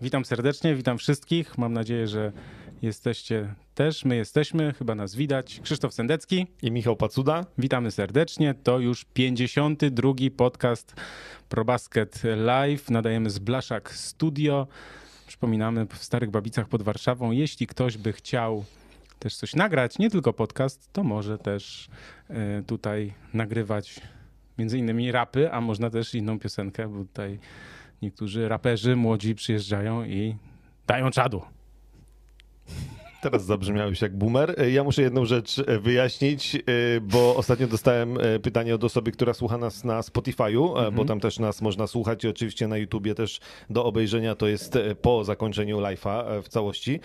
Witam serdecznie, witam wszystkich. Mam nadzieję, że jesteście też. My jesteśmy, chyba nas widać. Krzysztof Sendecki i Michał Pacuda. Witamy serdecznie. To już 52 podcast ProBasket Live. Nadajemy z Blaszak Studio. Przypominamy w Starych Babicach pod Warszawą. Jeśli ktoś by chciał też coś nagrać, nie tylko podcast, to może też e, tutaj nagrywać między innymi rapy, a można też inną piosenkę, bo tutaj niektórzy raperzy młodzi przyjeżdżają i dają czadu. Teraz zabrzmiałeś jak boomer. Ja muszę jedną rzecz e, wyjaśnić, e, bo ostatnio dostałem e, pytanie od osoby, która słucha nas na Spotify'u, mhm. bo tam też nas można słuchać i oczywiście na YouTubie też do obejrzenia to jest po zakończeniu live'a w całości,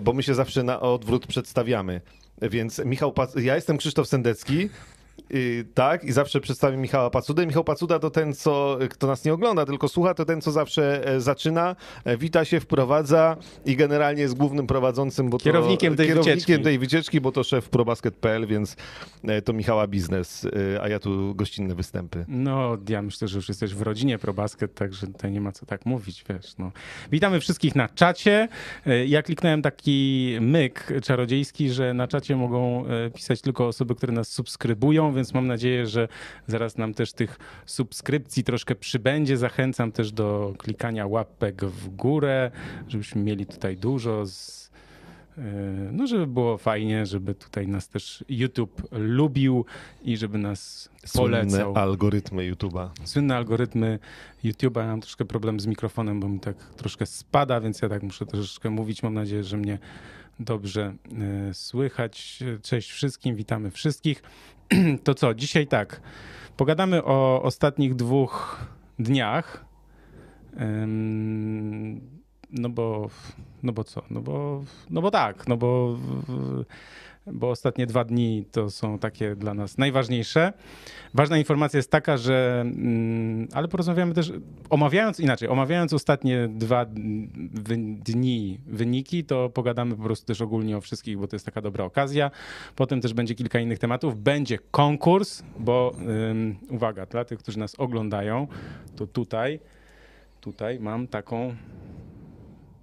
bo my się zawsze na odwrót przedstawiamy. Więc Michał, ja jestem Krzysztof Sendecki, i, tak, i zawsze przedstawię Michała Pacudę. Michał Pacuda to ten, co, kto nas nie ogląda, tylko słucha, to ten, co zawsze e, zaczyna, e, wita się, wprowadza i generalnie jest głównym prowadzącym, bo kierownikiem, to, tej, kierownikiem wycieczki. tej wycieczki, bo to szef probasket.pl, więc e, to Michała biznes, a ja tu gościnne występy. No, ja myślę, że już jesteś w rodzinie probasket, także tutaj nie ma co tak mówić, wiesz. No. Witamy wszystkich na czacie. Ja kliknąłem taki myk czarodziejski, że na czacie mogą pisać tylko osoby, które nas subskrybują, więc mam nadzieję, że zaraz nam też tych subskrypcji troszkę przybędzie. Zachęcam też do klikania łapek w górę, żebyśmy mieli tutaj dużo z e, no, żeby było fajnie, żeby tutaj nas też YouTube lubił i żeby nas polecał. Słynne algorytmy YouTube'a. Słynne algorytmy YouTube'a. Ja mam troszkę problem z mikrofonem, bo mi tak troszkę spada, więc ja tak muszę troszeczkę mówić. Mam nadzieję, że mnie dobrze e, słychać. Cześć wszystkim, witamy wszystkich. To co, dzisiaj tak. Pogadamy o ostatnich dwóch dniach. No bo, no bo co? No bo, no bo tak, no bo bo ostatnie dwa dni to są takie dla nas najważniejsze. Ważna informacja jest taka, że, mm, ale porozmawiamy też, omawiając inaczej, omawiając ostatnie dwa dni wyniki, to pogadamy po prostu też ogólnie o wszystkich, bo to jest taka dobra okazja. Potem też będzie kilka innych tematów. Będzie konkurs, bo um, uwaga, dla tych, którzy nas oglądają, to tutaj, tutaj mam taką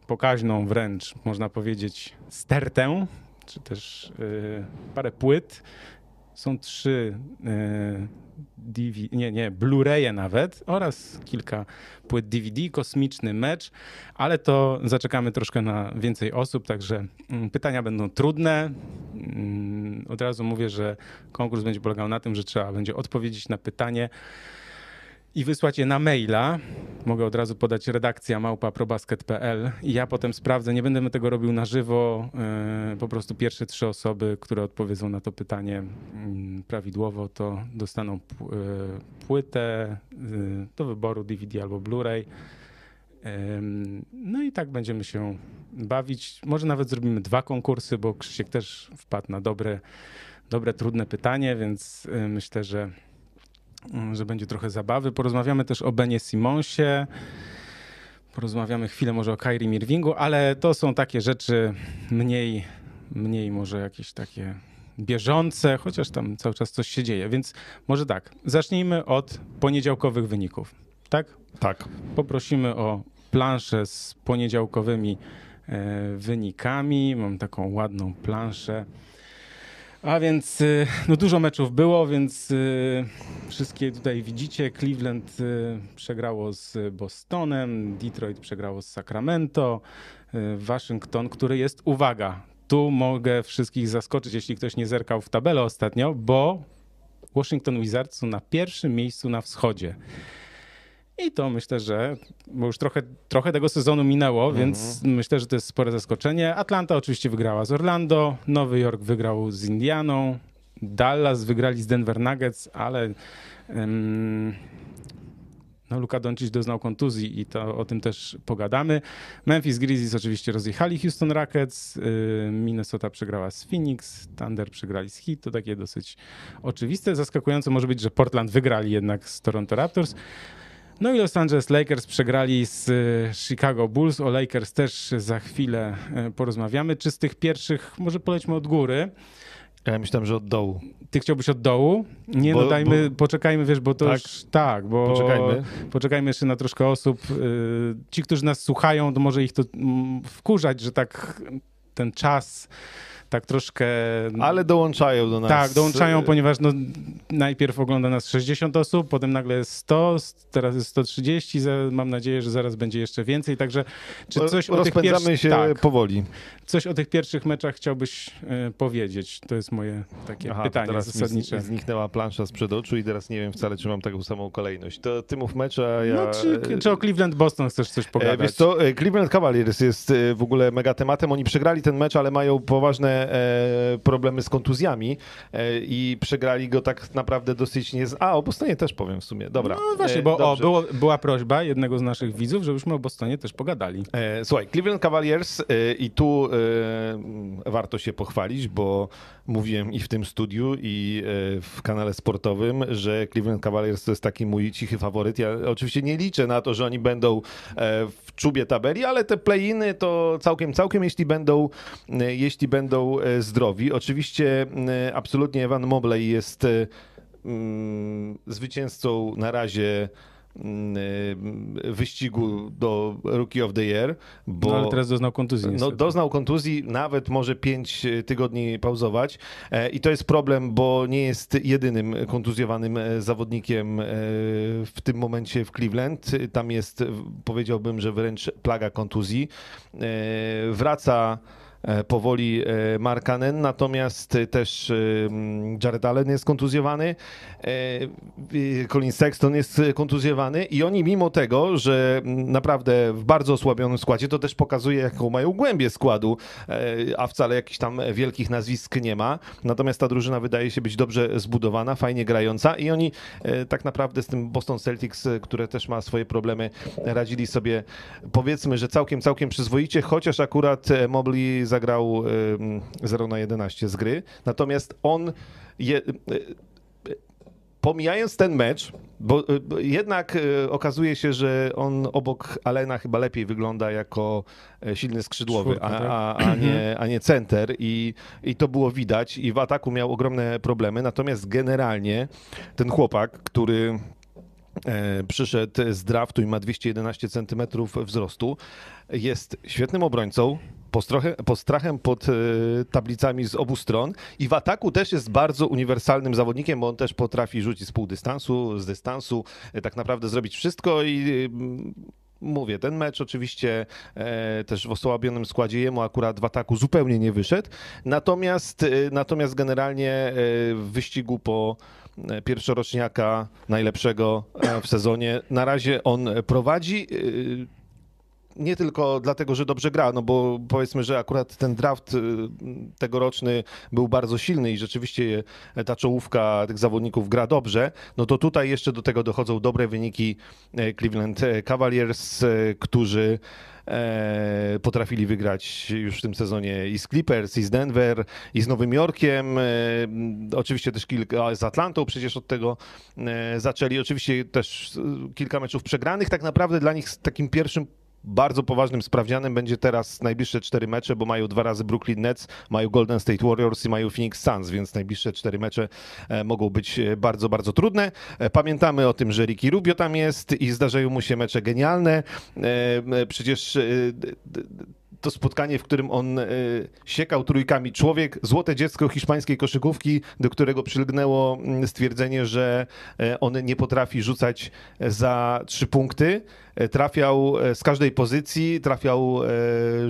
pokaźną wręcz, można powiedzieć, stertę czy też y, parę płyt. Są trzy y, DVD, nie, nie, Blu-raye nawet oraz kilka płyt DVD, kosmiczny mecz, ale to zaczekamy troszkę na więcej osób, także mm, pytania będą trudne. Mm, od razu mówię, że konkurs będzie polegał na tym, że trzeba będzie odpowiedzieć na pytanie i wysłać je na maila. Mogę od razu podać redakcja małpa.probasket.pl i ja potem sprawdzę. Nie będę tego robił na żywo. E, po prostu pierwsze trzy osoby, które odpowiedzą na to pytanie mm, prawidłowo, to dostaną e, płytę e, do wyboru DVD albo Blu-ray. No i tak będziemy się bawić. Może nawet zrobimy dwa konkursy, bo Krzysiek też wpadł na dobre, dobre trudne pytanie, więc myślę, że że będzie trochę zabawy. Porozmawiamy też o Benie Simonsie. Porozmawiamy chwilę może o Kyrie Mirvingu, ale to są takie rzeczy mniej, mniej może jakieś takie bieżące, chociaż tam cały czas coś się dzieje. Więc może tak, zacznijmy od poniedziałkowych wyników. Tak? Tak. Poprosimy o planszę z poniedziałkowymi e, wynikami. Mam taką ładną planszę. A więc y, no dużo meczów było, więc y, wszystkie tutaj widzicie. Cleveland y, przegrało z Bostonem, Detroit przegrało z Sacramento, Waszyngton, który jest, uwaga, tu mogę wszystkich zaskoczyć, jeśli ktoś nie zerkał w tabelę ostatnio, bo Washington Wizards są na pierwszym miejscu na wschodzie. I to myślę, że bo już trochę, trochę tego sezonu minęło, mhm. więc myślę, że to jest spore zaskoczenie. Atlanta oczywiście wygrała z Orlando, Nowy Jork wygrał z Indianą, Dallas wygrali z Denver Nuggets, ale um, no, Luka Doncic doznał kontuzji i to o tym też pogadamy. Memphis Grizzlies oczywiście rozjechali Houston Rockets, yy, Minnesota przegrała z Phoenix, Thunder przegrali z Heat, to takie dosyć oczywiste. Zaskakujące może być, że Portland wygrali jednak z Toronto Raptors. No i Los Angeles Lakers przegrali z e, Chicago Bulls. O Lakers też za chwilę e, porozmawiamy. Czy z tych pierwszych, może polećmy od góry, Ja myślałem, że od dołu. Ty chciałbyś od dołu? Nie, bo, no dajmy, bo, poczekajmy, wiesz, bo to tak? już tak, bo poczekajmy. poczekajmy jeszcze na troszkę osób. Y, ci, którzy nas słuchają, to może ich to mm, wkurzać, że tak ten czas tak troszkę... Ale dołączają do nas. Tak, dołączają, ponieważ no, najpierw ogląda nas 60 osób, potem nagle jest 100, teraz jest 130, mam nadzieję, że zaraz będzie jeszcze więcej, także czy coś o tych pierwszych... się tak, powoli. Coś o tych pierwszych meczach chciałbyś y, powiedzieć? To jest moje takie Aha, pytanie teraz zasadnicze. Mi zniknęła plansza sprzed oczu i teraz nie wiem wcale, czy mam taką samą kolejność. To ty mów mecz, a ja... No, czy, czy o Cleveland-Boston chcesz coś pogadać? Wiesz co, Cleveland Cavaliers jest w ogóle mega tematem. Oni przegrali ten mecz, ale mają poważne E, problemy z kontuzjami e, i przegrali go tak naprawdę dosyć nie... Z... A, o Bostonie też powiem w sumie, dobra. No właśnie, bo o, było, była prośba jednego z naszych widzów, żebyśmy o Bostonie też pogadali. Słuchaj, Cleveland Cavaliers i tu warto się pochwalić, bo mówiłem i w tym studiu, i w kanale sportowym, że Cleveland Cavaliers to jest taki mój cichy faworyt. Ja oczywiście nie liczę na to, że oni będą w czubie tabeli, ale te play-iny to całkiem, całkiem, jeśli będą, jeśli będą zdrowi. Oczywiście absolutnie Evan Mobley jest mm, zwycięzcą na razie wyścigu do Rookie of the Year, bo no, ale teraz doznał kontuzji. No, doznał kontuzji, nawet może 5 tygodni pauzować e, i to jest problem, bo nie jest jedynym kontuzjowanym e, zawodnikiem e, w tym momencie w Cleveland. Tam jest, powiedziałbym, że wręcz plaga kontuzji. Wraca E, powoli e, Markanen, natomiast też e, Jared Allen jest kontuzjowany, Colin Sexton jest kontuzjowany i oni mimo tego, że naprawdę w bardzo osłabionym składzie, to też pokazuje jaką mają głębię składu, a wcale jakichś tam wielkich nazwisk nie ma, natomiast ta drużyna wydaje się być dobrze zbudowana, fajnie grająca i oni tak naprawdę z tym Boston Celtics, które też ma swoje problemy, radzili sobie powiedzmy, że całkiem, całkiem przyzwoicie, chociaż akurat Mobley zagrał 0 na 11 z gry. Natomiast on je, pomijając ten mecz, bo jednak e, okazuje się, że on obok Alena chyba lepiej wygląda jako e, silny skrzydłowy, a, tak. a, a, nie, a nie center I, i to było widać i w ataku miał ogromne problemy, natomiast generalnie ten chłopak, który przyszedł z draftu i ma 211 cm wzrostu, jest świetnym obrońcą, postrachem pod e, tablicami z obu stron i w ataku też jest bardzo uniwersalnym zawodnikiem, bo on też potrafi rzucić z pół dystansu, z dystansu, e, tak naprawdę zrobić wszystko i mówię, ten mecz oczywiście e, też w osłabionym składzie jemu akurat w ataku zupełnie nie wyszedł, natomiast, e, natomiast generalnie e, w wyścigu po pierwszoroczniaka najlepszego w sezonie. Na razie on prowadzi nie tylko dlatego, że dobrze gra, no bo powiedzmy, że akurat ten draft y, tegoroczny był bardzo silny i rzeczywiście ta czołówka tych zawodników gra dobrze, no to tutaj jeszcze do tego dochodzą dobre wyniki e, Cleveland Cavaliers, e, którzy e, potrafili wygrać już w tym sezonie i z Clippers, i z Denver, i z Nowym Jorkiem. oczywiście też kilka z Atlantą przecież od tego zaczęli. Oczywiście też kilka meczów przegranych. Tak naprawdę dla nich takim pierwszym bardzo poważnym sprawdzianem będzie teraz najbliższe cztery mecze, bo mają dwa razy Brooklyn Nets, mają Golden State Warriors i mają Phoenix Suns, więc najbliższe cztery mecze e, mogą być e, bardzo, bardzo trudne. E, pamiętamy o tym, że Ricky Rubio tam jest i zdarzają mu się mecze genialne. Przecież to spotkanie, w którym on siekał trójkami. Człowiek, złote dziecko hiszpańskiej koszykówki, do którego przylgnęło stwierdzenie, że on nie potrafi rzucać za trzy punkty. E, trafiał e, z każdej pozycji, trafiał e,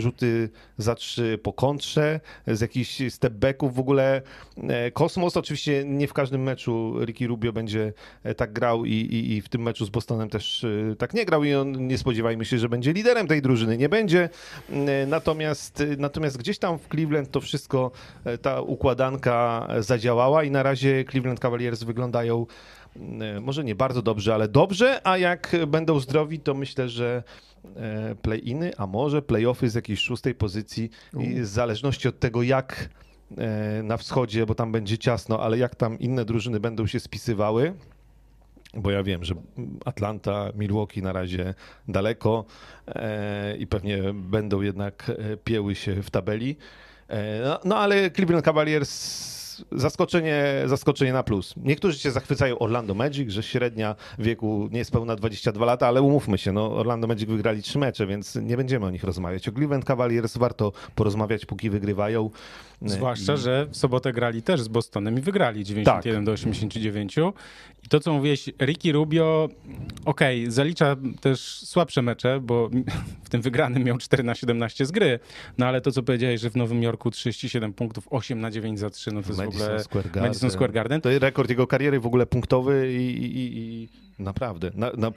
rzuty za trzy po kontrze, z jakichś stepbacków w ogóle. Kosmos, oczywiście nie w każdym meczu Ricky Rubio będzie tak grał i, i, i w tym meczu z Bostonem też tak nie grał i on nie spodziewajmy się, że będzie liderem tej drużyny, nie będzie. Natomiast, natomiast gdzieś tam w Cleveland to wszystko, ta układanka zadziałała i na razie Cleveland Cavaliers wyglądają może nie bardzo dobrze, ale dobrze, a jak będą zdrowi, to myślę, że e, play-iny, a może play-offy z jakiejś szóstej pozycji i w zależności od tego, jak e, na wschodzie, bo tam będzie ciasno, ale jak tam inne drużyny będą się spisywały, bo ja wiem, że Atlanta, Milwaukee na razie daleko i pewnie będą jednak pieły się w tabeli. No, no ale Cleveland Cavaliers zaskoczenie, zaskoczenie na plus. Niektórzy się zachwycają Orlando Magic, że średnia wieku niespełna 22 lata, ale umówmy się, no Orlando Magic wygrali trzy mecze, więc nie będziemy o nich rozmawiać. O Cleveland Cavaliers warto porozmawiać, póki wygrywają. Zwłaszcza, I... że w sobotę grali też z Bostonem i wygrali 91 tak. do 89. I to, co mówiłeś, Ricky Rubio, okej, okay, zalicza też słabsze mecze, bo w tym wygranym miał 4 na 17 z gry, no ale to, co powiedziałeś, że w Nowym Jorku 37 punktów, 8 na 9 za 3, no to jest w ogóle Square. Madison Square Garden. To jest rekord jego kariery w ogóle punktowy i, i, i Naprawdę. Na,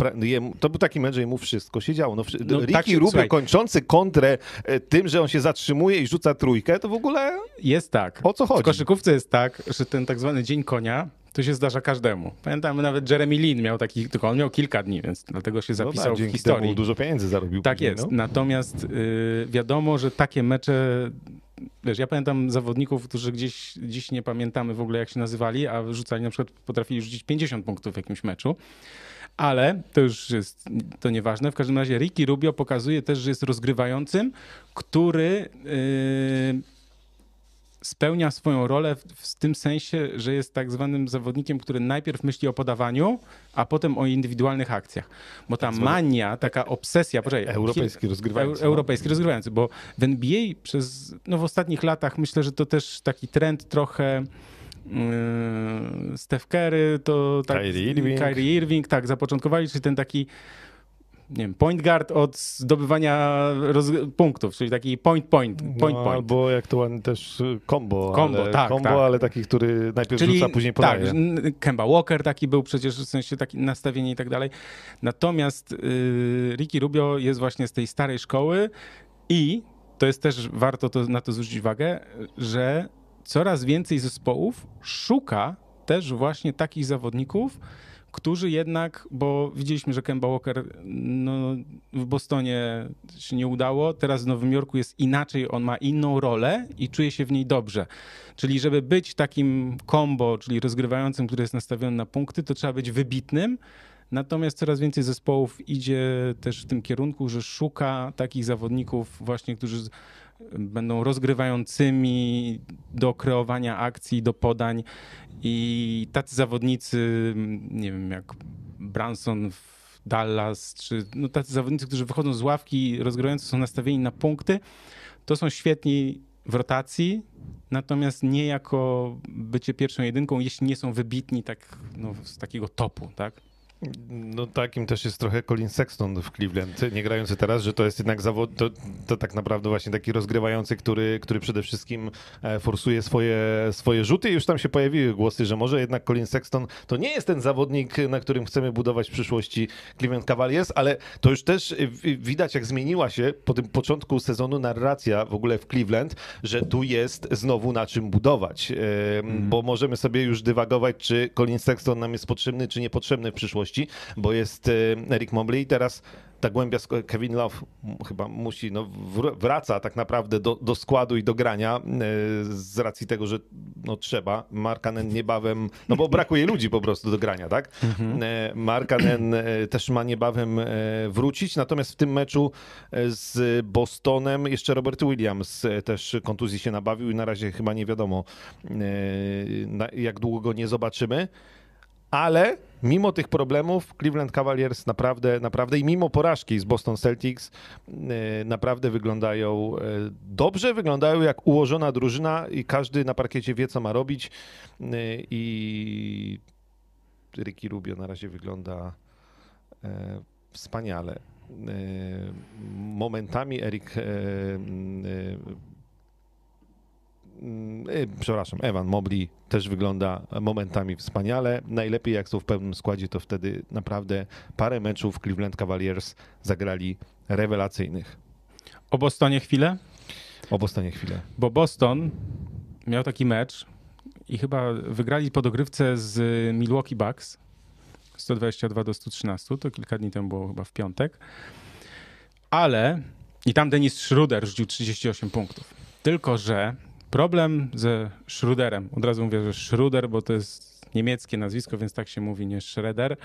to był taki mecz, że mu wszystko się działo. No, no, Ricky tak się, Rubio słuchaj. kończący kontrę e, tym, że on się zatrzymuje i rzuca trójkę, to w ogóle... Jest tak. O co chodzi? W koszykówce jest tak, że ten tak zwany dzień konia to się zdarza każdemu. Pamiętam, nawet Jeremy Lin miał taki, tylko on miał kilka dni, więc dlatego się zapisał no tak, w historii. dużo pieniędzy zarobił. Tak później, jest. No. Natomiast y, wiadomo, że takie mecze Wiesz, ja pamiętam zawodników, którzy gdzieś, dziś nie pamiętamy w ogóle jak się nazywali, a rzucali na przykład, potrafili rzucić 50 punktów w jakimś meczu. Ale to już jest to nieważne. W każdym razie Ricky Rubio pokazuje też, że jest rozgrywającym, który yy, spełnia swoją rolę w, w, tym sensie, że jest tak zwanym zawodnikiem, który najpierw myśli o podawaniu, a potem o indywidualnych akcjach. Bo ta tak mania, taka obsesja... Poczekaj, europejski rozgrywający. No. europejski rozgrywający, bo w NBA przez, no w ostatnich latach myślę, że to też taki trend trochę Yy, Steph Curry, to tak, Kyrie Irving. Kyrie Irving, tak, zapoczątkowali, czyli ten taki nie wiem, point guard od zdobywania punktów, czyli taki point, point, point, no, point. Albo jak to ładnie też combo, combo, ale, tak, combo tak. ale taki, który najpierw czyli, rzuca, później podaje. Tak, Kemba Walker taki był przecież, w sensie takie nastawienie i tak dalej. Natomiast yy, Ricky Rubio jest właśnie z tej starej szkoły i to jest też, warto to, na to zwrócić uwagę, że coraz więcej zespołów szuka też właśnie takich zawodników, którzy jednak, bo widzieliśmy, że Kemba Walker no, w Bostonie się nie udało, teraz w Nowym Jorku jest inaczej, on ma inną rolę i czuje się w niej dobrze. Czyli żeby być takim combo, czyli rozgrywającym, który jest nastawiony na punkty, to trzeba być wybitnym, Natomiast coraz więcej zespołów idzie też w tym kierunku, że szuka takich zawodników właśnie, którzy będą rozgrywającymi do kreowania akcji, do podań i tacy zawodnicy, nie wiem, jak Branson w Dallas, czy no tacy zawodnicy, którzy wychodzą z ławki, rozgrywający są nastawieni na punkty, to są świetni w rotacji, natomiast nie jako bycie pierwszą jedynką, jeśli nie są wybitni tak, no, z takiego topu, tak? No takim też jest trochę Colin Sexton w Cleveland, nie grający teraz, że to jest jednak zawod, to, to tak naprawdę właśnie taki rozgrywający, który, który przede wszystkim e, forsuje swoje, swoje rzuty. I już tam się pojawiły głosy, że może jednak Colin Sexton to nie jest ten zawodnik, na którym chcemy budować w przyszłości Cleveland Cavaliers, ale to już też widać jak zmieniła się po tym początku sezonu narracja w ogóle w Cleveland, że tu jest znowu na czym budować, mm. bo możemy sobie już dywagować, czy Colin Sexton nam jest potrzebny, czy niepotrzebny w przyszłości przyszłości, bo jest y, Eric Mobley i teraz ta głębia Kevin Love chyba musi, no, wraca tak naprawdę do, do składu i do grania y, z racji tego, że no, trzeba. Markanen niebawem, no bo brakuje ludzi po prostu do grania, tak? Mhm. Y, Markanen też ma niebawem wrócić, natomiast w tym meczu z Bostonem jeszcze Robert Williams też kontuzji się nabawił i na razie chyba nie wiadomo jak długo go nie zobaczymy ale mimo tych problemów Cleveland Cavaliers naprawdę, naprawdę i mimo porażki z Boston Celtics e, naprawdę wyglądają e, dobrze, wyglądają jak ułożona drużyna i każdy na parkiecie wie, co ma robić e, i Ricky Rubio na razie wygląda wspaniale. Momentami Erik przepraszam, Evan Mobley też wygląda momentami wspaniale. Najlepiej jak są w pełnym składzie, to wtedy naprawdę parę meczów Cleveland Cavaliers zagrali rewelacyjnych. O Bostonie chwilę? O Bostonie chwilę. Bo Boston miał taki mecz i chyba wygrali po dogrywce z Milwaukee Bucks 122 do 113, to kilka dni temu było chyba w piątek. Ale i tam Denis Schruder rzucił 38 punktów. Tylko, że Problem ze Schruderem. Od razu mówię, że Schruder, bo to jest niemieckie nazwisko, więc tak się mówi, nie Schroeder.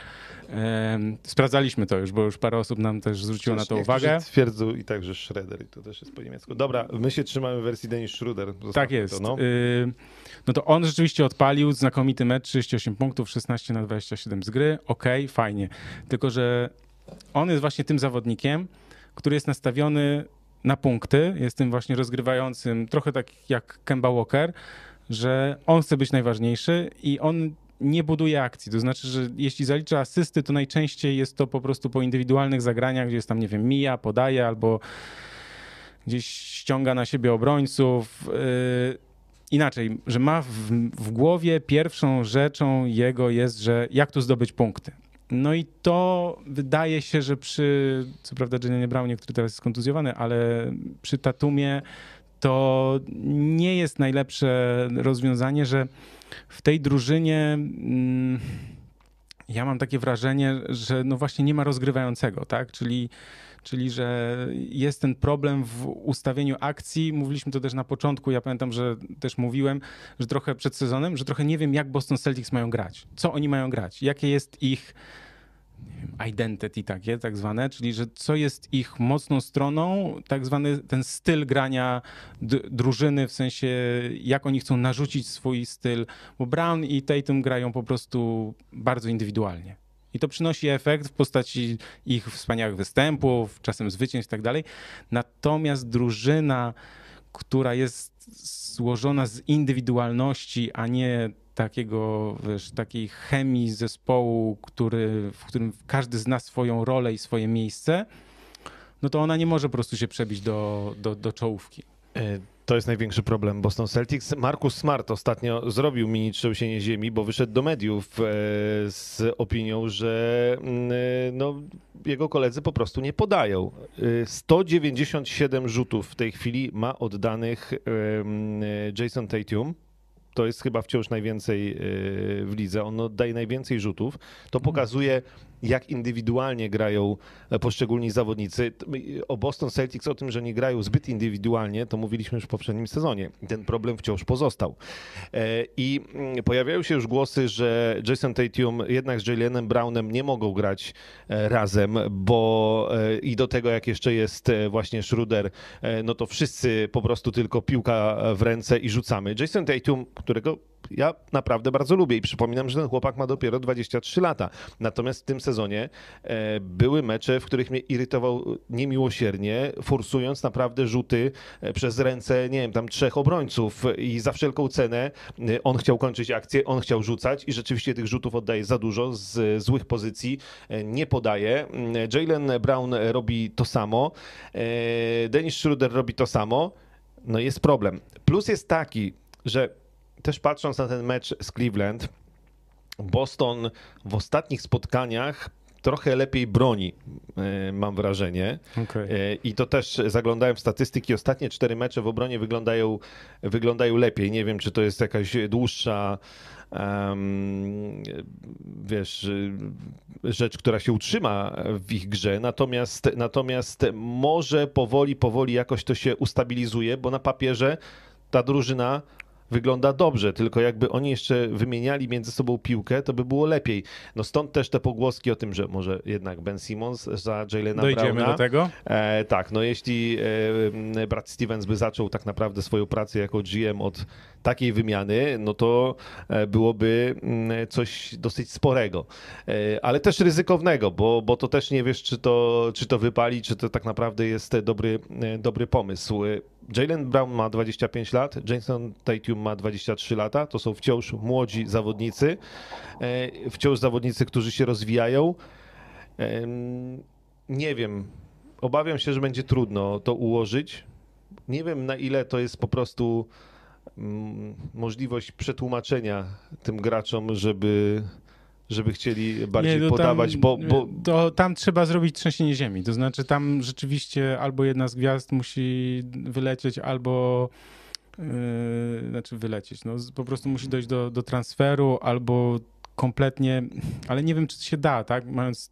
Sprawdzaliśmy to już, bo już parę osób nam też zwróciło na to uwagę. Twierdzą i tak, że Schroeder i to też jest po niemiecku. Dobra, my się trzymamy wersji Denis Schroeder. Tak jest. To, no. Y, no to on rzeczywiście odpalił znakomity mecz, 38 punktów, 16 na 27 z gry. Okej, okay, fajnie. Tylko, że on jest właśnie tym zawodnikiem, który jest nastawiony na punkty, jest tym właśnie rozgrywającym, trochę tak jak Kemba Walker, że on chce być najważniejszy i on nie buduje akcji. To znaczy, że jeśli zalicza asysty, to najczęściej jest to po prostu po indywidualnych zagraniach, gdzie jest tam, nie wiem, mija, podaje albo gdzieś ściąga na siebie obrońców. Yy, inaczej, że ma w, w głowie pierwszą rzeczą jego jest, że jak tu zdobyć punkty. No i to wydaje się, że przy, co prawda Jenny Brownie, który teraz jest kontuzjowany, ale przy Tatumie to nie jest najlepsze rozwiązanie, że w tej drużynie mm, ja mam takie wrażenie, że no właśnie nie ma rozgrywającego, tak? Czyli czyli że jest ten problem w ustawieniu akcji. Mówiliśmy to też na początku, ja pamiętam, że też mówiłem, że trochę przed sezonem, że trochę nie wiem, jak Boston Celtics mają grać. Co oni mają grać? Jakie jest ich identity takie, tak zwane, czyli że co jest ich mocną stroną, tak zwany ten styl grania drużyny, w sensie jak oni chcą narzucić swój styl, bo Brown i Tatum grają po prostu bardzo indywidualnie. I to przynosi efekt w postaci ich wspaniałych występów, czasem zwycięstw i tak dalej. Natomiast drużyna, która jest złożona z indywidualności, a nie takiego, wiesz, takiej chemii zespołu, który, w którym każdy zna swoją rolę i swoje miejsce, no to ona nie może po prostu się przebić do, do, do czołówki. E, to jest największy problem Boston Celtics. Markus Smart ostatnio zrobił mini trzęsienie ziemi, bo wyszedł do mediów e, z opinią, że mm, e, no, jego koledzy po prostu nie podają. 197 rzutów w tej chwili ma oddanych Jason Tatum to jest chyba wciąż najwięcej e, w lidze. On oddaje najwięcej rzutów. To pokazuje, jak indywidualnie grają e, poszczególni zawodnicy. O Boston Celtics, o tym, że nie grają zbyt indywidualnie, to mówiliśmy już w poprzednim sezonie. Ten problem wciąż pozostał. E, I mm, pojawiają się już głosy, że Jason Tatum jednak z Jalenem Brownem nie mogą grać razem, bo i do tego, jak jeszcze jest właśnie Schroeder, no to wszyscy po prostu tylko piłka w ręce i rzucamy. Jason Tatum, którego ja naprawdę bardzo lubię i przypominam, że ten chłopak ma dopiero 23 lata. Natomiast w tym sezonie e, były mecze, w których mnie irytował niemiłosiernie, forsując naprawdę rzuty e, przez ręce, nie wiem, tam trzech obrońców i za wszelką cenę e, on chciał kończyć akcję, on chciał rzucać i rzeczywiście tych rzutów oddaje za dużo z złych pozycji, nie podaje. Jalen Brown robi to samo, Dennis Schroeder robi to samo. No jest problem. Plus jest taki, że też patrząc na ten mecz z Cleveland, Boston w ostatnich spotkaniach trochę lepiej broni, e, mam wrażenie. Okay. E, I to też zaglądałem w statystyki. Ostatnie cztery mecze w obronie wyglądają, wyglądają lepiej. Nie wiem, czy to jest jakaś dłuższa um, wiesz, rzecz, która się utrzyma w ich grze. Natomiast, natomiast może powoli, powoli jakoś to się ustabilizuje, bo na papierze ta drużyna wygląda dobrze, tylko jakby oni jeszcze wymieniali między sobą piłkę, to by było lepiej. No stąd też te pogłoski o tym, że może jednak Ben Simmons za Jalena Dojdziemy Browna. do tego? E, tak, no jeśli e, Brad Stevens by zaczął tak naprawdę swoją pracę jako GM od takiej wymiany, no to e, byłoby mm, coś dosyć sporego, e, ale też ryzykownego, bo, bo to też nie wiesz, czy to, czy to wypali, czy to tak naprawdę jest dobry, e, dobry pomysł. Jalen Brown ma 25 lat, Jason Tatum ma 23 lata. To są wciąż młodzi zawodnicy, wciąż zawodnicy, którzy się rozwijają. Nie wiem, obawiam się, że będzie trudno to ułożyć. Nie wiem, na ile to jest po prostu możliwość przetłumaczenia tym graczom, żeby żeby chcieli bardziej nie, podawać, tam, bo, bo... To tam trzeba zrobić trzęsienie ziemi, to znaczy tam rzeczywiście albo jedna z gwiazd musi wylecieć, albo yy, znaczy wylecieć, no po prostu musi dojść do, do transferu, albo kompletnie, ale nie wiem, czy to się da, tak? Mając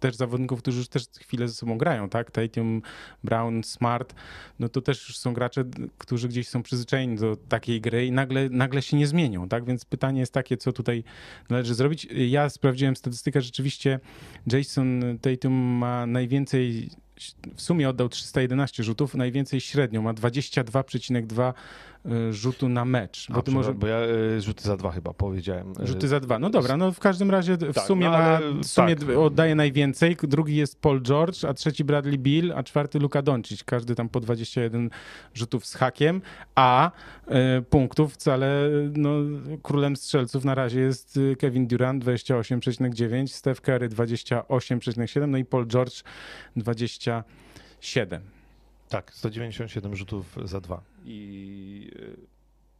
też zawodników, którzy już też chwilę ze sobą grają, tak? Tatum, Brown, Smart, no to też już są gracze, którzy gdzieś są przyzwyczajeni do takiej gry i nagle, nagle się nie zmienią, tak? Więc pytanie jest takie, co tutaj należy zrobić. Ja sprawdziłem statystykę, rzeczywiście Jason Tatum ma najwięcej w sumie oddał 311 rzutów, najwięcej średnio, ma 22,2 y, rzutu na mecz. Bo, A, ty może... bo ja y, rzuty za dwa chyba powiedziałem. Y, rzuty za dwa. No dobra, no w każdym razie w tak, sumie, no, ma, w sumie tak. oddaje najwięcej. Drugi jest Paul George, a trzeci Bradley Bill, a czwarty Luka Doncic. Każdy tam po 21 rzutów z hakiem, a punktów wcale no, królem strzelców na razie jest Kevin Durant 28,9, Steph Curry 28,7, no i Paul George 20 127. Tak, 197 rzutów za dwa. I yy,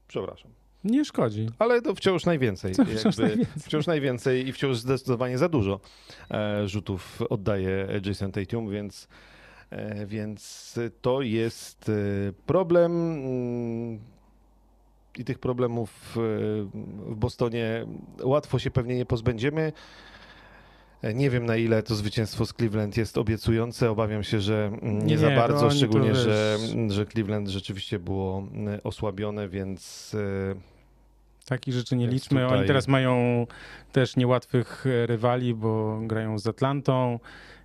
przepraszam. Nie szkodzi. Ale to wciąż najwięcej. To wciąż, najwięcej. wciąż najwięcej i wciąż zdecydowanie za dużo e, rzutów oddaje Jason Tatum, więc, e, więc to jest e, problem. Mm, I tych problemów e, w Bostonie łatwo się pewnie nie pozbędziemy. Nie wiem na ile to zwycięstwo z Cleveland jest obiecujące. Obawiam się, że nie, nie za bardzo, szczególnie, że, że Cleveland rzeczywiście było mm, osłabione, więc. E, Takich rzeczy nie liczmy. Tutaj... Oni teraz mają też niełatwych e, rywali, bo grają z Atlantą,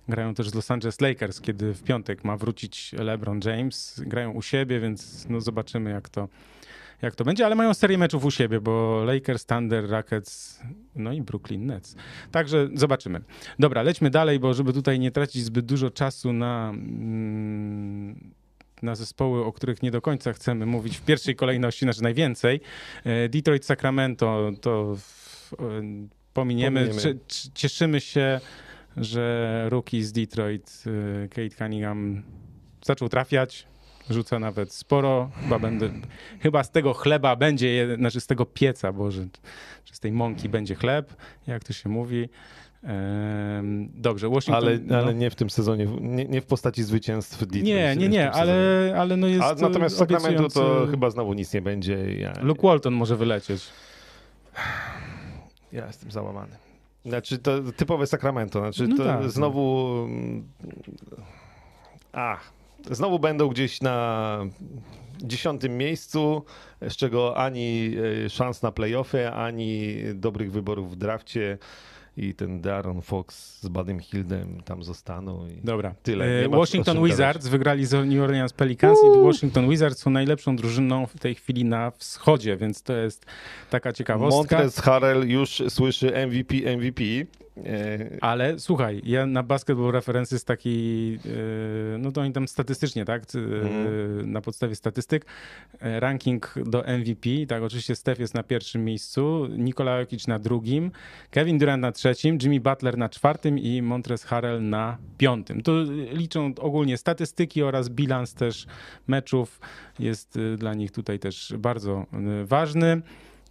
grają też z Los Angeles Lakers, kiedy w piątek ma wrócić LeBron James. Grają u siebie, więc no zobaczymy, jak to jak to będzie, ale mają serię meczów u siebie, bo Lakers, Thunder, Rockets, no i Brooklyn Nets. Także zobaczymy. Dobra, lećmy dalej, bo żeby tutaj nie tracić zbyt dużo czasu na, mm, na zespoły, o których nie do końca chcemy mówić w pierwszej kolejności, znaczy najwięcej. E, Detroit, Sacramento to pominiemy. pominiemy. Cieszymy się, że rookie z Detroit, e, Kate Cunningham zaczął trafiać rzuca nawet sporo. Chyba, będę, chyba z tego chleba będzie, znaczy z tego pieca, Boże, że z tej mąki będzie chleb, jak to się mówi. Dobrze, Washington. Ale, no. ale nie w tym sezonie, nie, nie w postaci zwycięstw Detroit. Nie, nie, nie, ale, ale no jest. A, natomiast w Sacramento to chyba znowu nic nie będzie. Ja... Luke Walton może wylecieć. Ja jestem załamany. Znaczy, to typowe Sacramento. Znaczy, no to tak, no. znowu. Ach, znowu będą gdzieś na dziesiątym miejscu, z czego ani e, szans na playoffy, ani dobrych wyborów w drafcie i ten Darren Fox z Badem Hildem tam zostaną. Dobra. Tyle. Washington Wizards wygrali z New Orleans Pelicans i Washington Wizards są najlepszą drużyną w tej chwili na wschodzie, więc to jest taka ciekawostka. Montrez Harrell już słyszy MVP, MVP. E, Ale słuchaj, ja na Basketball Reference jest taki, e, no to oni tam statystycznie, tak, mm. na podstawie statystyk, ranking do MVP, tak, oczywiście Steph jest na pierwszym miejscu, Nikola Jokic na drugim, Kevin Durant na trzecim, Jimmy Butler na czwartym i Montrez Harrell na piątym. To liczą ogólnie statystyki oraz bilans też meczów jest dla nich tutaj też bardzo ważny.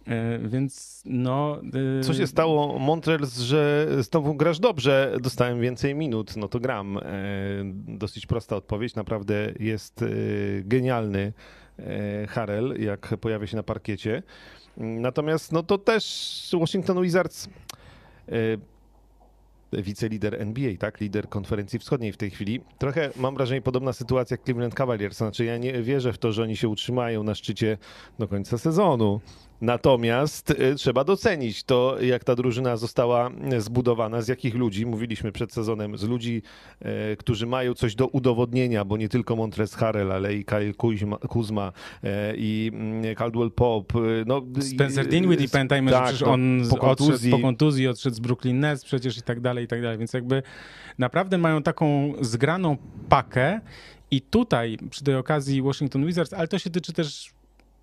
E, więc no. E, Co się stało, Montrez, że znowu grasz dobrze, dostałem więcej minut, no to gram. E, dosyć prosta odpowiedź, naprawdę jest genialny Harrell, jak pojawia się na parkiecie. Natomiast no to też Washington Wizards wicelider NBA, tak? Lider konferencji wschodniej w tej chwili. Trochę mam wrażenie podobna sytuacja jak Cleveland Cavaliers. Znaczy ja nie wierzę w to, że oni się utrzymają na szczycie do końca sezonu. Natomiast y, trzeba docenić to, jak ta drużyna została zbudowana, z jakich ludzi. Mówiliśmy przed sezonem, z ludzi, y, którzy mają coś do udowodnienia, bo nie tylko Montrez Harrell, ale i Kyle Kuzma, Kuzma y, i mm, Caldwell Pop. No, Spencer Dinwiddie, pamiętajmy, tak, że przecież on po kontuzji. odszedł po kontuzji, odszedł z Brooklyn Nets przecież i tak dalej, i tak dalej. Więc jakby naprawdę mają taką zgraną pakę i tutaj przy tej okazji Washington Wizards, ale to się tyczy też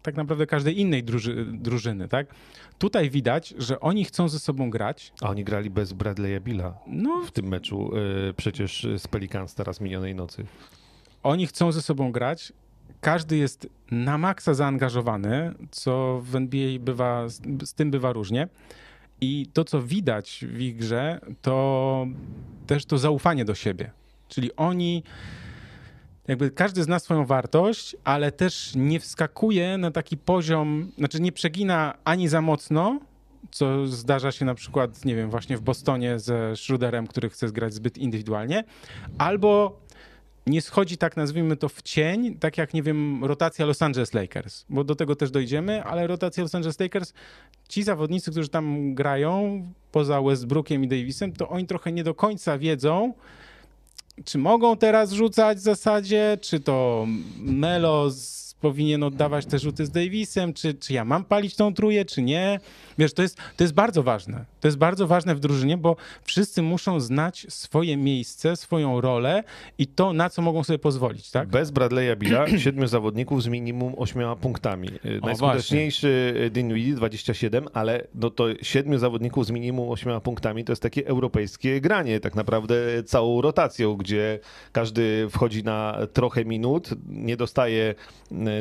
tak naprawdę każdej innej druży, drużyny, tak? Tutaj widać, że oni chcą ze sobą grać. A oni grali bez Bradley'a Billa no, w tym meczu yy, przecież z Pelicans teraz minionej nocy. Oni chcą ze sobą grać. Każdy jest na maksa zaangażowany, co w NBA bywa, z, z tym bywa różnie. I to, co widać w ich grze, to też to zaufanie do siebie. Czyli oni jakby każdy zna swoją wartość, ale też nie wskakuje na taki poziom, znaczy nie przegina ani za mocno, co zdarza się na przykład, nie wiem, właśnie w Bostonie ze Schroederem, który chce zgrać zbyt indywidualnie, albo nie schodzi tak, nazwijmy to, w cień, tak jak, nie wiem, rotacja Los Angeles Lakers, bo do tego też dojdziemy, ale rotacja Los Angeles Lakers, ci zawodnicy, którzy tam grają, poza Westbrookiem i Davisem, to oni trochę nie do końca wiedzą, czy mogą teraz rzucać w zasadzie, czy to Melo z powinien oddawać te rzuty z Davisem, czy, czy ja mam palić tą truję, czy nie. Wiesz, to jest, to jest bardzo ważne. To jest bardzo ważne w drużynie, bo wszyscy muszą znać swoje miejsce, swoją rolę i to, na co mogą sobie pozwolić, tak? Bez Bradley'a Billa siedmiu zawodników z minimum ośmioma punktami. O, Najskuteczniejszy Dinwiddie 27, ale no to siedmiu zawodników z minimum ośmioma punktami to jest takie europejskie granie, tak naprawdę całą rotacją, gdzie każdy wchodzi na trochę minut, nie dostaje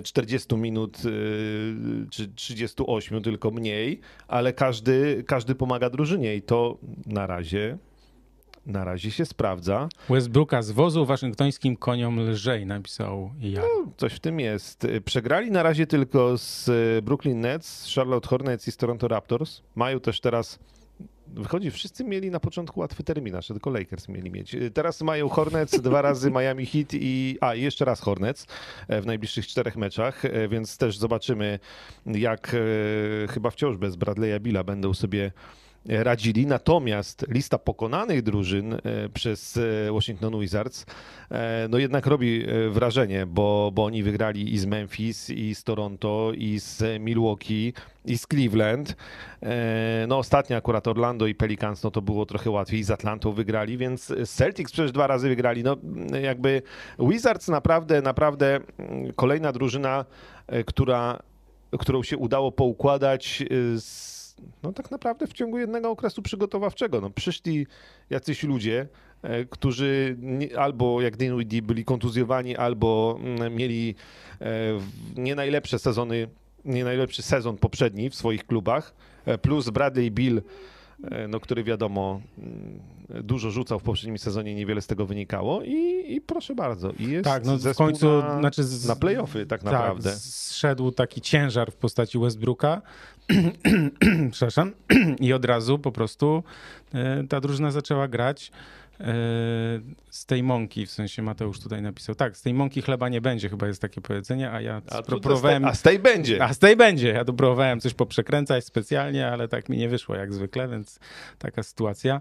40 minut y, czy 38, tylko mniej, ale każdy, każdy pomaga drużynie i to na razie na razie się sprawdza. Westbrooka z wozu waszyngtońskim koniom lżej, napisał ja. No, coś w tym jest. Przegrali na razie tylko z Brooklyn Nets, Charlotte Hornets i z Toronto Raptors. Mają też teraz Wychodzi, wszyscy mieli na początku łatwy terminarz, tylko Lakers mieli mieć. Teraz mają Hornets, dwa razy Miami Heat i a jeszcze raz Hornets e, w najbliższych czterech meczach, e, więc też zobaczymy, jak e, chyba wciąż bez Bradley'a Billa będą sobie radzili. Natomiast lista pokonanych drużyn e, przez e, Washington Wizards e, no jednak robi wrażenie, bo, bo oni wygrali i z Memphis, i z Toronto, i z Milwaukee, i z Cleveland. No ostatnio akurat Orlando i Pelicans, no to było trochę łatwiej, z Atlantą wygrali, więc Celtics przecież dwa razy wygrali. No jakby Wizards naprawdę, naprawdę mm, kolejna drużyna, która, którą się udało poukładać z no tak naprawdę w ciągu jednego okresu przygotowawczego. No, przyszli jacyś ludzie, e, którzy albo jak Dinwiddie byli kontuzjowani, albo mm, mieli e, nie najlepsze sezony, nie najlepszy sezon poprzedni w swoich klubach, e, plus Bradley Bill, no, który wiadomo mm, dużo rzucał w poprzednim sezonie, niewiele z tego wynikało i, i proszę bardzo. I jest tak, no w końcu na, znaczy z, na playoffy tak, tak naprawdę. Zszedł taki ciężar w postaci Westbrooka, przepraszam, i od razu po prostu e, ta drużyna zaczęła grać e, z tej mąki, w sensie Mateusz tutaj napisał, tak, z tej mąki chleba nie będzie, chyba jest takie powiedzenie, a ja a próbowałem... A z tej będzie. A z tej będzie. Ja tu próbowałem coś poprzekręcać specjalnie, ale tak mi nie wyszło jak zwykle, więc taka sytuacja.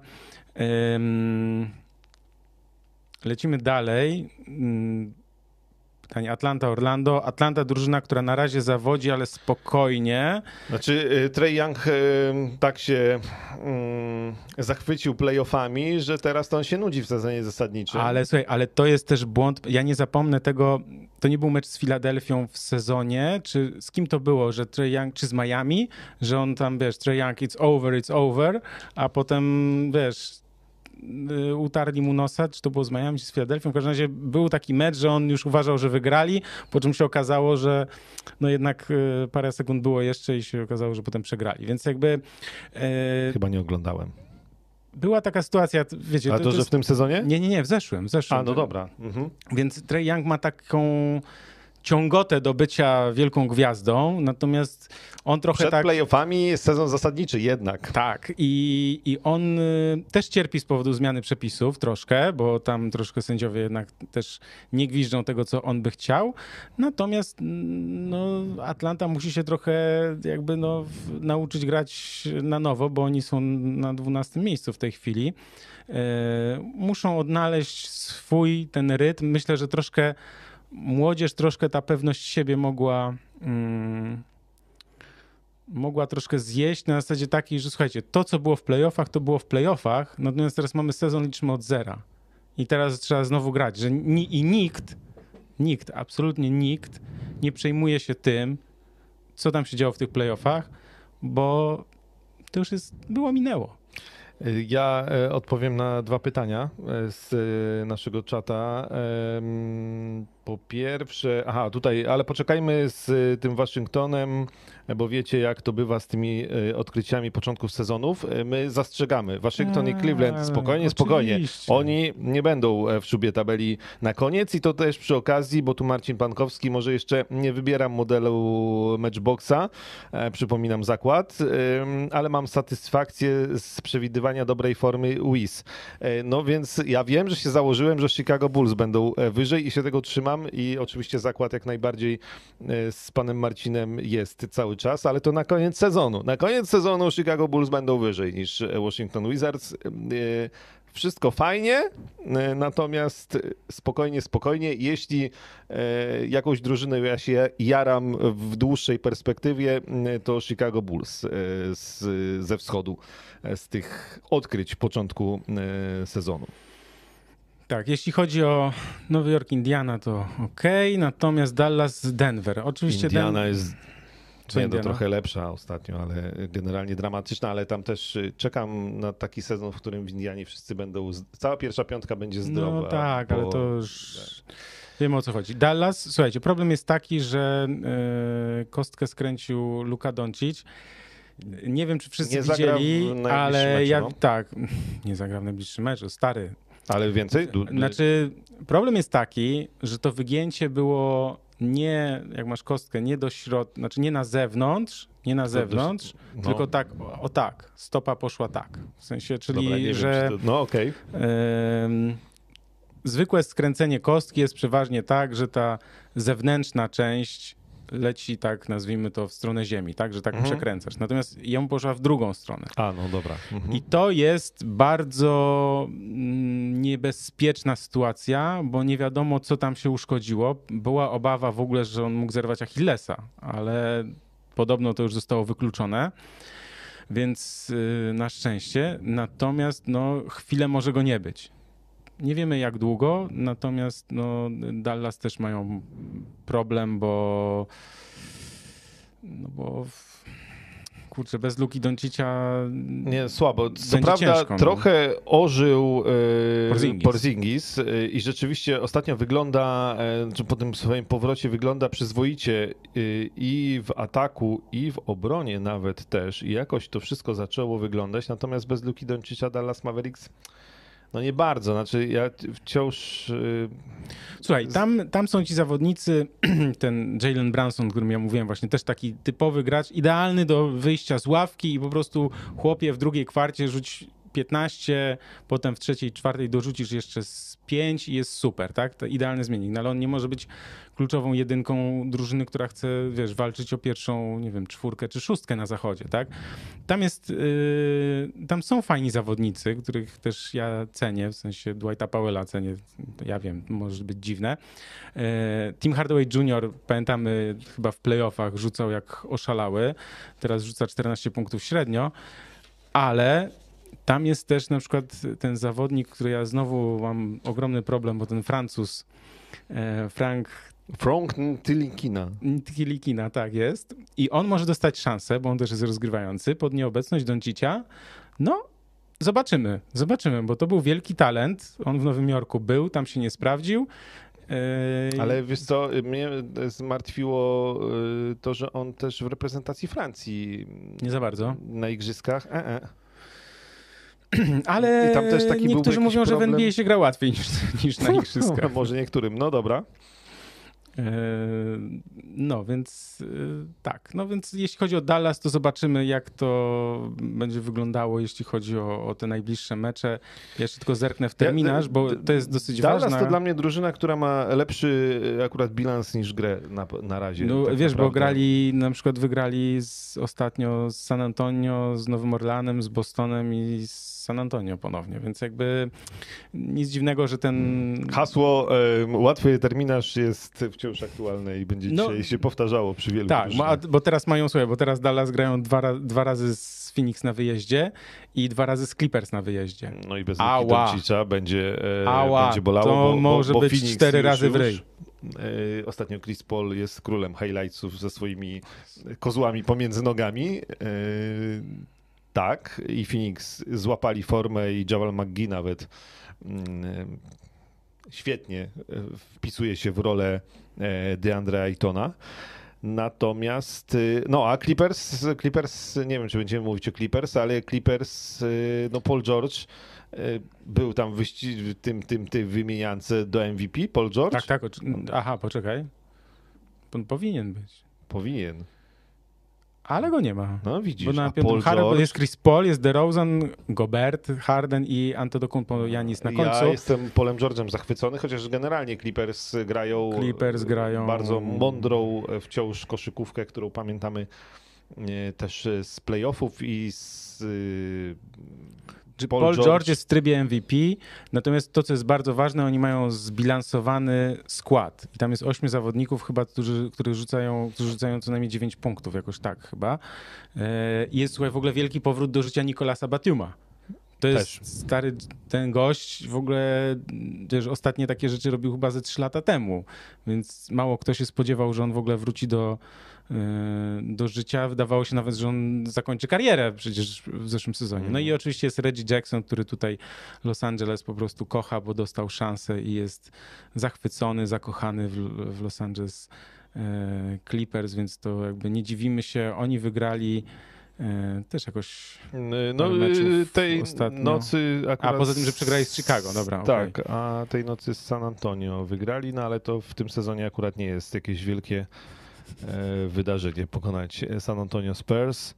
Lecimy dalej. Mm, pytanie Atlanta, Orlando. Atlanta drużyna, która na razie zawodzi, ale spokojnie. Znaczy y, Trey Young y, tak się y, zachwycił playoffami, że teraz to on się nudzi w sezonie zasadniczym. Ale słuchaj, ale to jest też błąd. Ja nie zapomnę tego. To nie był mecz z Filadelfią w sezonie, czy z kim to było, że Trey Young, czy z Miami, że on tam, wiesz, Trey Young, it's over, it's over, a potem, wiesz, utarli mu nosa, czy to było z Miami, czy z Filadelfią. W każdym razie był taki mecz, że on już uważał, że wygrali, po czym się okazało, że no jednak y, parę sekund było jeszcze i się okazało, że potem przegrali. Więc jakby... E... Chyba nie oglądałem. Była taka sytuacja, wiecie... A to, to, to że jest... w tym sezonie? Nie, nie, nie, w zeszłym, w zeszłym. A, no dobra. Mhm. Więc Trey Young ma taką ciągotę do bycia wielką gwiazdą, natomiast on trochę Przed tak... playoffami jest sezon zasadniczy jednak. Tak i, i on y, też cierpi z powodu zmiany przepisów troszkę, bo tam troszkę sędziowie jednak też nie gwiżdżą tego, co on by chciał, natomiast no, Atlanta musi się trochę jakby no, nauczyć grać na nowo, bo oni są na 12 miejscu w tej chwili. E, muszą odnaleźć swój ten rytm. Myślę, że troszkę młodzież troszkę ta pewność siebie mogła. Mm, mogła troszkę zjeść na zasadzie takiej, że słuchajcie, to co było w playoffach, to było w playoffach, natomiast teraz mamy sezon, liczymy od zera. I teraz trzeba znowu grać, że ni i nikt, nikt, absolutnie nikt nie przejmuje się tym, co tam się działo w tych playoffach, bo to już jest, było minęło. Ja e, odpowiem na dwa pytania e, z e, naszego czata. Po pierwsze, aha, tutaj, ale poczekajmy z y, tym Waszyngtonem, bo wiecie, jak to bywa z tymi y, odkryciami początków sezonów. Y, My zastrzegamy. Waszyngton i Cleveland, Eee, spokojnie, spokojnie. oczywiście. Oni nie będą e, w szubie tabeli na koniec i to też przy okazji, bo tu Marcin Pankowski może jeszcze nie wybieram modelu Matchboxa, e, przypominam zakład, ale mam satysfakcję z przewidywania dobrej formy Wiz. E, No więc ja wiem, że się założyłem, że Chicago Bulls będą wyżej i się tego trzymam i oczywiście zakład jak najbardziej e, z panem Marcinem jest cały czas, ale to na koniec sezonu. Na koniec sezonu Chicago Bulls będą wyżej niż e, Washington Wizards. E, Wszystko fajnie, natomiast spokojnie, spokojnie. Jeśli jakąś drużynę ja się jaram w dłuższej perspektywie, to Chicago Bulls ze wschodu, z tych odkryć początku sezonu. Tak, jeśli chodzi o Nowy Jork, Indiana, to ok, natomiast Dallas, Denver. Oczywiście Indiana jest Co nie, no, trochę lepsza ostatnio, ale generalnie dramatyczna, ale tam też y, czekam na taki sezon, w którym w Indianie wszyscy będą, cała pierwsza piątka będzie zdrowa. No tak, bo... ale to już wiemy o co chodzi. Dallas, słuchajcie, problem jest taki, że e, kostkę skręcił Luka Doncic. Nie wiem, czy wszyscy Nie widzieli, ale meczu, ja no. tak, nie zagra w najbliższym meczu, stary. Ale więcej? Du... Znaczy, problem jest taki, że to wygięcie było nie, jak masz kostkę, nie do środka, znaczy nie na zewnątrz, nie na zewnątrz, no. tylko tak, o, tak, stopa poszła tak. W sensie, czyli, Dobra, że... wiem, to... No okej. Em, zwykłe skręcenie kostki jest przeważnie tak, że ta zewnętrzna część leci tak, nazwijmy to, w stronę ziemi, tak, że tak Mhm. przekręcasz. Natomiast ją poszła w drugą stronę. A, no dobra. Mhm. I to jest bardzo mm, niebezpieczna sytuacja, bo nie wiadomo, co tam się uszkodziło. Była obawa w ogóle, że on mógł zerwać Achillesa, ale podobno to już zostało wykluczone. Więc y, na szczęście. Natomiast no, chwilę może go nie być. Nie wiemy jak długo, natomiast no, Dallas też mają problem, bo no bo w- kurczę, bez Luki Doncicia Nie, słabo. Co prawda ciężko, no. trochę ożył e, Porzingis. Porzingis e, i rzeczywiście ostatnio wygląda, e, czy po tym swoim powrocie wygląda przyzwoicie i w ataku, i w obronie nawet też. I jakoś to wszystko zaczęło wyglądać. Natomiast bez Luki Doncicza Dallas Mavericks no nie bardzo. Znaczy ja wciąż... e, Słuchaj, tam, tam są ci zawodnicy, ten Jalen Branson, o którym ja mówiłem, właśnie też taki typowy gracz, idealny do wyjścia z ławki i po prostu chłopie w drugiej kwarcie rzuć 15, potem w trzeciej, czwartej dorzucisz jeszcze z 5 i jest super, tak? To idealny zmiennik, no ale on nie może być kluczową jedynką drużyny, która chce, wiesz, walczyć o pierwszą, nie wiem, czwórkę czy szóstkę na zachodzie, tak? Tam jest, yy, tam są fajni zawodnicy, których też ja cenię, w sensie Dwighta Powella cenię, ja wiem, może być dziwne. Yy, Tim Hardaway Jr., pamiętamy, chyba w playoffach rzucał jak oszalały, teraz rzuca 14 punktów średnio, ale tam jest też na przykład ten zawodnik, który ja znowu mam ogromny problem, bo ten Francuz, e, Frank Frank Tylikina. Tilikina, tak jest. I on może dostać szansę, bo on też jest rozgrywający, pod nieobecność Doncicia. No, zobaczymy, zobaczymy, bo to był wielki talent. On w Nowym Jorku był, tam się nie sprawdził. E, Ale wiesz co, mnie zmartwiło e, to, że on też w reprezentacji Francji Nie za bardzo. na igrzyskach. E, e. Ale I tam też taki niektórzy mówią, że w problem? NBA się gra łatwiej niż, niż na igrzyskach. Może niektórym, no dobra. E, No, więc e, tak. No więc jeśli chodzi o Dallas, to zobaczymy, jak to będzie wyglądało, jeśli chodzi o, o te najbliższe mecze. Ja jeszcze tylko zerknę w terminarz, bo to jest dosyć Dallas ważne. to dla mnie drużyna, która ma lepszy e, akurat bilans niż grę na, na razie. No tak wiesz, bo naprawdę. grali, na przykład wygrali z, ostatnio z San Antonio, z Nowym Orlanem, z Bostonem i z San Antonio ponownie, więc jakby nic dziwnego, że ten... Hasło e, łatwy terminarz jest wciąż aktualne i będzie No, dzisiaj się powtarzało przy wielu Tak, bo, bo teraz mają, słuchaj, bo teraz Dallas grają dwa, dwa razy z Phoenix na wyjeździe i dwa razy z Clippers na wyjeździe. No i bez Doncicza będzie, e, Ała, będzie bolało, to bo, może bo, być Phoenix cztery już, razy w ryj. e, Ostatnio Chris Paul jest królem highlightsów ze swoimi kozłami pomiędzy nogami. E, tak, i Phoenix złapali formę i Jamal McGee nawet mm, świetnie e, wpisuje się w rolę e, DeAndre Aytona. Natomiast, y, no a Clippers, Clippers, nie wiem czy będziemy mówić o Clippers, ale Clippers, no Paul George był tam wyścig, tym, tym, tym wymieniance do MVP, Paul George? Tak, tak. Aha, poczekaj. On powinien być. Powinien. Ale go nie ma. No widzisz, Bo na piątym jest Chris Paul, jest DeRozan, Gobert, Harden i Antetokounmpo Janis na końcu. Ja jestem Polem George'em zachwycony, chociaż generalnie Clippers grają, Clippers grają- bardzo mądrą e, wciąż koszykówkę, którą pamiętamy e, też e, z playoffów i z Że Paul, George. jest w trybie MVP, natomiast to, co jest bardzo ważne, oni mają zbilansowany skład. I tam jest ośmiu zawodników chyba, którzy, którzy, rzucają, którzy rzucają co najmniej 9 punktów, jakoś tak chyba. E, I jest, słuchaj, w ogóle wielki powrót do życia Nikolasa Batiuma. To jest Też. stary ten gość, w ogóle wiesz, ostatnie takie rzeczy robił chyba ze 3 lata temu, więc mało kto się spodziewał, że on w ogóle wróci do, do życia. Wydawało się nawet, że on zakończy karierę przecież w zeszłym sezonie. No i oczywiście jest Reggie Jackson, który tutaj Los Angeles po prostu kocha, bo dostał szansę i jest zachwycony, zakochany w, Los Angeles e, Clippers, więc to jakby nie dziwimy się. Oni wygrali e, też jakoś No, y, tej ostatnio. nocy akurat... A, poza tym, że przegrali z Chicago, dobra, Tak, a tej nocy z San Antonio wygrali, no ale to w tym sezonie akurat nie jest jakieś wielkie wydarzenie pokonać San Antonio Spurs.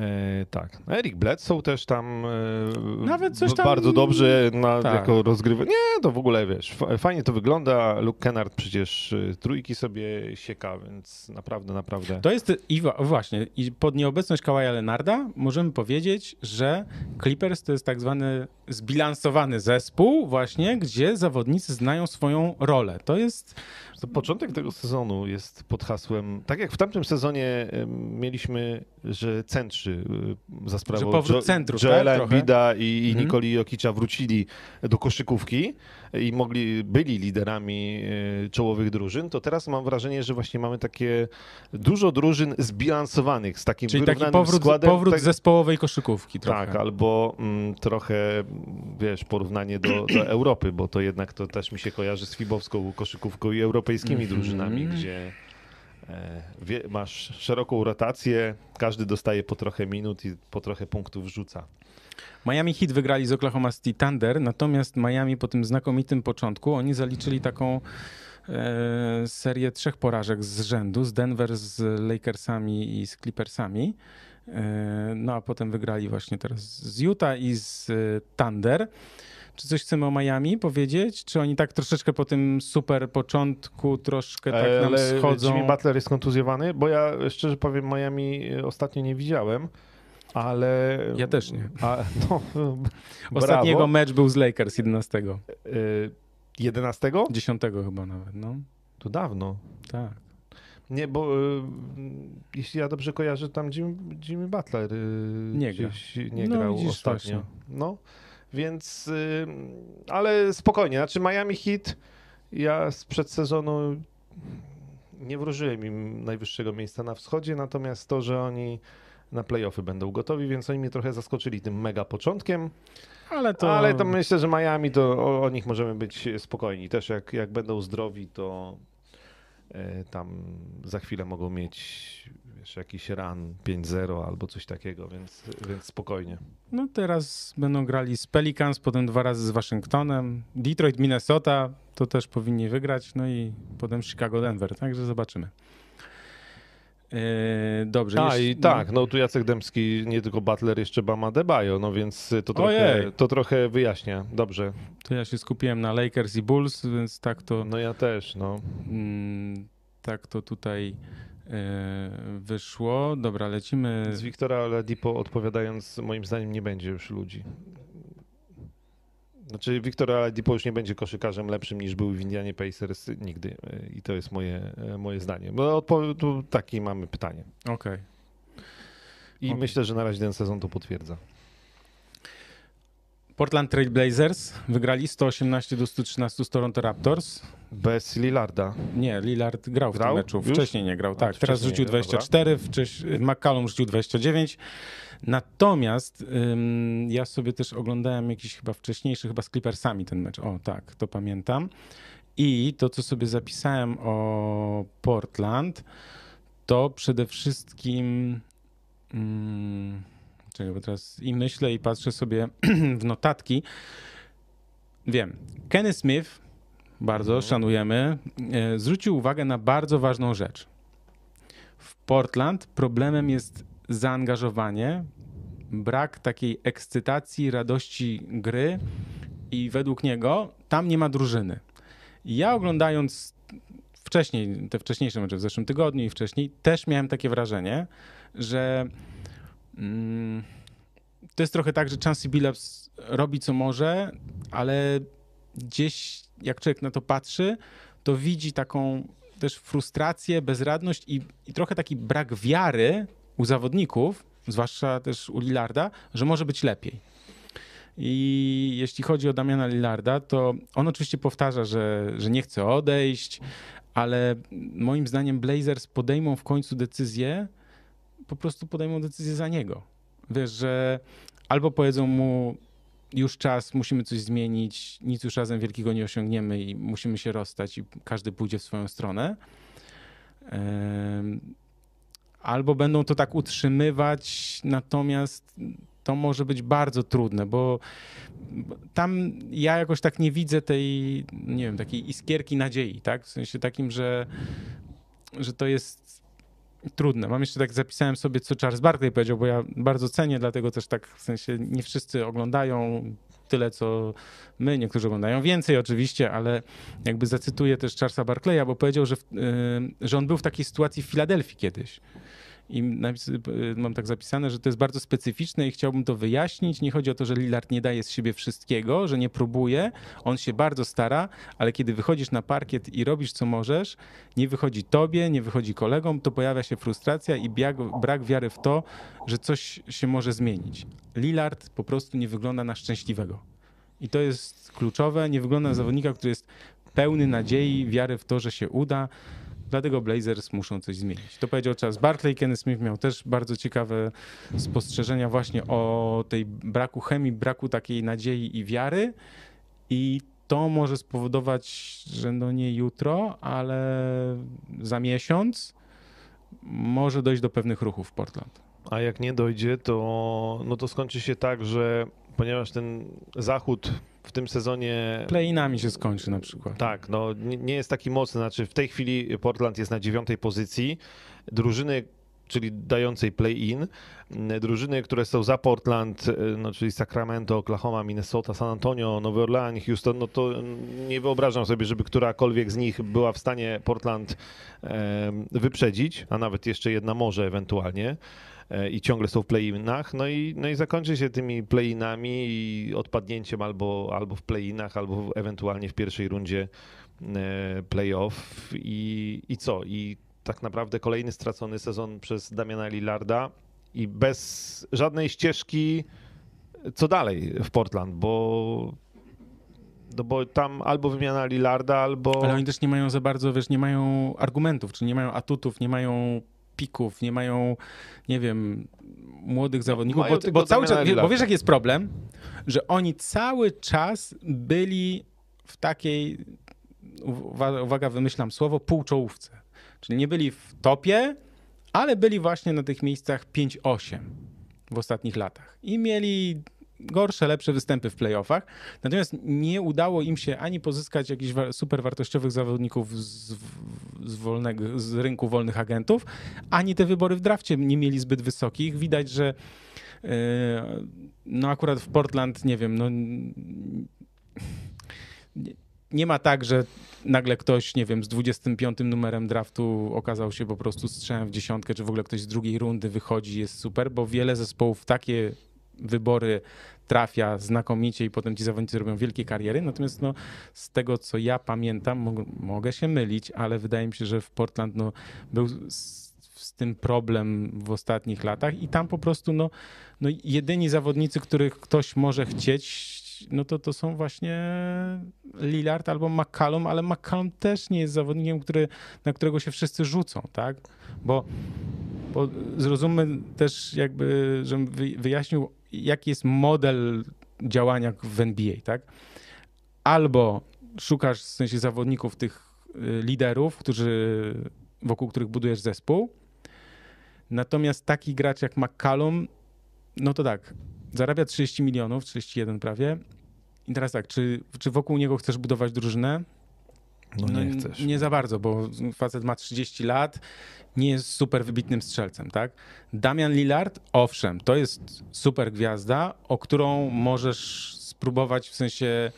E, tak. Eric Bledsoe też tam, e, Nawet coś tam- bardzo dobrze na, Tak. jako rozgrywa. Nie, to w ogóle wiesz, fa- fajnie to wygląda. Luke Kennard przecież e, trójki sobie sieka, więc naprawdę, naprawdę. To jest i właśnie, i pod nieobecność Kawaja Leonarda możemy powiedzieć, że Clippers to jest tak zwany zbilansowany zespół właśnie, gdzie zawodnicy znają swoją rolę. To jest To początek tego sezonu jest pod hasłem, tak jak w tamtym sezonie mieliśmy, że centrzy y, za sprawą powrót Jo- centrów, Joela tak? Trochę. Embida i, i Mhm. Nikoli Jokicza wrócili do koszykówki i mogli, byli liderami y, czołowych drużyn, to teraz mam wrażenie, że właśnie mamy takie dużo drużyn zbilansowanych z takim czyli taki powrót, składem. powrót tak, zespołowej koszykówki trochę. tak, albo mm, trochę, wiesz, porównanie do, do Europy, bo to jednak to też mi się kojarzy z fibowską koszykówką i europejskimi Mhm. drużynami, gdzie wie, masz szeroką rotację, każdy dostaje po trochę minut i po trochę punktów rzuca. Miami Heat wygrali z Oklahoma City Thunder, natomiast Miami po tym znakomitym początku, oni zaliczyli taką e, serię trzech porażek z rzędu, z Denver, z Lakersami i z Clippersami. E, no a potem wygrali właśnie teraz z Utah i z e, Thunder. Czy coś chcemy o Miami powiedzieć? Czy oni tak troszeczkę po tym super początku troszkę tak nam Ale schodzą? Jimmy Butler jest kontuzjowany, bo ja szczerze powiem Miami e, ostatnio nie widziałem, ale... Ja też nie. A, no, Ostatniego brawo. mecz był z Lakers 11. E, 11? 10 chyba nawet, no. To dawno. Tak. Nie, bo y, jeśli ja dobrze kojarzę, tam Jimmy, Jimmy Butler y, Nie gra. nie No, grał ostatnio. właśnie. No, więc, y, ale spokojnie, znaczy Miami Heat, ja sprzed sezonu nie wróżyłem im najwyższego miejsca na wschodzie, natomiast to, że oni na playoffy będą gotowi, więc oni mnie trochę zaskoczyli tym mega początkiem, Ale to... ale to myślę, że Miami to o, o nich możemy być spokojni. Też jak, jak będą zdrowi, to tam za chwilę mogą mieć wiesz, jakiś run 5-0 albo coś takiego, więc, więc spokojnie. No teraz będą grali z Pelicans, potem dwa razy z Waszyngtonem. Detroit, Minnesota to też powinni wygrać, no i potem Chicago, Denver, także zobaczymy. Yy, dobrze. A jeśli- i tak, no tu Jacek Dębski, nie tylko Butler, jeszcze Bama Debajo, no więc to trochę, Ojej. to trochę wyjaśnia. Dobrze. To ja się skupiłem na Lakers i Bulls, więc tak to, No ja też, no. mm, tak to tutaj yy, wyszło. Dobra, lecimy. Z Wiktora Oladipo odpowiadając, moim zdaniem nie będzie już ludzi. Znaczy, Wiktor Oladipo już nie będzie koszykarzem lepszym niż był w Indianie Pacers nigdy. I to jest moje, moje zdanie. Odpo- tu takie mamy pytanie. Okej. I Okej. myślę, że na razie ten sezon to potwierdza. Portland Trail Blazers wygrali 118 do 113 z Toronto Raptors. Bez Lillarda. Nie, Lillard grał, Grał? w tym meczu. Już? Wcześniej nie grał. Tak, A, teraz rzucił nie grał, 24, wcześniej McCallum rzucił 29. Natomiast ym, ja sobie też oglądałem jakiś chyba wcześniejszy, chyba z Clippersami ten mecz. O, tak, to pamiętam. I to, co sobie zapisałem o Portland, to przede wszystkim. Mm, czekaj, bo teraz i myślę, i patrzę sobie w notatki. Wiem. Kenny Smith, bardzo Mhm. szanujemy, e, zwrócił uwagę na bardzo ważną rzecz. W Portland problemem jest zaangażowanie, brak takiej ekscytacji, radości gry i według niego tam nie ma drużyny. Ja oglądając wcześniej, te wcześniejsze mecze w zeszłym tygodniu i wcześniej, też miałem takie wrażenie, że to jest trochę tak, że Chancey Billups robi co może, ale gdzieś jak człowiek na to patrzy, to widzi taką też frustrację, bezradność i, i trochę taki brak wiary u zawodników, zwłaszcza też u Lillarda, że może być lepiej. I jeśli chodzi o Damiana Lillarda, to on oczywiście powtarza, że, że nie chce odejść, ale moim zdaniem Blazers podejmą w końcu decyzję, po prostu podejmą decyzję za niego. Wiesz, że albo powiedzą mu już czas, musimy coś zmienić, nic już razem wielkiego nie osiągniemy i musimy się rozstać i każdy pójdzie w swoją stronę. Albo będą to tak utrzymywać, natomiast to może być bardzo trudne, bo tam ja jakoś tak nie widzę tej, nie wiem, takiej iskierki nadziei, tak? W sensie takim, że, że to jest trudne. Mam jeszcze tak, zapisałem sobie, co Charles Barkley powiedział, bo ja bardzo cenię, dlatego też tak w sensie nie wszyscy oglądają tyle, co my, niektórzy oglądają więcej oczywiście, ale jakby zacytuję też Charlesa Barkleya, bo powiedział, że, w, y, że on był w takiej sytuacji w Filadelfii kiedyś. I napis- y, mam tak zapisane, że to jest bardzo specyficzne i chciałbym to wyjaśnić. Nie chodzi o to, że Lillard nie daje z siebie wszystkiego, że nie próbuje. On się bardzo stara, ale kiedy wychodzisz na parkiet i robisz co możesz, nie wychodzi tobie, nie wychodzi kolegom, to pojawia się frustracja i brak wiary w to, że coś się może zmienić. Lillard po prostu nie wygląda na szczęśliwego. I to jest kluczowe. Nie wygląda na zawodnika, który jest pełny nadziei, wiary w to, że się uda. Dlatego Blazers muszą coś zmienić. To powiedział czas Barkley. Kenny Smith miał też bardzo ciekawe spostrzeżenia właśnie o tej braku chemii, braku takiej nadziei i wiary. I to może spowodować, że no nie jutro, ale za miesiąc może dojść do pewnych ruchów w Portland. A jak nie dojdzie, to, no to skończy się tak, że ponieważ ten zachód w tym sezonie Play-inami się skończy na przykład. Tak, no nie, nie jest taki mocny. Znaczy w tej chwili Portland jest na dziewiątej pozycji. Drużyny, czyli dającej play-in, m, drużyny, które są za Portland, y, no, czyli Sacramento, Oklahoma, Minnesota, San Antonio, Nowy Orleans, Houston, no to mm, nie wyobrażam sobie, żeby którakolwiek z nich była w stanie Portland wyprzedzić, a nawet jeszcze jedna może ewentualnie i ciągle są w play-inach, no i, no i zakończy się tymi play-inami i odpadnięciem albo, albo w play-inach, albo ewentualnie w pierwszej rundzie e, playoff. I, i co? I tak naprawdę kolejny stracony sezon przez Damiana Lillarda i bez żadnej ścieżki co dalej w Portland, bo no bo tam albo wymiana Lillarda, albo... Ale oni też nie mają za bardzo, wiesz, nie mają argumentów, czyli nie mają atutów, nie mają pików, nie mają, nie wiem, młodych zawodników, mają bo, bo cały czas, bo wiesz jaki jest problem? Że oni cały czas byli w takiej, uwa- uwaga, wymyślam słowo, półczołówce. Czyli nie byli w topie, ale byli właśnie na tych miejscach 5-8 w ostatnich latach. I mieli gorsze, lepsze występy w playoffach. Natomiast nie udało im się ani pozyskać jakichś super wartościowych zawodników z, z, wolnego, z rynku wolnych agentów, ani te wybory w drafcie nie mieli zbyt wysokich. Widać, że yy, no akurat w Portland, nie wiem, no nie ma tak, że nagle ktoś, nie wiem, z 25 numerem draftu okazał się po prostu strzałem w dziesiątkę, czy w ogóle ktoś z drugiej rundy wychodzi, jest super, bo wiele zespołów takie wybory trafia znakomicie i potem ci zawodnicy robią wielkie kariery. Natomiast no, z tego, co ja pamiętam, mog- mogę się mylić, ale wydaje mi się, że w Portland no, był z, z tym problem w ostatnich latach i tam po prostu no, no, jedyni zawodnicy, których ktoś może chcieć no to to są właśnie Lillard albo McCallum, ale McCallum też nie jest zawodnikiem, który, na którego się wszyscy rzucą, tak? Bo, bo zrozummy też jakby, żebym wyjaśnił, jaki jest model działania w NBA, tak? Albo szukasz w sensie zawodników, tych y, liderów, którzy, wokół których budujesz zespół, natomiast taki gracz jak McCallum, no to tak, zarabia 30 milionów, 31 prawie. I teraz tak, czy, czy wokół niego chcesz budować drużynę? No, no nie chcesz. Nie za bardzo, bo facet ma 30 lat, nie jest super wybitnym strzelcem, tak? Damian Lillard, owszem, to jest super gwiazda, o którą możesz spróbować w sensie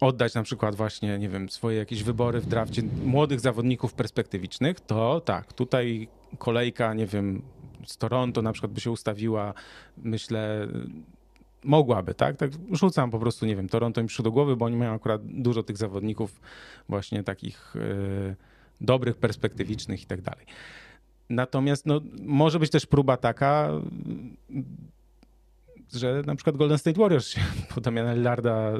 oddać na przykład właśnie, nie wiem, swoje jakieś wybory w drafcie młodych zawodników perspektywicznych, to tak, tutaj kolejka, nie wiem, z Toronto na przykład by się ustawiła, myślę, mogłaby, tak? Tak rzucam po prostu, nie wiem, Toronto im przyszło do głowy, bo oni mają akurat dużo tych zawodników właśnie takich yy, dobrych, perspektywicznych i tak dalej. Natomiast no, może być też próba taka, że na przykład Golden State Warriors się po Damiana Lillarda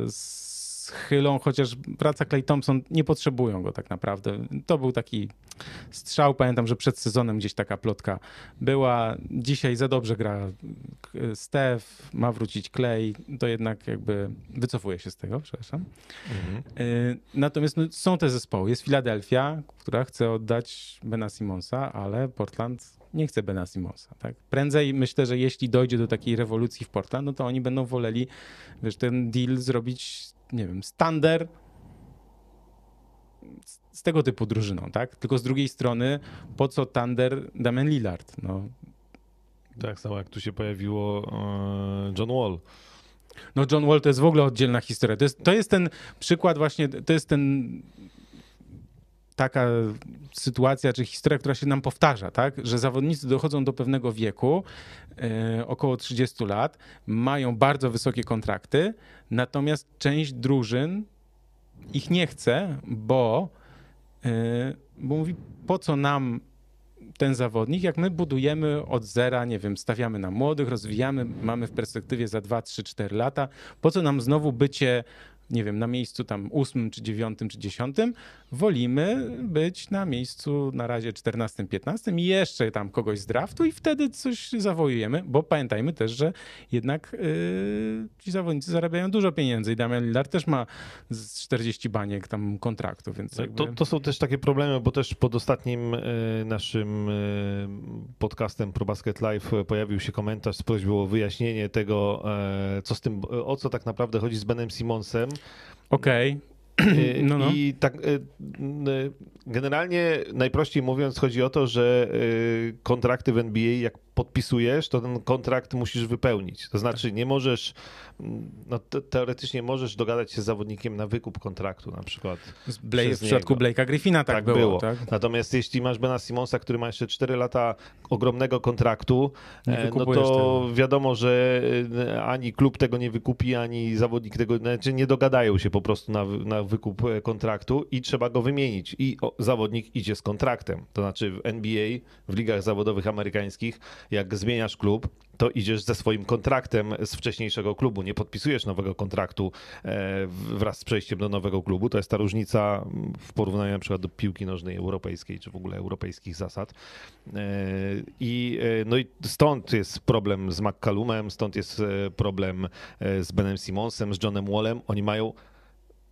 schylą, chociaż wraca Clay Thompson, nie potrzebują go tak naprawdę. To był taki strzał, pamiętam, że przed sezonem gdzieś taka plotka była. Dzisiaj za dobrze gra Steph, ma wrócić Clay, to jednak jakby wycofuje się z tego, przepraszam. Mhm. Y, natomiast no, są te zespoły. Jest Filadelfia, która chce oddać Bena Simonsa, ale Portland nie chce Bena Simonsa. Tak? Prędzej myślę, że jeśli dojdzie do takiej rewolucji w Portland, no to oni będą woleli wiesz, ten deal zrobić nie wiem, Stander z tego typu drużyną, tak? Tylko z drugiej strony, po co Thunder Damian Lillard? No. Tak samo jak tu się pojawiło e, John Wall. No John Wall to jest w ogóle oddzielna historia. To jest, to jest ten przykład właśnie, to jest ten taka sytuacja czy historia, która się nam powtarza, tak? że zawodnicy dochodzą do pewnego wieku, yy, około 30 lat, mają bardzo wysokie kontrakty, natomiast część drużyn ich nie chce, bo, yy, bo mówi, po co nam ten zawodnik, jak my budujemy od zera, nie wiem, stawiamy na młodych, rozwijamy, mamy w perspektywie za 2, 3, 4 lata, po co nam znowu bycie nie wiem, na miejscu tam ósmym, czy dziewiątym, czy dziesiątym, wolimy być na miejscu na razie czternastym, piętnastym i jeszcze tam kogoś z draftu i wtedy coś zawołujemy, bo pamiętajmy też, że jednak yy, ci zawodnicy zarabiają dużo pieniędzy i Damian Lillard też ma z 40 baniek tam kontraktu, więc jakby... to, to są też takie problemy, bo też pod ostatnim yy, naszym yy, podcastem ProBasket Live pojawił się komentarz z prośbą o wyjaśnienie tego, e, co z tym, o co tak naprawdę chodzi z Benem Simonsem, Okej. Okay. No, no. I tak y, y, generalnie najprościej mówiąc chodzi o to, że y, kontrakty w NBA jak podpisujesz, to ten kontrakt musisz wypełnić. To znaczy nie możesz, no teoretycznie możesz dogadać się z zawodnikiem na wykup kontraktu na przykład. Blake, w przypadku Blake'a Griffina tak, tak było. było. Tak? Natomiast jeśli masz Bena Simonsa, który ma jeszcze 4 lata ogromnego kontraktu, e, no to tego. wiadomo, że e, ani klub tego nie wykupi, ani zawodnik tego, znaczy nie dogadają się po prostu na, na wykup e, kontraktu i trzeba go wymienić. I o, zawodnik idzie z kontraktem. To znaczy w NBA, w ligach zawodowych amerykańskich jak zmieniasz klub, to idziesz ze swoim kontraktem z wcześniejszego klubu. Nie podpisujesz nowego kontraktu e, wraz z przejściem do nowego klubu. To jest ta różnica w porównaniu na przykład do piłki nożnej europejskiej, czy w ogóle europejskich zasad. E, I, e, no i stąd jest problem z McCallumem, stąd jest problem z Benem Simonsem, z Johnem Wallem. Oni mają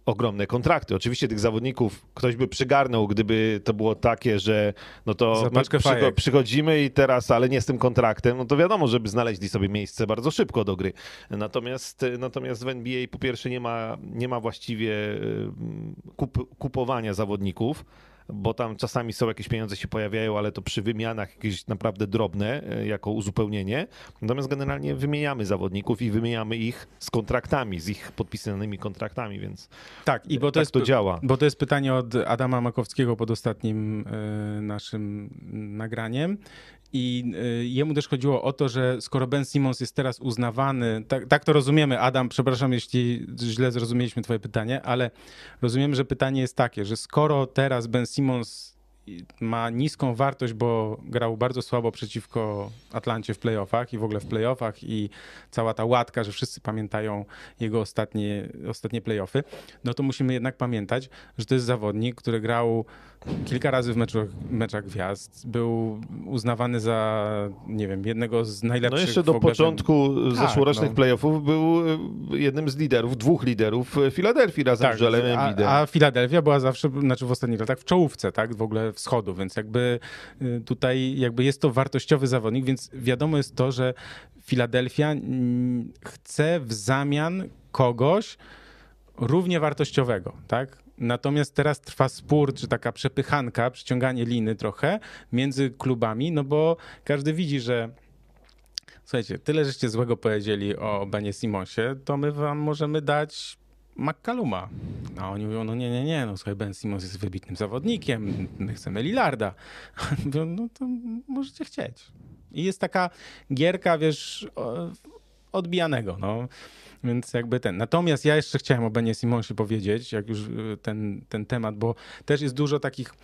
ogromne kontrakty. Oczywiście tych zawodników ktoś by przygarnął, gdyby to było takie, że no to przycho przychodzimy i teraz, ale nie z tym kontraktem, no to wiadomo, żeby znaleźli sobie miejsce bardzo szybko do gry. Natomiast, natomiast w NBA po pierwsze nie ma, nie ma właściwie kup, kupowania zawodników bo tam czasami są jakieś pieniądze się pojawiają, ale to przy wymianach jakieś naprawdę drobne, e, jako uzupełnienie. Natomiast generalnie wymieniamy zawodników i wymieniamy ich z kontraktami, z ich podpisanymi kontraktami, więc tak, i bo to, tak jest, to działa. Bo to jest pytanie od Adama Makowskiego pod ostatnim y, naszym nagraniem i y, jemu też chodziło o to, że skoro Ben Simmons jest teraz uznawany, tak, tak, to rozumiemy, Adam, przepraszam, jeśli źle zrozumieliśmy Twoje pytanie, ale rozumiemy, że pytanie jest takie, że skoro teraz Ben Simmons ma niską wartość, bo grał bardzo słabo przeciwko Atlancie w playoffach i w ogóle w playoffach i cała ta łatka, że wszyscy pamiętają jego ostatnie, ostatnie playoffy, no to musimy jednak pamiętać, że to jest zawodnik, który grał kilka razy w meczach, meczach gwiazd. Był uznawany za, nie wiem, jednego z najlepszych. No jeszcze do początku tak, zeszłorocznych no. playoffów był e, jednym z liderów, dwóch liderów Filadelfii razem tak, z Joelem Embiidem. A, a Filadelfia była zawsze, znaczy w ostatnich latach w czołówce, tak, w ogóle wschodu, więc jakby y, tutaj jakby jest to wartościowy zawodnik, więc wiadomo jest to, że Filadelfia chce w zamian kogoś równie wartościowego, tak? Natomiast teraz trwa spór, czy taka przepychanka, przyciąganie liny trochę między klubami, no bo każdy widzi, że słuchajcie, tyle żeście złego powiedzieli o Benie Simonsie, to my wam możemy dać McCalluma. A oni mówią, no nie, nie, nie, no słuchaj, Ben Simmons jest wybitnym zawodnikiem, my chcemy Lillarda. Mówią, no to możecie chcieć. I jest taka gierka, wiesz, odbijanego, no. Więc jakby ten. Natomiast ja jeszcze chciałem o Benie Simonsie powiedzieć, jak już y, ten, ten temat, bo też jest dużo takich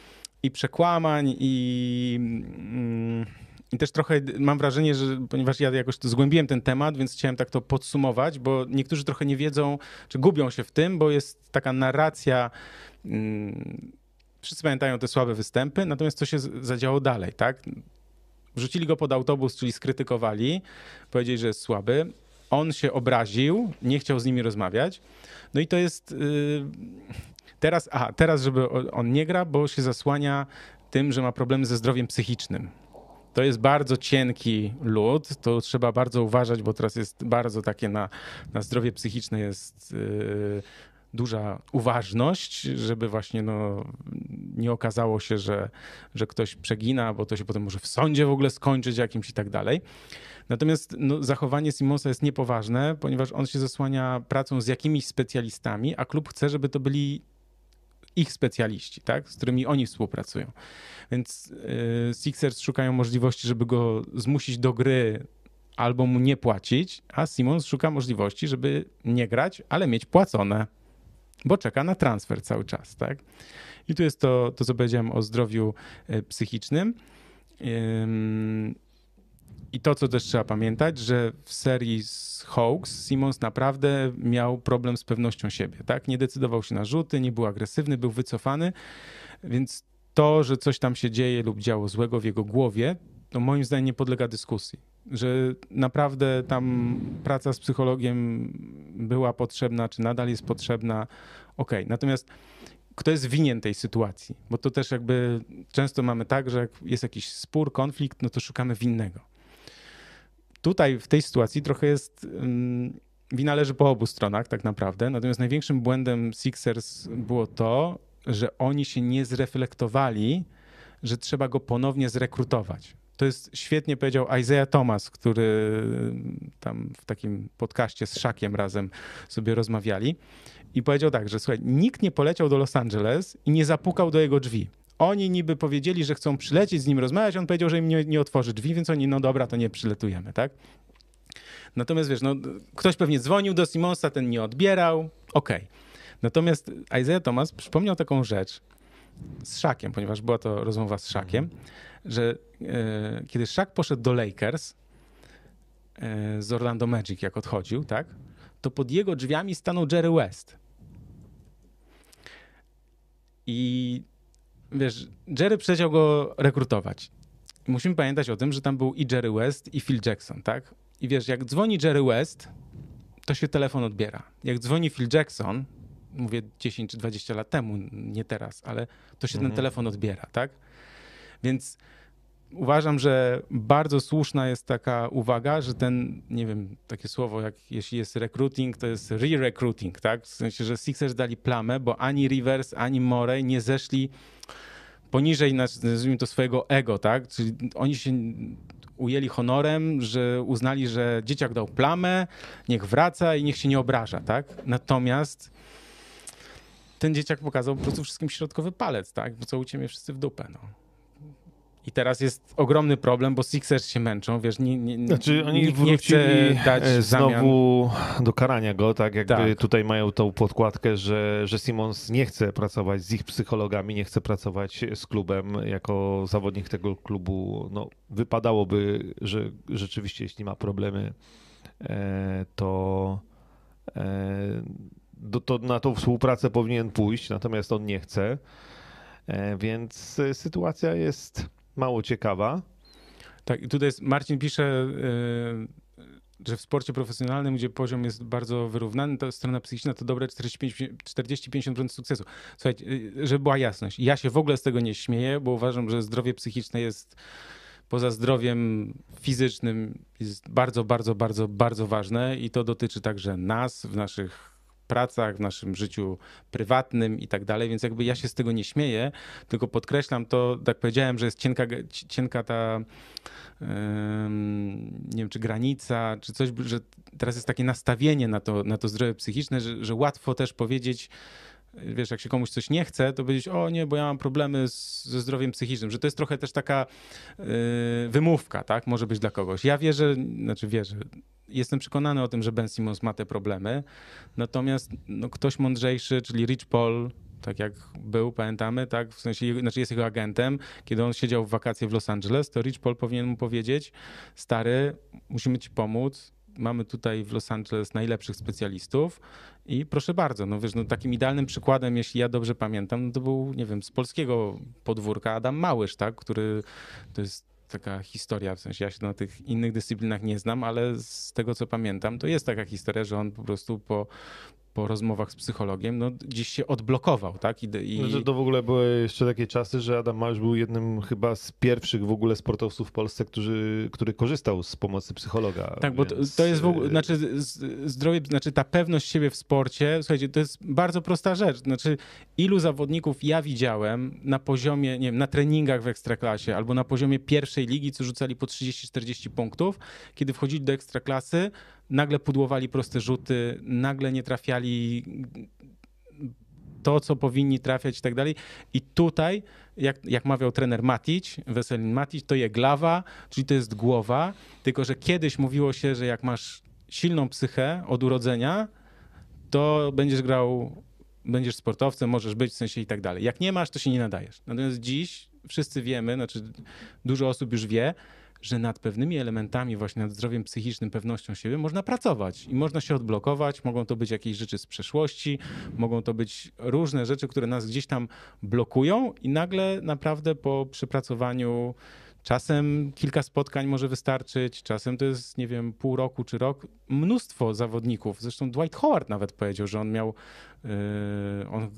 i przekłamań, i, mm, i też trochę mam wrażenie, że ponieważ ja jakoś zgłębiłem ten temat, więc chciałem tak to podsumować, bo niektórzy trochę nie wiedzą, czy gubią się w tym, bo jest taka narracja. Hmm, wszyscy pamiętają te słabe występy, natomiast co się zadziało dalej, tak? Wrzucili go pod autobus, czyli skrytykowali, powiedzieli, że jest słaby on się obraził, nie chciał z nimi rozmawiać. No i to jest yy, teraz, aha, teraz, żeby on nie gra, bo się zasłania tym, że ma problemy ze zdrowiem psychicznym. To jest bardzo cienki lód, to trzeba bardzo uważać, bo teraz jest bardzo takie na, na zdrowie psychiczne jest yy, duża uważność, żeby właśnie no, nie okazało się, że, że ktoś przegina, bo to się potem może w sądzie w ogóle skończyć jakimś i tak dalej. Natomiast no, zachowanie Simonsa jest niepoważne, ponieważ on się zasłania pracą z jakimiś specjalistami, a klub chce, żeby to byli ich specjaliści, tak? z którymi oni współpracują. Więc yy, Sixers szukają możliwości, żeby go zmusić do gry albo mu nie płacić, a Simons szuka możliwości, żeby nie grać, ale mieć płacone, bo czeka na transfer cały czas. Tak? I tu jest to, to co powiedziałem o zdrowiu y, psychicznym. I to, co też trzeba pamiętać, że w serii z Hawks Simons naprawdę miał problem z pewnością siebie, tak? Nie decydował się na rzuty, nie był agresywny, był wycofany, więc to, że coś tam się dzieje lub działo złego w jego głowie, to moim zdaniem nie podlega dyskusji. Że naprawdę tam praca z psychologiem była potrzebna, czy nadal jest potrzebna, ok. Natomiast kto jest winien tej sytuacji? Bo to też jakby często mamy tak, że jak jest jakiś spór, konflikt, no to szukamy winnego tutaj w tej sytuacji trochę jest. Wina leży po obu stronach, tak naprawdę. Natomiast największym błędem Sixers było to, że oni się nie zreflektowali, że trzeba go ponownie zrekrutować. To jest świetnie powiedział Isaiah Thomas, który tam w takim podcaście z Szakiem razem sobie rozmawiali. I powiedział tak, że słuchaj, nikt nie poleciał do Los Angeles i nie zapukał do jego drzwi. Oni niby powiedzieli, że chcą przylecieć z nim rozmawiać, on powiedział, że im nie, nie otworzy drzwi, więc oni, no dobra, to nie przyletujemy, tak? Natomiast wiesz, no, ktoś pewnie dzwonił do Simonsa, ten nie odbierał, okej. Okay. Natomiast Isaiah Thomas przypomniał taką rzecz z Szakiem, ponieważ była to rozmowa z Szakiem, że e, kiedy Szak poszedł do Lakers e, z Orlando Magic, jak odchodził, tak, to pod jego drzwiami stanął Jerry West. I wiesz, Jerry przeciął go rekrutować. Musimy pamiętać o tym, że tam był i Jerry West, i Phil Jackson, tak? I wiesz, jak dzwoni Jerry West, to się telefon odbiera. Jak dzwoni Phil Jackson, mówię 10 czy 20 lat temu, nie teraz, ale to się mhm. ten telefon odbiera, tak? Więc uważam, że bardzo słuszna jest taka uwaga, że ten, nie wiem, takie słowo, jak jeśli jest recruiting, to jest re-recruiting, tak? W sensie, że Sixers dali plamę, bo ani Rivers, ani Morey nie zeszli poniżej, nazwijmy to, swojego ego, tak? Czyli oni się ujęli honorem, że uznali, że dzieciak dał plamę, niech wraca i niech się nie obraża, tak? Natomiast ten dzieciak pokazał po prostu wszystkim środkowy palec, tak? Bo co uciemie wszyscy w dupę, no I teraz jest ogromny problem, bo Sixers się męczą, wiesz, nie, nie, znaczy, oni nikt nie chce dać e, znowu zamian. do karania go, tak jakby Tak. tutaj mają tą podkładkę, że, że Simons nie chce pracować z ich psychologami, nie chce pracować z klubem jako zawodnik tego klubu. No, wypadałoby, że rzeczywiście jeśli ma problemy, e, to, e, do, to na tą współpracę powinien pójść, natomiast on nie chce. Więc sytuacja jest mało ciekawa. Tak, i tutaj jest, Marcin pisze, yy, że w sporcie profesjonalnym, gdzie poziom jest bardzo wyrównany, to strona psychiczna to dobre 45 40-50% sukcesu. Słuchajcie, yy, żeby była jasność, ja się w ogóle z tego nie śmieję, bo uważam, że zdrowie psychiczne jest poza zdrowiem fizycznym jest bardzo, bardzo, bardzo, bardzo ważne i to dotyczy także nas w naszych pracach, w naszym życiu prywatnym i tak dalej, więc jakby ja się z tego nie śmieję, tylko podkreślam to, tak powiedziałem, że jest cienka, cienka ta nie wiem, czy granica, czy coś, że teraz jest takie nastawienie na to, na to zdrowie psychiczne, że, że łatwo też powiedzieć, wiesz, jak się komuś coś nie chce, to powiedzieć, o nie, bo ja mam problemy z, ze zdrowiem psychicznym, że to jest trochę też taka y, wymówka, tak, może być dla kogoś. Ja wierzę, znaczy wierzę, jestem przekonany o tym, że Ben Simmons ma te problemy, natomiast no, ktoś mądrzejszy, czyli Rich Paul, tak jak był, pamiętamy, tak, w sensie, znaczy jest jego agentem, kiedy on siedział w wakacje w Los Angeles, to Rich Paul powinien mu powiedzieć, stary, musimy ci pomóc, mamy tutaj w Los Angeles najlepszych specjalistów i proszę bardzo, no wiesz, no takim idealnym przykładem, jeśli ja dobrze pamiętam, no to był, nie wiem, z polskiego podwórka Adam Małysz, tak, który to jest taka historia, w sensie ja się na tych innych dyscyplinach nie znam, ale z tego co pamiętam, to jest taka historia, że on po prostu po, po rozmowach z psychologiem, no gdzieś się odblokował, tak? I, i... No, że to w ogóle były jeszcze takie czasy, że Adam Małysz był jednym chyba z pierwszych w ogóle sportowców w Polsce, którzy, który korzystał z pomocy psychologa. Tak, bo to, więc, to jest w ogóle, e, znaczy zdrowie, znaczy ta pewność siebie w sporcie, słuchajcie, to jest bardzo prosta rzecz. Znaczy, ilu zawodników ja widziałem na poziomie, nie wiem, na treningach w ekstraklasie albo na poziomie pierwszej ligi, co rzucali po 30-40 punktów, kiedy wchodzili do ekstraklasy, nagle pudłowali proste rzuty, nagle nie trafiali to, co powinni trafiać i tak dalej. I tutaj, jak, jak mawiał trener Matic, Weselin Matic, to je glawa, czyli to jest głowa, tylko że kiedyś mówiło się, że jak masz silną psychę od urodzenia, to będziesz grał, będziesz sportowcem, możesz być w sensie i tak dalej. Jak nie masz, to się nie nadajesz. Natomiast dziś wszyscy wiemy, znaczy dużo osób już wie, że nad pewnymi elementami, właśnie nad zdrowiem psychicznym, pewnością siebie można pracować i można się odblokować. Mogą to być jakieś rzeczy z przeszłości, mogą to być różne rzeczy, które nas gdzieś tam blokują i nagle naprawdę po przepracowaniu Czasem kilka spotkań może wystarczyć, czasem to jest, nie wiem, pół roku czy rok. Mnóstwo zawodników, zresztą Dwight Howard nawet powiedział, że on miał, yy, on,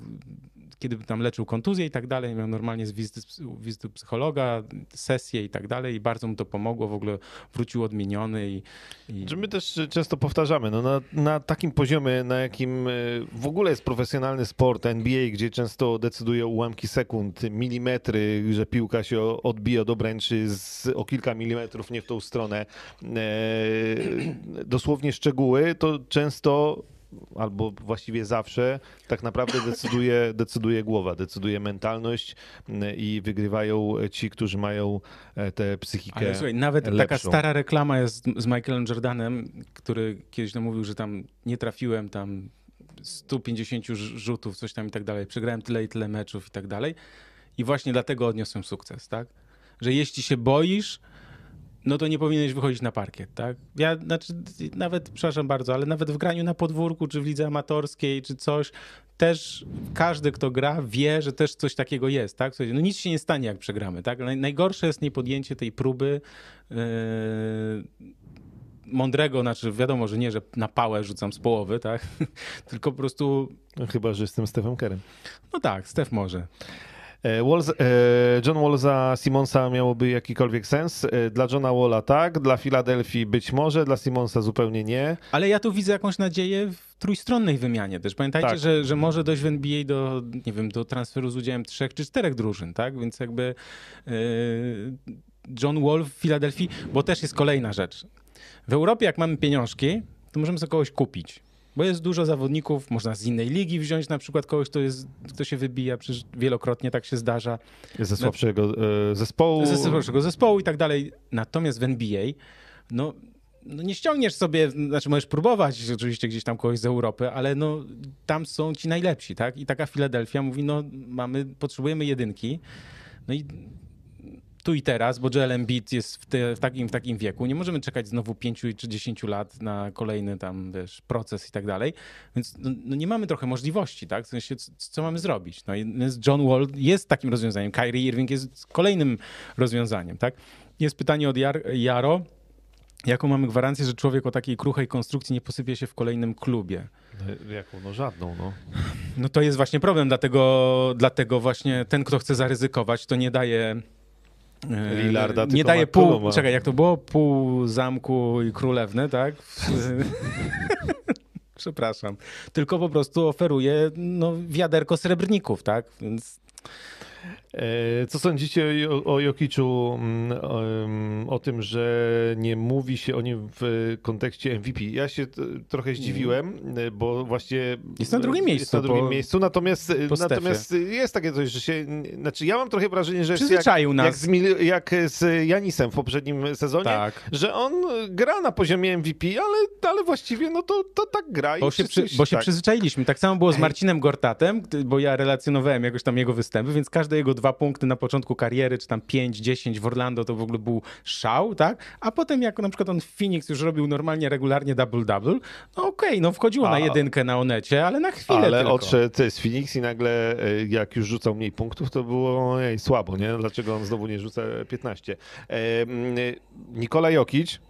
kiedy tam leczył kontuzję i tak dalej, miał normalnie z wizyty, wizyty psychologa, sesje i tak dalej i bardzo mu to pomogło, w ogóle wrócił odmieniony i... i... My też często powtarzamy, no na, na takim poziomie, na jakim e, w ogóle jest profesjonalny sport NBA, gdzie często decydują ułamki sekund, milimetry, że piłka się odbije od obręczy z, o kilka milimetrów nie w tą stronę, e, dosłownie szczegóły, to często albo właściwie zawsze tak naprawdę decyduje, decyduje głowa, decyduje mentalność e, i wygrywają ci, którzy mają e, tę psychikę Ale słuchaj, nawet taka lepszą. stara reklama jest z Michaelem Jordanem, który kiedyś nam mówił, że tam nie trafiłem tam 150 rz- rzutów, coś tam i tak dalej. Przegrałem tyle i tyle meczów i tak dalej. I właśnie dlatego odniosłem sukces, tak? Że jeśli się boisz, no to nie powinieneś wychodzić na parkiet, tak? Ja, znaczy, nawet, przepraszam bardzo, ale nawet w graniu na podwórku, czy w lidze amatorskiej, czy coś, też każdy, kto gra, wie, że też coś takiego jest, tak? No nic się nie stanie, jak przegramy, tak? Naj- Najgorsze jest niepodjęcie tej próby yy, mądrego, znaczy wiadomo, że nie, że na pałę rzucam z połowy, tak? Tylko po prostu, No, chyba, że jestem Stephen Kerem. no tak, Stef może. E, Wall, e, John Wall za Simonsa miałoby jakikolwiek sens? E, Dla Johna Walla tak, dla Filadelfii być może, dla Simonsa zupełnie nie. Ale ja tu widzę jakąś nadzieję w trójstronnej wymianie też. Pamiętajcie, Tak. że, że może dojść w NBA do, nie wiem, do transferu z udziałem trzech czy czterech drużyn, tak? Więc jakby yy, John Wall w Filadelfii, bo też jest kolejna rzecz. W Europie jak mamy pieniążki, to możemy sobie kogoś kupić. Bo jest dużo zawodników, można z innej ligi wziąć na przykład kogoś, kto, jest, kto się wybija, przecież wielokrotnie tak się zdarza. Ze słabszego e, zespołu. Ze słabszego zespołu i tak dalej. Natomiast w NBA, no, no nie ściągniesz sobie, znaczy możesz próbować oczywiście gdzieś tam kogoś z Europy, ale no tam są ci najlepsi, tak? I taka Filadelfia mówi, no mamy, potrzebujemy jedynki. No i tu i teraz, bo Joel Embiid jest w, te, w, takim, w takim wieku. Nie możemy czekać znowu 5 czy 10 lat na kolejny tam, wiesz, proces i tak dalej. Więc no, no nie mamy trochę możliwości, tak? W sensie, co, co mamy zrobić? No John Wall jest takim rozwiązaniem. Kyrie Irving jest kolejnym rozwiązaniem, tak? Jest pytanie od Jar Jaro. Jaką mamy gwarancję, że człowiek o takiej kruchej konstrukcji nie posypie się w kolejnym klubie? No, jaką? No żadną, no. No to jest właśnie problem, dlatego, dlatego właśnie ten, kto chce zaryzykować, to nie daje Lillarda, nie daje pół, czekaj, jak to było? Pół zamku i królewny, tak? Przepraszam. Tylko po prostu oferuje no, wiaderko srebrników, tak? Więc co sądzicie o, o Jokiczu, mm, o, o, tym, że nie mówi się o nim w kontekście MVP? Ja się trochę zdziwiłem, e, bo właśnie... Jest na drugim miejscu. Jest na drugim po, miejscu, natomiast, natomiast jest takie coś, że się... Znaczy ja mam trochę wrażenie, że jest jak, nas. Jak, z, jak z Janisem w poprzednim sezonie, tak. że on gra na poziomie MVP, ale, ale właściwie no to, to tak gra. Bo, się, przy, bo się tak. przyzwyczailiśmy. Tak samo było z Marcinem Gortatem, bo ja relacjonowałem jakoś tam jego występy, więc każde jego dwa punkty na początku kariery, czy tam 5, 10 w Orlando, to w ogóle był szał, tak? A potem jak na przykład on w Phoenix już robił normalnie, regularnie double-double, no okej, okay, no wchodziło A, na jedynkę na Onecie, ale na chwilę Ale tylko. odszedł z Phoenix i nagle e, jak już rzucał mniej punktów, to było ej, słabo, nie? Dlaczego on znowu nie rzuca 15? E, Nikola Jokic,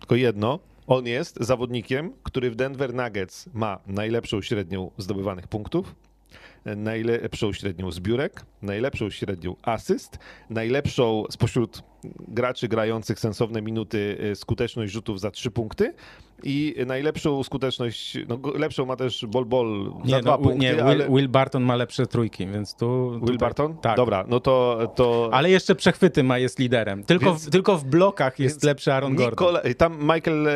tylko jedno, on jest zawodnikiem, który w Denver Nuggets ma najlepszą średnią zdobywanych punktów, najlepszą średnią zbiórek, najlepszą średnią asyst, najlepszą spośród graczy grających sensowne minuty y, skuteczność rzutów za trzy punkty i najlepszą skuteczność, no lepszą ma też Bol Bol za nie, dwa no, punkty. Nie, Will, ale... Will, Barton ma lepsze trójki, więc tu... Will Barton? Tak. Dobra, no to... to... Ale jeszcze przechwyty ma, jest liderem. Tylko, więc, w, tylko w blokach jest lepszy Aaron Gordon. Tam Michael e,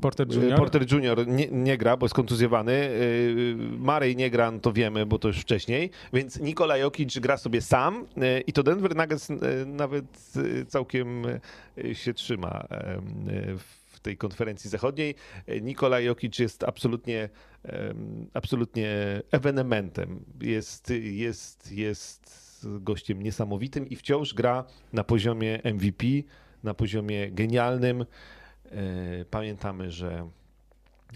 Porter Jr. Porter Jr. Nie, nie, gra, bo jest kontuzjowany. E, Marej nie gra, no to wiemy, bo to już wcześniej. Więc Nikola Jokic gra sobie sam i to Denver Nuggets nawet całkiem się trzyma w w tej konferencji zachodniej. Nikola Jokic jest absolutnie, absolutnie ewenementem. Jest, jest, jest gościem niesamowitym i wciąż gra na poziomie MVP, na poziomie genialnym. E, pamiętamy, że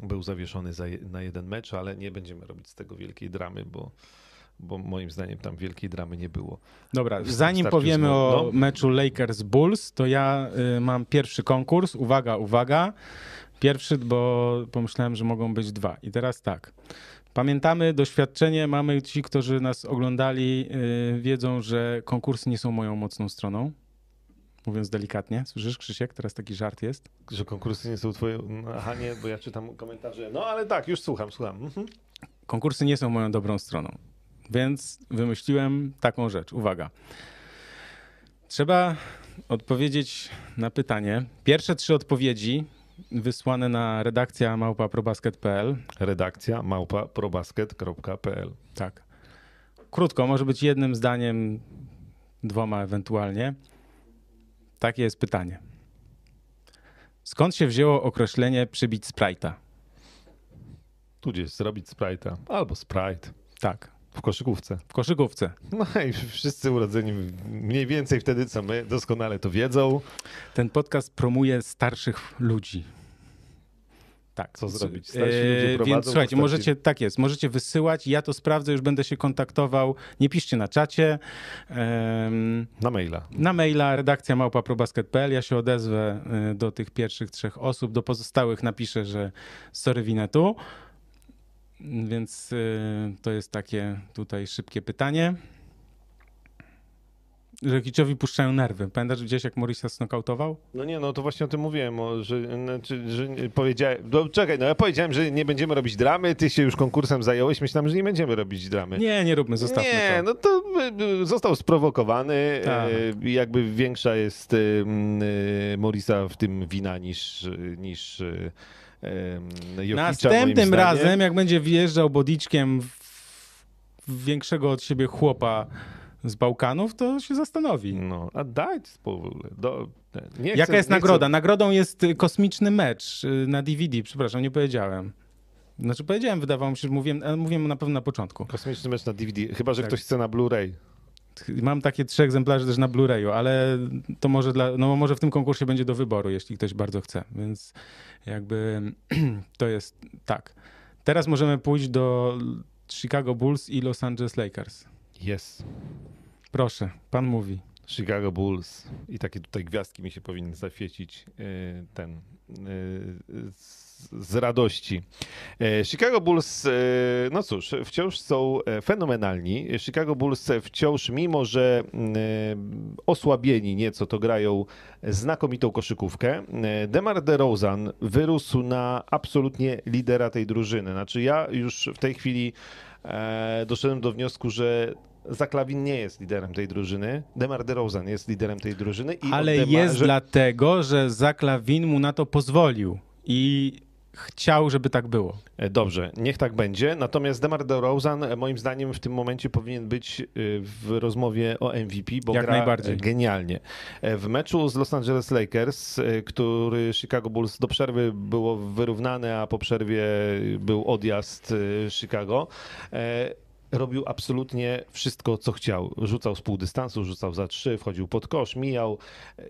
był zawieszony za, na jeden mecz, ale nie będziemy robić z tego wielkiej dramy, bo bo moim zdaniem tam wielkiej dramy nie było. Dobra, zanim powiemy o no. meczu Lakers-Bulls, to ja y, mam pierwszy konkurs. Uwaga, uwaga. Pierwszy, bo pomyślałem, że mogą być dwa. I teraz tak. Pamiętamy doświadczenie, mamy ci, którzy nas oglądali, y, wiedzą, że konkursy nie są moją mocną stroną. Mówiąc delikatnie. Słyszysz, Krzysiek? Teraz taki żart jest. Że konkursy nie są twoje... Aha, nie, bo ja czytam komentarze. No ale tak, już słucham, słucham. Mhm. Konkursy nie są moją dobrą stroną. Więc wymyśliłem taką rzecz. Uwaga. Trzeba odpowiedzieć na pytanie. Pierwsze trzy odpowiedzi wysłane na redakcja małpa.probasket.pl. Redakcja małpa.probasket.pl. Tak. Krótko, może być jednym zdaniem, dwoma ewentualnie. Takie jest pytanie. Skąd się wzięło określenie przybić Sprite'a? Tudzież zrobić Sprite'a albo Sprite. Tak. W koszykówce. W koszykówce. No i wszyscy urodzeni mniej więcej wtedy, co my, doskonale to wiedzą. Ten podcast promuje starszych ludzi. Tak. Co zrobić? Starsi ludzie prowadzą, Więc słuchajcie, możecie, tak jest, możecie wysyłać, ja to sprawdzę, już będę się kontaktował. Nie piszcie na czacie. Na maila. Na maila redakcja małpa.probasket.pl. Ja się odezwę e, do tych pierwszych trzech osób, do pozostałych napiszę, że sorry winetu. Więc y, to jest takie tutaj szybkie pytanie. Że Kiczowi puszczają nerwy. Pamiętasz gdzieś, jak Morisa snokautował? No nie, no to właśnie o tym mówiłem, że, znaczy, że powiedziałem, no, czekaj, no ja powiedziałem, że nie będziemy robić dramy, ty się już konkursem zająłeś, myślałem, że nie będziemy robić dramy. Nie, nie róbmy, zostawmy Nie, to. no to został sprowokowany, tak. jakby większa jest Morisa w tym wina niż, niż Następnym razem, jak będzie wjeżdżał bodiczkiem w, większego od siebie chłopa z Bałkanów, to się zastanowi. No, a. Do, nie Jaka chcę, jest nagroda? Chcę... Nagrodą jest y, kosmiczny mecz y, na DVD. Przepraszam, nie powiedziałem. Znaczy powiedziałem, wydawało mi się, że mówiłem, mówiłem na pewno na początku. Kosmiczny mecz na DVD, chyba że tak. ktoś chce na Blu-ray. Mam takie trzy egzemplarze też na Blu-rayu, ale to może, dla, no może w tym konkursie będzie do wyboru, jeśli ktoś bardzo chce. Więc jakby to jest tak. Teraz możemy pójść do Chicago Bulls i Los Angeles Lakers. Yes. Proszę, pan mówi. Chicago Bulls i takie tutaj gwiazdki mi się powinny zaświecić y, ten y, z radości. E, Chicago Bulls, e, no cóż, wciąż są e, fenomenalni. Chicago Bulls wciąż, mimo że osłabieni nieco, to grają znakomitą koszykówkę. Demar DeRozan wyrósł na absolutnie lidera tej drużyny. Znaczy ja już w tej chwili doszedłem do wniosku, że Zaklawin nie jest liderem tej drużyny. Demar DeRozan jest liderem tej drużyny. Ale jest dlatego, że Zaklawin mu na to pozwolił. I chciał, żeby tak było. E, dobrze, niech tak będzie. Natomiast DeMar DeRozan e, moim zdaniem w tym momencie powinien być e, w rozmowie o MVP, bo Jak gra najbardziej. genialnie. W meczu z Los Angeles Lakers, który Chicago Bulls do przerwy było wyrównane, a po przerwie był odjazd Chicago, robił absolutnie wszystko, co chciał. Rzucał z pół dystansu, rzucał za trzy, wchodził pod kosz, mijał.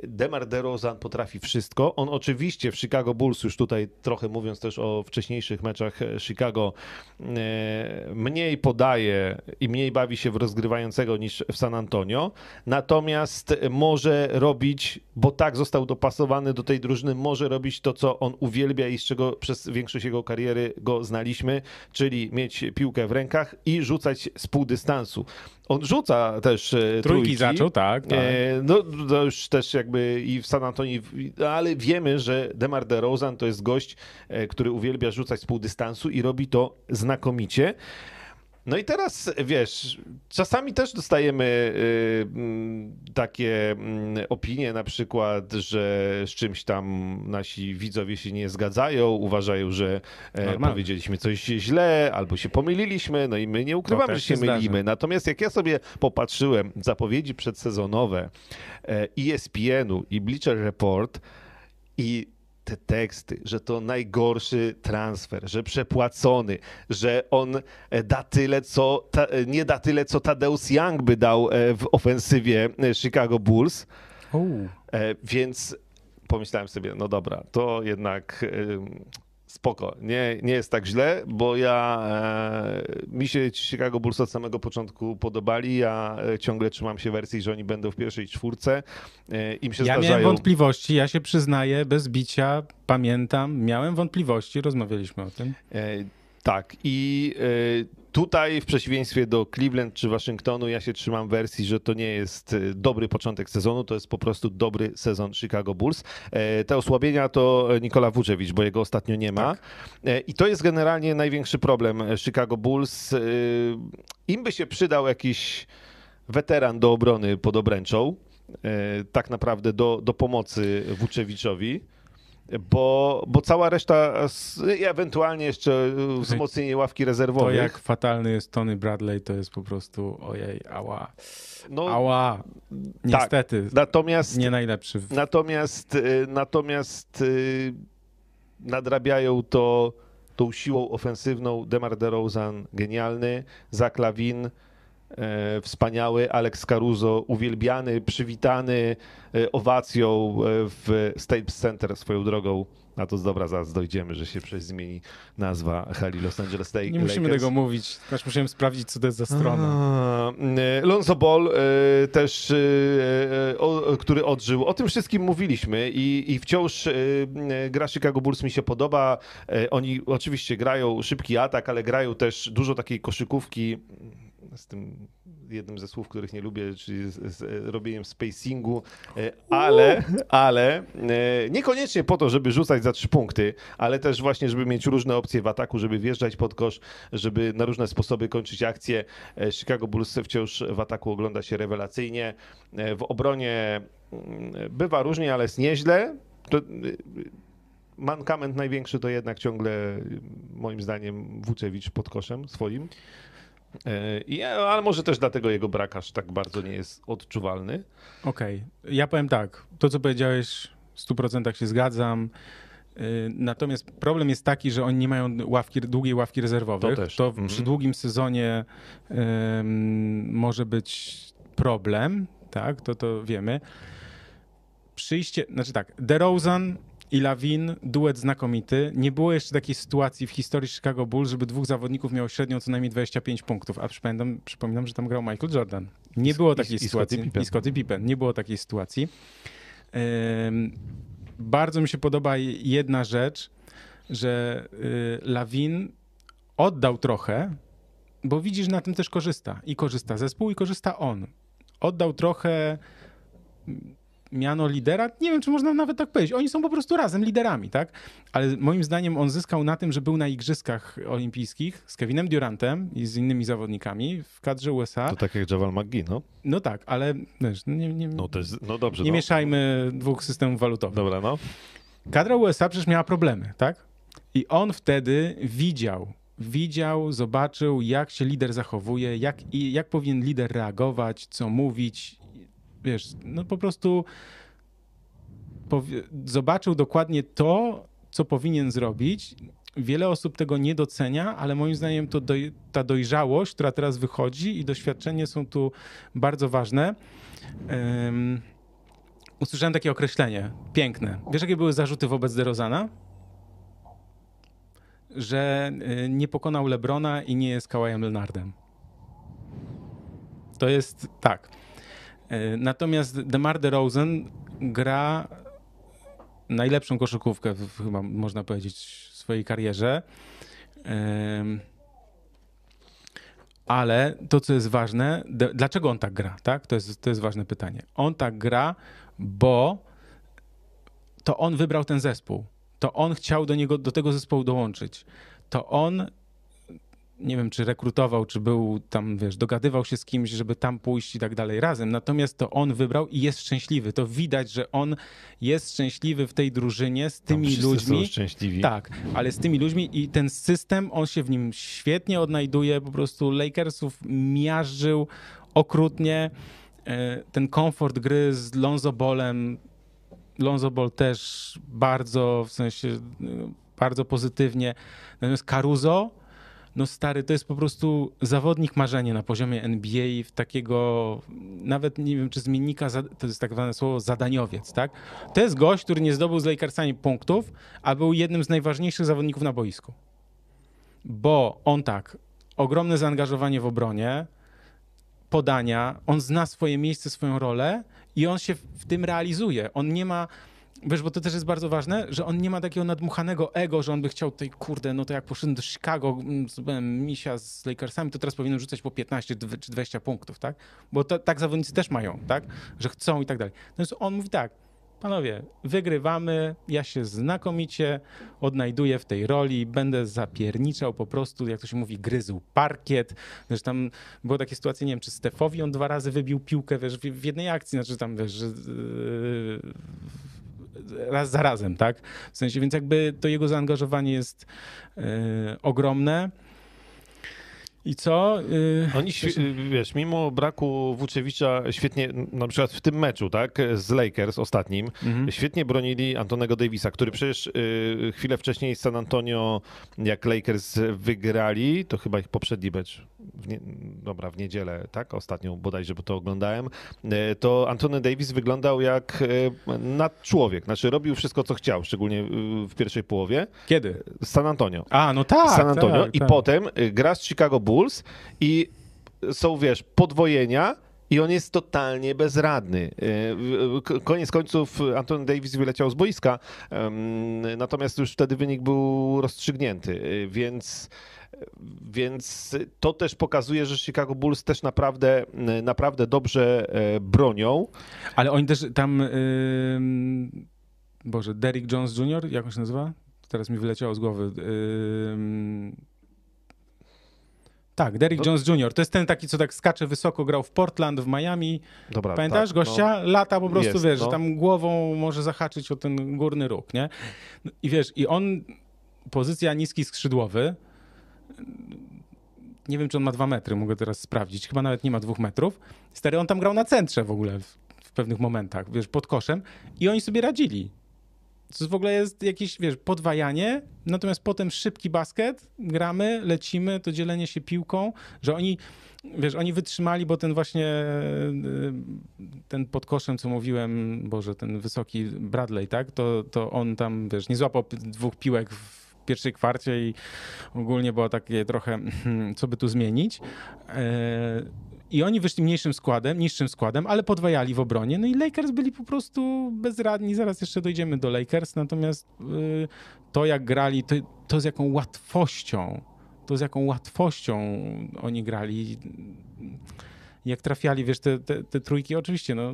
Demar DeRozan potrafi wszystko. On oczywiście w Chicago Bulls, już tutaj trochę mówiąc też o wcześniejszych meczach Chicago, e, mniej podaje i mniej bawi się w rozgrywającego niż w San Antonio. Natomiast może robić, bo tak został dopasowany do tej drużyny, może robić to, co on uwielbia i z czego przez większość jego kariery go znaliśmy, czyli mieć piłkę w rękach i rzucać rzucać z pół dystansu. On rzuca też e, trójki. trójki zaczął, tak. tak. E, no to już też jakby i w San Antonio, ale wiemy, że DeMar DeRozan to jest gość, e, który uwielbia rzucać z pół dystansu i robi to znakomicie. No i teraz wiesz, czasami też dostajemy y, takie mm, opinie, na przykład, że z czymś tam nasi widzowie się nie zgadzają, uważają, że e, powiedzieliśmy coś źle albo się pomyliliśmy, no i my nie ukrywamy, że się, się mylimy. Natomiast jak ja sobie popatrzyłem zapowiedzi przedsezonowe ESPN-u e i Bleacher Report i te teksty, że to najgorszy transfer, że przepłacony, że on e, da tyle, co ta, e, nie da tyle, co Tadeusz Young by dał e, w ofensywie Chicago Bulls. Więc pomyślałem sobie, no dobra, to jednak spoko, nie, nie jest tak źle, bo ja, e, mi się Chicago Bulls od samego początku podobali, ja e, ciągle trzymam się wersji, że oni będą w pierwszej czwórce, e, im się ja zdarzają... miałem wątpliwości, ja się przyznaję, bez bicia, pamiętam, miałem wątpliwości, rozmawialiśmy o tym. E, tak i e, Tutaj, w przeciwieństwie do Cleveland czy Waszyngtonu, ja się trzymam wersji, że to nie jest e, dobry początek sezonu, to jest po prostu dobry sezon Chicago Bulls. E, te osłabienia to Nikola Vucevic, bo jego ostatnio nie ma. Tak. I to jest generalnie największy problem Chicago Bulls. Im by się przydał jakiś weteran do obrony pod obręczą, tak naprawdę do, do pomocy Vuceviczowi bo, bo cała reszta, ewentualnie jeszcze wzmocnienie ławki rezerwowej. To jak fatalny jest Tony Bradley, to jest po prostu ojej, ała. No, ała. Tak. Niestety. Tak, natomiast, nie najlepszy. Natomiast, y, natomiast y, nadrabiają to tą siłą ofensywną Demar DeRozan genialny, E, wspaniały Alex Caruso, uwielbiany, przywitany e, owacją e, w State Center swoją drogą. A to z dobra, zaraz dojdziemy, że się przecież zmieni nazwa hali Los Angeles Lakers. Nie musimy tego mówić, aż musimy sprawdzić, co to jest za strona. Lonzo Ball też, który odżył. O tym wszystkim mówiliśmy i, i wciąż gra Chicago Bulls mi się podoba. Oni oczywiście grają szybki atak, ale grają też dużo takiej koszykówki z tym jednym ze słów, których nie lubię, czyli z, z robieniem spacingu, e, ale, ale e, niekoniecznie po to, żeby rzucać za trzy punkty, ale też właśnie, żeby mieć różne opcje w ataku, żeby wjeżdżać pod kosz, żeby na różne sposoby kończyć akcję. E, Chicago Bulls wciąż w ataku ogląda się rewelacyjnie. W obronie mm, bywa różnie, ale jest nieźle. To, mankament największy to jednak ciągle, moim zdaniem, Wuczewicz pod koszem swoim. E, I, ale może też dlatego jego brak aż tak bardzo nie jest odczuwalny. Okej, okay. ja powiem tak, to co powiedziałeś w 100% się zgadzam. Y, natomiast problem jest taki, że oni nie mają ławki, długiej ławki rezerwowych. To, też. to mhm. przy długim sezonie um, może być problem, tak, to to wiemy. Przyjście, znaczy tak, DeRozan i Lawin, duet znakomity. Nie było jeszcze takiej sytuacji w historii Chicago Bulls, żeby dwóch zawodników miało średnią co najmniej 25 punktów, a przypominam, przypominam że tam grał Michael Jordan. Nie było takiej I, sytuacji. I Scottie, I Scottie Pippen. Nie było takiej sytuacji. Um, bardzo mi się podoba jedna rzecz, że y, Lawin oddał trochę, bo widzisz, na tym też korzysta. I korzysta zespół, i korzysta on. Oddał trochę miano lidera, nie wiem, czy można nawet tak powiedzieć. Oni są po prostu razem liderami, tak? Ale moim zdaniem on zyskał na tym, że był na Igrzyskach Olimpijskich z Kevinem Durantem i z innymi zawodnikami w kadrze USA. To tak jak Javal McGee, no? No tak, ale wiesz, no nie, nie, no, to jest, no dobrze, nie no. mieszajmy dwóch systemów walutowych. Dobra, no. Kadra USA przecież miała problemy, tak? I on wtedy widział, widział, zobaczył, jak się lider zachowuje, jak, i jak powinien lider reagować, co mówić, wiesz, no po prostu zobaczył dokładnie to, co powinien zrobić. Wiele osób tego nie docenia, ale moim zdaniem to doj ta dojrzałość, która teraz wychodzi i doświadczenie są tu bardzo ważne. Um, usłyszałem takie określenie, piękne. Wiesz, jakie były zarzuty wobec DeRozana? Że y, nie pokonał Lebrona i nie jest Kawajem Leonardem. To jest tak. E, natomiast DeMar DeRozan gra najlepszą koszykówkę, chyba można powiedzieć, w swojej karierze. Ale to, co jest ważne, dlaczego on tak gra, tak? To jest, to jest ważne pytanie. On tak gra, bo to on wybrał ten zespół. To on chciał do niego, do tego zespołu dołączyć. To on nie wiem, czy rekrutował, czy był tam, wiesz, dogadywał się z kimś, żeby tam pójść i tak dalej razem. Natomiast to on wybrał i jest szczęśliwy. To widać, że on jest szczęśliwy w tej drużynie z tymi no, ludźmi. Są szczęśliwi. Tak, ale z tymi ludźmi i ten system, on się w nim świetnie odnajduje. Po prostu Lakersów miażdżył okrutnie. E, ten komfort gry z Lonzo Ballem, Lonzo Ball też bardzo, w sensie, e, bardzo pozytywnie. Natomiast Caruso no stary, to jest po prostu zawodnik marzenie na poziomie NBA, w takiego, nawet nie wiem, czy zmiennika, to jest tak zwane słowo zadaniowiec, tak? To jest gość, który nie zdobył z Lakersami punktów, a był jednym z najważniejszych zawodników na boisku. Bo on tak, ogromne zaangażowanie w obronie, podania, on zna swoje miejsce, swoją rolę i on się w tym realizuje. On nie ma Wiesz, bo to też jest bardzo ważne, że on nie ma takiego nadmuchanego ego, że on by chciał tej, kurde, no to jak poszedłem do Chicago, byłem misia z Lakersami, to teraz powinien rzucać po 15 czy 20 punktów, tak? Bo to, tak zawodnicy też mają, tak? Że chcą i tak dalej. Natomiast on mówi tak, panowie, wygrywamy, ja się znakomicie odnajduję w tej roli, będę zapierniczał po prostu, jak to się mówi, gryzł parkiet. Wiesz, tam były takie sytuacje, nie wiem, czy Stefowi on dwa razy wybił piłkę, wiesz, w jednej akcji, znaczy tam, wiesz, że, yy, raz za razem, tak? W sensie, więc jakby to jego zaangażowanie jest yy, ogromne. I co? Yy, Oni, wiesz, mimo braku Włóczewicza świetnie, na przykład w tym meczu, tak, z Lakers ostatnim, mhm. świetnie bronili Antonego Davisa, który przecież yy, chwilę wcześniej z San Antonio, jak Lakers wygrali, to chyba ich poprzedni mecz, w nie, dobra, w niedzielę, tak, ostatnią bodajże, bo to oglądałem, to Antony Davis wyglądał jak yy, nadczłowiek, znaczy robił wszystko, co chciał, szczególnie w pierwszej połowie. Kiedy? San Antonio. A, no tak. San Antonio tak, i tak. potem gra z Chicago Bulls Bulls i są, wiesz, podwojenia i on jest totalnie bezradny. E, koniec końców Anton Davis wyleciał z boiska, natomiast już wtedy wynik był rozstrzygnięty, e, więc więc to też pokazuje, że Chicago Bulls też naprawdę, naprawdę dobrze e, bronią. Ale oni też tam, Boże, Derrick Jones Jr., jak on się nazywa? Teraz mi wyleciało z głowy. Tak, Derrick Jones Jr. To jest ten taki, co tak skacze wysoko, grał w Portland, w Miami. Dobra, Pamiętasz tak, gościa? Lata po prostu, Jest, wiesz, no. że tam głową może zahaczyć o ten górny róg, nie? I wiesz, i on, pozycja niski skrzydłowy, nie wiem, czy on ma dwa metry, mogę teraz sprawdzić, chyba nawet nie ma dwóch metrów. Stary, on tam grał na centrze w ogóle w, w pewnych momentach, wiesz, pod koszem i oni sobie radzili. To w ogóle jest jakieś, wiesz, podwajanie, natomiast potem szybki basket, gramy, lecimy, to dzielenie się piłką, że oni, wiesz, oni wytrzymali, bo ten właśnie, y, ten pod koszem, co mówiłem, Boże, ten wysoki Bradley, tak, to, to on tam, wiesz, nie złapał dwóch piłek w pierwszej kwarcie i ogólnie było takie trochę, hmm, co by tu zmienić. I oni wyszli mniejszym składem, niższym składem, ale podwajali w obronie. No i Lakers byli po prostu bezradni. Zaraz jeszcze dojdziemy do Lakers. Natomiast y, to, jak grali, to, to z jaką łatwością, to z jaką łatwością oni grali. Jak trafiali, wiesz, te, te, te trójki, oczywiście, no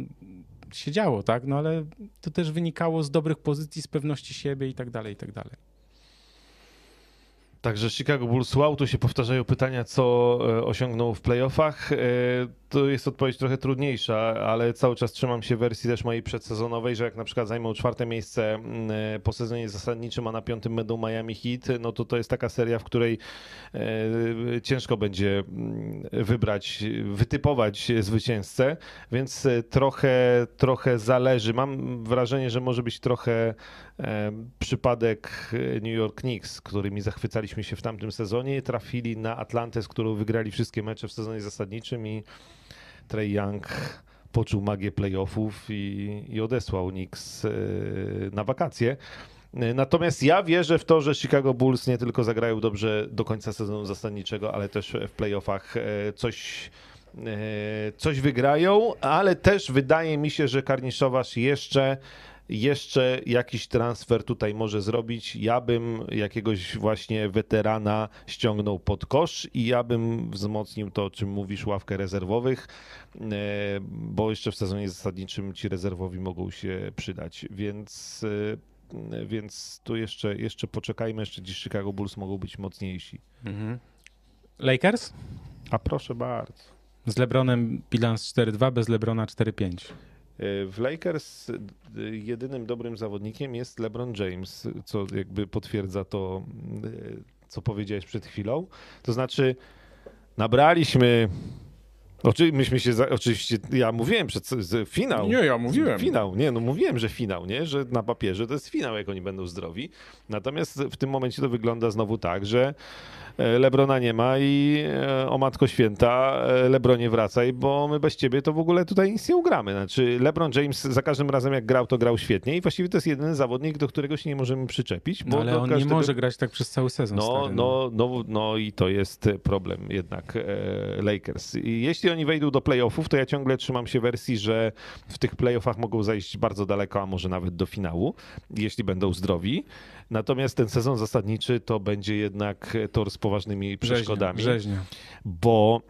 się działo, tak? No ale to też wynikało z dobrych pozycji, z pewności siebie i tak dalej, i tak dalej. Także Chicago Bulls wow, tu się powtarzają pytania, co e, osiągnął w playoffach. E, To jest odpowiedź trochę trudniejsza, ale cały czas trzymam się wersji też mojej przedsezonowej, że jak na przykład zajmą czwarte miejsce mm, e, po sezonie zasadniczym, a na piątym będą Miami Heat, no to to jest taka seria, w której ciężko będzie mm, wybrać, wytypować zwycięzcę, więc trochę, trochę zależy. Mam wrażenie, że może być trochę przypadek e, New York Knicks, którymi zachwycaliśmy się w tamtym sezonie. Trafili na Atlantę, z którą wygrali wszystkie mecze w sezonie zasadniczym i Trey Young poczuł magię playoffów i, i odesłał Knicks e, na wakacje. E, Natomiast ja wierzę w to, że Chicago Bulls nie tylko zagrają dobrze do końca sezonu zasadniczego, ale też w playoffach coś, coś wygrają, ale też wydaje mi się, że Karniszowasz jeszcze jeszcze jakiś transfer tutaj może zrobić. Ja bym jakiegoś właśnie weterana ściągnął pod kosz i ja bym wzmocnił to, o czym mówisz, ławkę rezerwowych, e, bo jeszcze w sezonie zasadniczym ci rezerwowi mogą się przydać, więc e, więc tu jeszcze, jeszcze poczekajmy, jeszcze dziś Chicago Bulls mogą być mocniejsi. Lakers? A proszę bardzo. Z LeBronem bilans 4-2, bez LeBrona 4-5. W Lakers jedynym dobrym zawodnikiem jest LeBron James, co jakby potwierdza to, co powiedziałeś przed chwilą. To znaczy, nabraliśmy. Oczy, myśmy się, za, oczywiście, ja mówiłem przed finał. ja Finał, nie, no mówiłem, że finał, nie, że na papierze to jest finał, jak oni będą zdrowi. Natomiast w tym momencie to wygląda znowu tak, że e, Lebrona nie ma i e, o Matko Święta, e, Lebronie wracaj, bo my bez ciebie to w ogóle tutaj nic nie ugramy. Znaczy LeBron James za każdym razem jak grał, to grał świetnie i właściwie to jest jedyny zawodnik, do którego się nie możemy przyczepić. Bo No, ale on nie każdego- może grać tak przez cały sezon. no, stary, no, no, no i to jest problem jednak Lakers. I jeśli oni wejdą do playoffów, to ja ciągle trzymam się wersji, że w tych playoffach mogą zajść bardzo daleko, a może nawet do finału, jeśli będą zdrowi. Natomiast ten sezon zasadniczy to będzie jednak tor z poważnymi Brzeźnia, przeszkodami, Brzeźnia. bo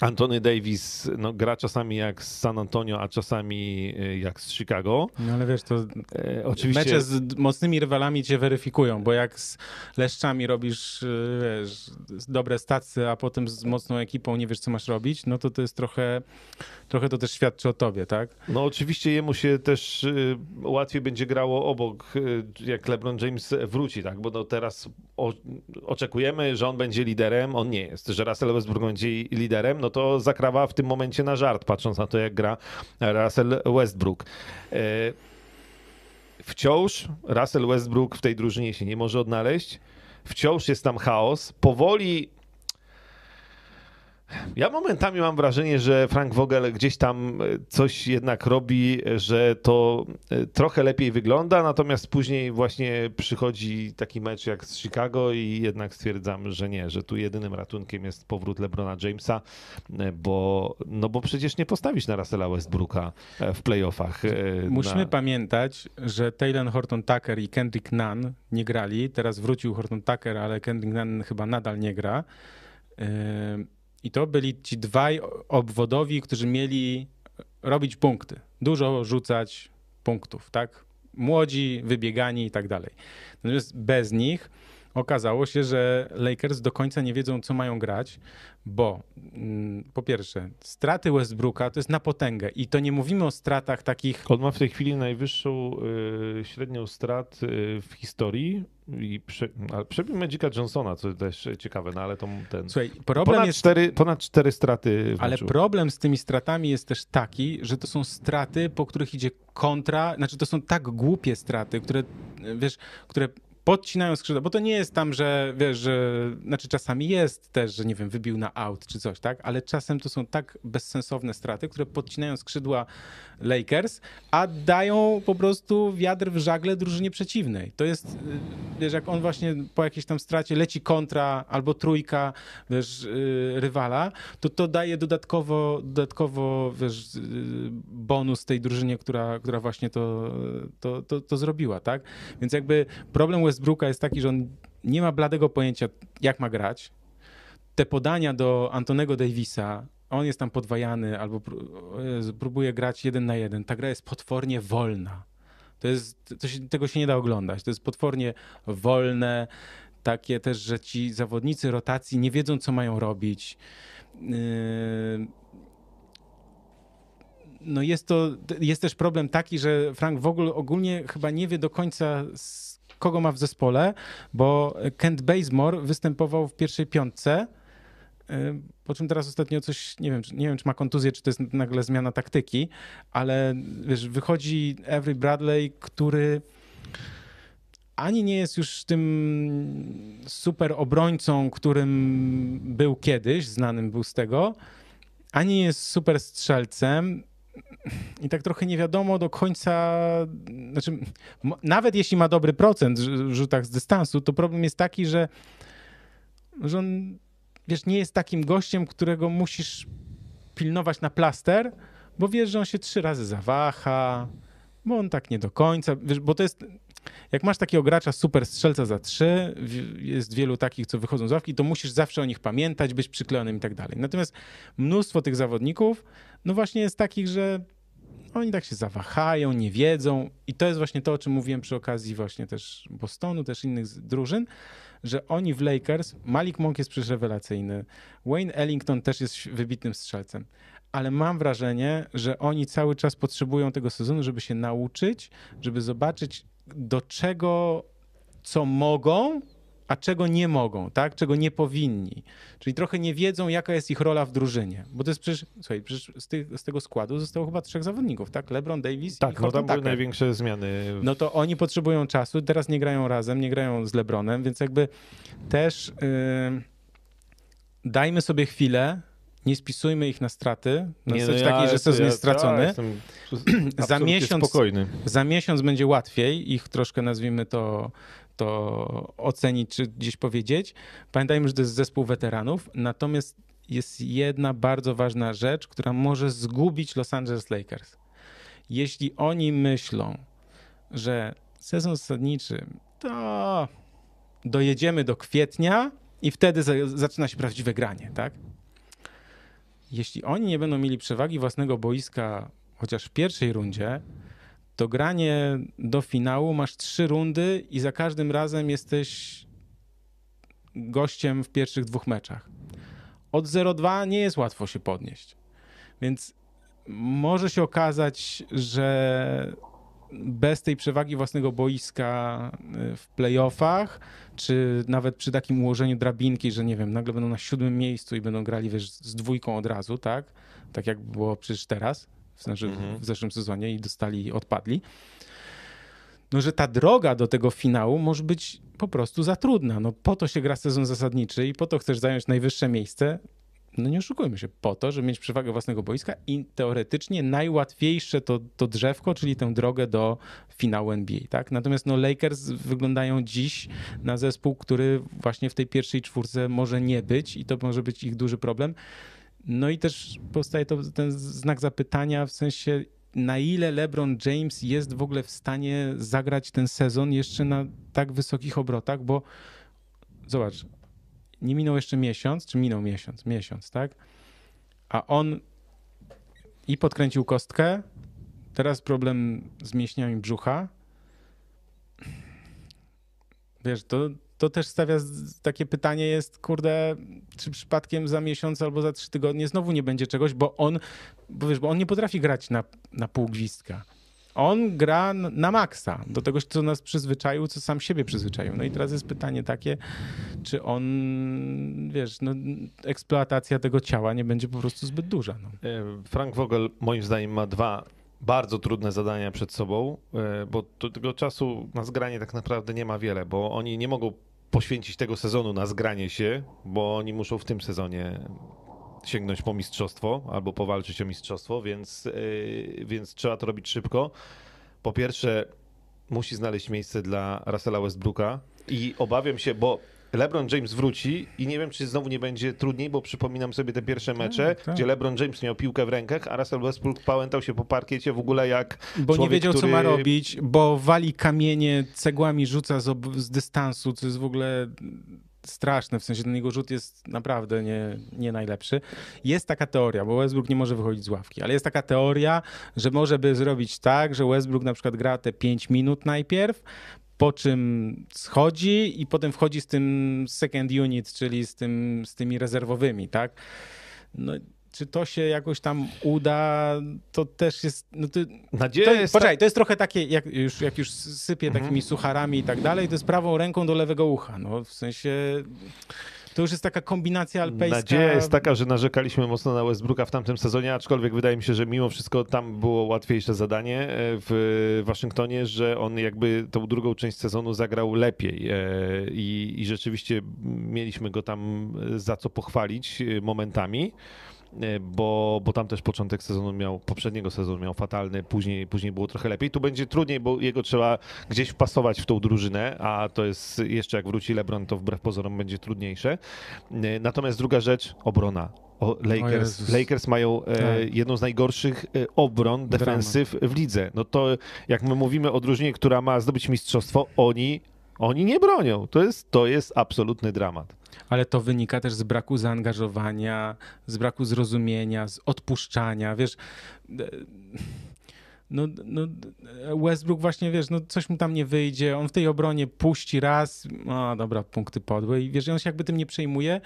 Anthony Davis no, gra czasami jak z San Antonio, a czasami e, jak z Chicago. No ale wiesz, to E, oczywiście mecze z mocnymi rywalami cię weryfikują, bo jak z Leszczami robisz, y, wiesz, dobre stacje, a potem z mocną ekipą nie wiesz, co masz robić, no to to jest trochę, trochę to też świadczy o tobie, tak? No oczywiście jemu się też y, łatwiej będzie grało obok, jak LeBron James wróci, tak? Bo no teraz oczekujemy, że on będzie liderem, on nie jest. Że Russell Westbrook będzie liderem, no to zakrawa w tym momencie na żart, patrząc na to, jak gra Russell Westbrook. E, Wciąż Russell Westbrook w tej drużynie się nie może odnaleźć. Wciąż jest tam chaos. Powoli ja momentami mam wrażenie, że Frank Vogel gdzieś tam e, coś jednak robi, że to e, trochę lepiej wygląda, natomiast później właśnie przychodzi taki mecz jak z Chicago i jednak stwierdzam, że nie, że tu jedynym ratunkiem jest powrót LeBrona Jamesa, e, bo, no bo przecież nie postawisz na Russella Westbrooka w playoffach. Musimy na... pamiętać, że Taylor Horton Tucker i Kendrick Nunn nie grali. Teraz wrócił Horton Tucker, ale Kendrick Nunn chyba nadal nie gra. Yy, I to byli ci dwaj obwodowi, którzy mieli robić punkty. Dużo rzucać punktów, tak? Młodzi, wybiegani i tak dalej. Natomiast bez nich okazało się, że Lakers do końca nie wiedzą, co mają grać, bo mm, po pierwsze, straty Westbrooka to jest na potęgę i to nie mówimy o stratach takich... On ma w tej chwili najwyższą y, średnią strat y, w historii i prze, przebił Magica Johnsona, co też ciekawe, no ale to ten... Słuchaj, problem ponad, jest... cztery, ponad cztery straty Ale meczu. problem z tymi stratami jest też taki, że to są straty, po których idzie kontra, znaczy to są tak głupie straty, które, wiesz, które podcinają skrzydła, bo to nie jest tam, że wiesz, że, znaczy czasami jest też, że nie wiem, wybił na out czy coś, tak, ale czasem to są tak bezsensowne straty, które podcinają skrzydła Lakers, a dają po prostu wiatr w żagle drużynie przeciwnej. To jest, y, wiesz, jak on właśnie po jakiejś tam stracie leci kontra albo trójka, wiesz, yy, rywala, to to daje dodatkowo, dodatkowo, wiesz, yy, bonus tej drużynie, która, która właśnie to, to, to, to zrobiła, tak? Więc jakby problem Westbrooka jest taki, że on nie ma bladego pojęcia, jak ma grać. Te podania do Antonego Davisa, on jest tam podwajany albo próbuje grać jeden na jeden. Ta gra jest potwornie wolna. To jest, to się, tego się nie da oglądać. To jest potwornie wolne, takie też, że ci zawodnicy rotacji nie wiedzą, co mają robić. Yy... No jest to, jest też problem taki, że Frank w ogóle ogólnie chyba nie wie do końca, kogo ma w zespole, bo Kent Bazemore występował w pierwszej piątce, po czym teraz ostatnio coś, nie wiem, nie wiem, czy ma kontuzję, czy to jest nagle zmiana taktyki, ale wiesz, wychodzi Avery Bradley, który ani nie jest już tym super obrońcą, którym był kiedyś, znanym był z tego, ani nie jest super strzelcem. I tak trochę nie wiadomo do końca, znaczy, nawet jeśli ma dobry procent w rzutach z dystansu, to problem jest taki, że, że on wiesz, nie jest takim gościem, którego musisz pilnować na plaster, bo wiesz, że on się trzy razy zawaha, bo on tak nie do końca, wiesz, bo to jest, jak masz takiego gracza super strzelca za trzy, jest wielu takich, co wychodzą z ławki, to musisz zawsze o nich pamiętać, być przyklejonym i tak dalej. Natomiast mnóstwo tych zawodników, no właśnie jest takich, że oni tak się zawahają, nie wiedzą i to jest właśnie to, o czym mówiłem przy okazji właśnie też Bostonu, też innych drużyn, że oni w Lakers, Malik Monk jest przecież rewelacyjny, Wayne Ellington też jest wybitnym strzelcem, ale mam wrażenie, że oni cały czas potrzebują tego sezonu, żeby się nauczyć, żeby zobaczyć do czego, co mogą, a czego nie mogą, tak? Czego nie powinni. Czyli trochę nie wiedzą, jaka jest ich rola w drużynie. Bo to jest przecież, słuchaj, przecież z, tych, z tego składu zostało chyba trzech zawodników, tak? LeBron Davis tak, i Tak, no tam były największe zmiany. No to oni potrzebują czasu, teraz nie grają razem, nie grają z LeBronem, więc jakby też yy, dajmy sobie chwilę, nie spisujmy ich na straty, na nie, zasadzie no takiej, ja, że sezon ja, jest stracony. Ja za, miesiąc, spokojny. za miesiąc będzie łatwiej ich troszkę, nazwijmy to, to ocenić, czy gdzieś powiedzieć. Pamiętajmy, że to jest zespół weteranów, natomiast jest jedna bardzo ważna rzecz, która może zgubić Los Angeles Lakers. Jeśli oni myślą, że sezon zasadniczy to dojedziemy do kwietnia i wtedy zaczyna się prawdziwe granie, tak? Jeśli oni nie będą mieli przewagi własnego boiska chociaż w pierwszej rundzie, to granie do finału masz trzy rundy i za każdym razem jesteś gościem w pierwszych dwóch meczach. Od 0-2 nie jest łatwo się podnieść. Więc może się okazać, że bez tej przewagi własnego boiska y, w playoffach, czy nawet przy takim ułożeniu drabinki, że nie wiem, nagle będą na siódmym miejscu i będą grali wiesz, z dwójką od razu, tak? Tak jak było przecież teraz, znaczy mhm. w zeszłym sezonie i dostali, odpadli. No, że ta droga do tego finału może być po prostu za trudna. No, po to się gra sezon zasadniczy i po to chcesz zająć najwyższe miejsce. No nie oszukujmy się, po to, żeby mieć przewagę własnego boiska i teoretycznie najłatwiejsze to, to drzewko, czyli tę drogę do finału NBA, tak? Natomiast no Lakers wyglądają dziś na zespół, który właśnie w tej pierwszej czwórce może nie być i to może być ich duży problem. No i też powstaje to ten znak zapytania w sensie, na ile LeBron James jest w ogóle w stanie zagrać ten sezon jeszcze na tak wysokich obrotach, bo zobacz, nie minął jeszcze miesiąc, czy minął miesiąc, miesiąc, tak? A on i podkręcił kostkę, teraz problem z mięśniami brzucha. Wiesz, to to też stawia takie pytanie jest, kurde, czy przypadkiem za miesiąc albo za trzy tygodnie znowu nie będzie czegoś, bo on, bo wiesz, bo on nie potrafi grać na, na pół gwizdka. On gra na maksa, do tego, co nas przyzwyczaił, co sam siebie przyzwyczaił. No i teraz jest pytanie takie, czy on, wiesz, no, eksploatacja tego ciała nie będzie po prostu zbyt duża. No. E, Frank Vogel moim zdaniem ma dwa bardzo trudne zadania przed sobą, e, bo tego czasu na zgranie tak naprawdę nie ma wiele, bo oni nie mogą poświęcić tego sezonu na zgranie się, bo oni muszą w tym sezonie sięgnąć po mistrzostwo albo powalczyć o mistrzostwo, więc, yy, więc trzeba to robić szybko. Po pierwsze, musi znaleźć miejsce dla Russella Westbrooka i obawiam się, bo LeBron James wróci i nie wiem, czy znowu nie będzie trudniej, bo przypominam sobie te pierwsze mecze, tak, tak. gdzie LeBron James miał piłkę w rękach, a Russell Westbrook pałętał się po parkiecie w ogóle jak Bo człowiek, nie wiedział, który... co ma robić, bo wali kamienie, cegłami rzuca z, z dystansu, co jest w ogóle straszne, w sensie ten jego rzut jest naprawdę nie, nie najlepszy. Jest taka teoria, bo Westbrook nie może wychodzić z ławki, ale jest taka teoria, że może by zrobić tak, że Westbrook na przykład gra te 5 minut najpierw, po czym schodzi i potem wchodzi z tym second unit, czyli z, tym, z tymi rezerwowymi, tak? No, czy to się jakoś tam uda, to też jest. No to, Nadzieja to, jest. Poczekaj, to jest trochę takie, jak już, jak już sypie mhm. takimi sucharami i tak dalej, to jest prawą ręką do lewego ucha. No w sensie. To już jest taka kombinacja alpejska. Nadzieja jest taka, że narzekaliśmy mocno na Westbrooka w tamtym sezonie, aczkolwiek wydaje mi się, że mimo wszystko tam było łatwiejsze zadanie e, w Waszyngtonie, że on jakby tą drugą część sezonu zagrał lepiej e, i, i rzeczywiście mieliśmy go tam za co pochwalić e, momentami. E, bo, bo tam też początek sezonu miał, poprzedniego sezonu miał fatalny, później, później było trochę lepiej. Tu będzie trudniej, bo jego trzeba gdzieś wpasować w tą drużynę, a to jest jeszcze jak wróci LeBron, to wbrew pozorom będzie trudniejsze. E, natomiast druga rzecz, obrona. O, Lakers, o Lakers mają e, tak. jedną z najgorszych e, obron, defensyw w lidze. No to jak my mówimy o drużynie, która ma zdobyć mistrzostwo, oni, oni nie bronią. To jest, to jest absolutny dramat ale to wynika też z braku zaangażowania, z braku zrozumienia, z odpuszczania. Wiesz, no, no, Westbrook właśnie, wiesz, no coś mu tam nie wyjdzie, on w tej obronie puści raz, no dobra, punkty podłe i wiesz, on się jakby tym nie przejmuje,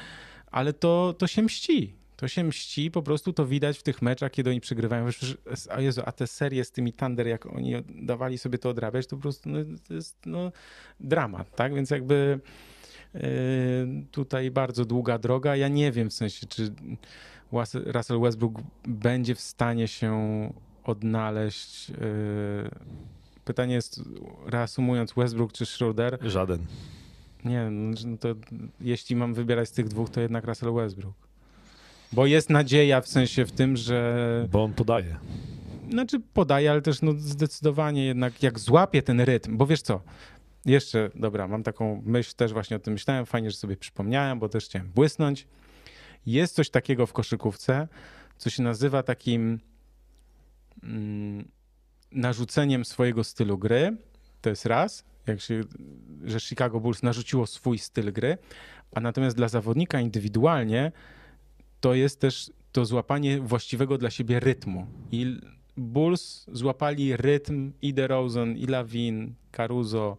ale to, to się mści. To się mści, po prostu to widać w tych meczach, kiedy oni przegrywają. Wiesz, a Jezu, a te serie z tymi Thunder, jak oni dawali sobie to odrabiać, to po prostu no, to jest no, dramat, tak? Więc jakby tutaj bardzo długa droga. Ja nie wiem w sensie, czy Russell Westbrook będzie w stanie się odnaleźć. Yy, pytanie jest, reasumując, Westbrook czy Schroeder? Żaden. Nie, no to jeśli mam wybierać z tych dwóch, to jednak Russell Westbrook. Bo jest nadzieja w sensie w tym, że. Bo on podaje. Znaczy podaje, ale też no zdecydowanie jednak jak złapie ten rytm, bo wiesz co, jeszcze, dobra, mam taką myśl, też właśnie o tym myślałem, fajnie, że sobie przypomniałem, bo też chciałem błysnąć. Jest coś takiego w koszykówce, co się nazywa takim mm, narzuceniem swojego stylu gry. To jest raz, jak się, że Chicago Bulls narzuciło swój styl gry, a natomiast dla zawodnika indywidualnie to jest też to złapanie właściwego dla siebie rytmu. I Bulls złapali rytm i DeRozan, i Lawin, Caruso,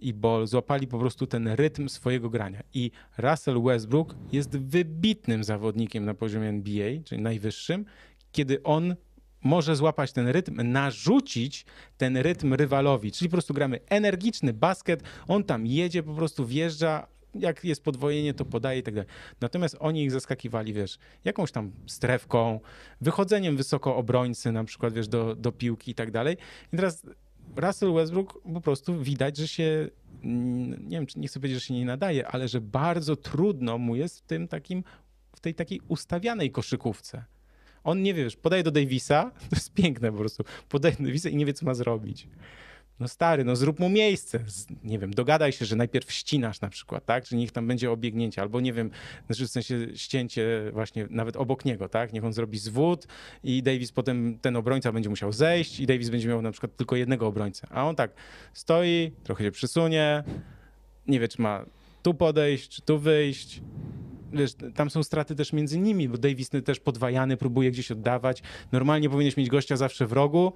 i Ball złapali po prostu ten rytm swojego grania. I Russell Westbrook jest wybitnym zawodnikiem na poziomie NBA, czyli najwyższym, kiedy on może złapać ten rytm, narzucić ten rytm rywalowi. Czyli po prostu gramy energiczny basket, on tam jedzie, po prostu wjeżdża, jak jest podwojenie, to podaje i tak dalej. Natomiast oni ich zaskakiwali, wiesz, jakąś tam strefką, wychodzeniem wysoko obrońcy, na przykład, wiesz, do, do piłki i tak dalej. I teraz Russell Westbrook po prostu widać, że się, mm, nie wiem, nie chcę powiedzieć, że się nie nadaje, ale że bardzo trudno mu jest w tym takim, w tej takiej ustawianej koszykówce. On nie wie, wiesz, podaje do Davisa, to jest piękne po prostu, podaje do Davisa i nie wie, co ma zrobić no stary, no zrób mu miejsce. Nie wiem, dogadaj się, że najpierw ścinasz na przykład, tak? Że niech tam będzie obiegnięcie, albo nie wiem, znaczy w sensie ścięcie właśnie nawet obok niego, tak? Niech on zrobi zwód i Davis potem, ten obrońca będzie musiał zejść i Davis będzie miał na przykład tylko jednego obrońcę. A on tak stoi, trochę się przysunie, nie wie, czy ma tu podejść, czy tu wyjść. Wiesz, tam są straty też między nimi, bo Davis też podwajany, próbuje gdzieś oddawać. Normalnie powinieneś mieć gościa zawsze w rogu,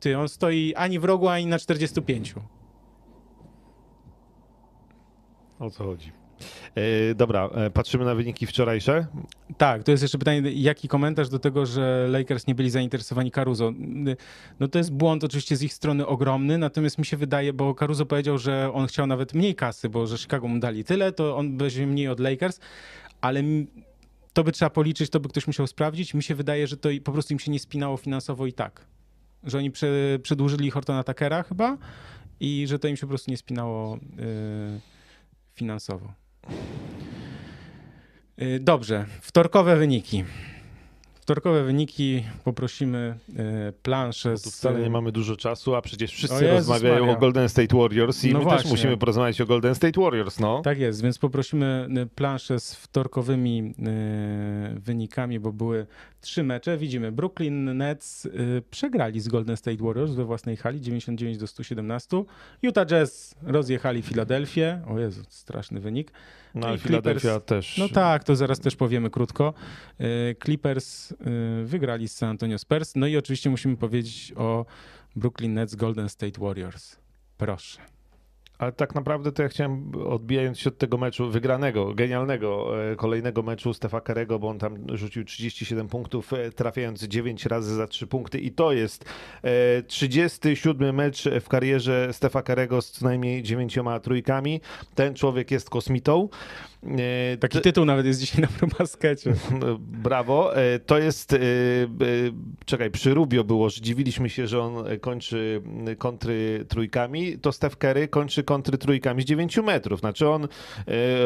ty, on stoi ani w rogu, ani na 45. O co chodzi? E, dobra, e, patrzymy na wyniki wczorajsze. Tak, to jest jeszcze pytanie, jaki komentarz do tego, że Lakers nie byli zainteresowani Caruso? No to jest błąd oczywiście z ich strony ogromny, natomiast mi się wydaje, bo Caruso powiedział, że on chciał nawet mniej kasy, bo że Chicago mu dali tyle, to on weźmie mniej od Lakers, ale to by trzeba policzyć, to by ktoś musiał sprawdzić. Mi się wydaje, że to po prostu im się nie spinało finansowo i tak. Że oni prze, przedłużyli Hortona Takera chyba i że to im się po prostu nie spinało yy, finansowo. Y, dobrze, wtorkowe wyniki. Wtorkowe wyniki poprosimy e, planszę. Z... Tu wcale nie mamy dużo czasu, a przecież wszyscy rozmawiają Maria. o Golden State Warriors i no my właśnie. też musimy porozmawiać o Golden State Warriors, no. Tak jest, więc poprosimy planszę z wtorkowymi wynikami, bo były trzy mecze. Widzimy, Brooklyn Nets przegrali z Golden State Warriors we własnej hali 99 do 117. Utah Jazz rozjechali Filadelfię. O Jezu, straszny wynik. No, i Philadelphia też. No tak, to zaraz też powiemy krótko. Clippers Y, wygrali z San Antonio Spurs. No i oczywiście musimy powiedzieć o Brooklyn Nets Golden State Warriors. Proszę. Ale tak naprawdę to ja chciałem, odbijając się od tego meczu wygranego, genialnego, e, kolejnego meczu Stefa Karego, bo on tam rzucił 37 punktów, e, trafiając 9 razy za 3 punkty i to jest 37 e, mecz w karierze Stefa Karego z co najmniej 9 trójkami. Ten człowiek jest kosmitą. Taki tytuł nawet jest dzisiaj na probaskecie. Brawo. To jest, czekaj, przy Rubio było, że dziwiliśmy się, że on kończy kontry trójkami. To Steph Curry kończy kontry trójkami z 9 metrów. Znaczy on e,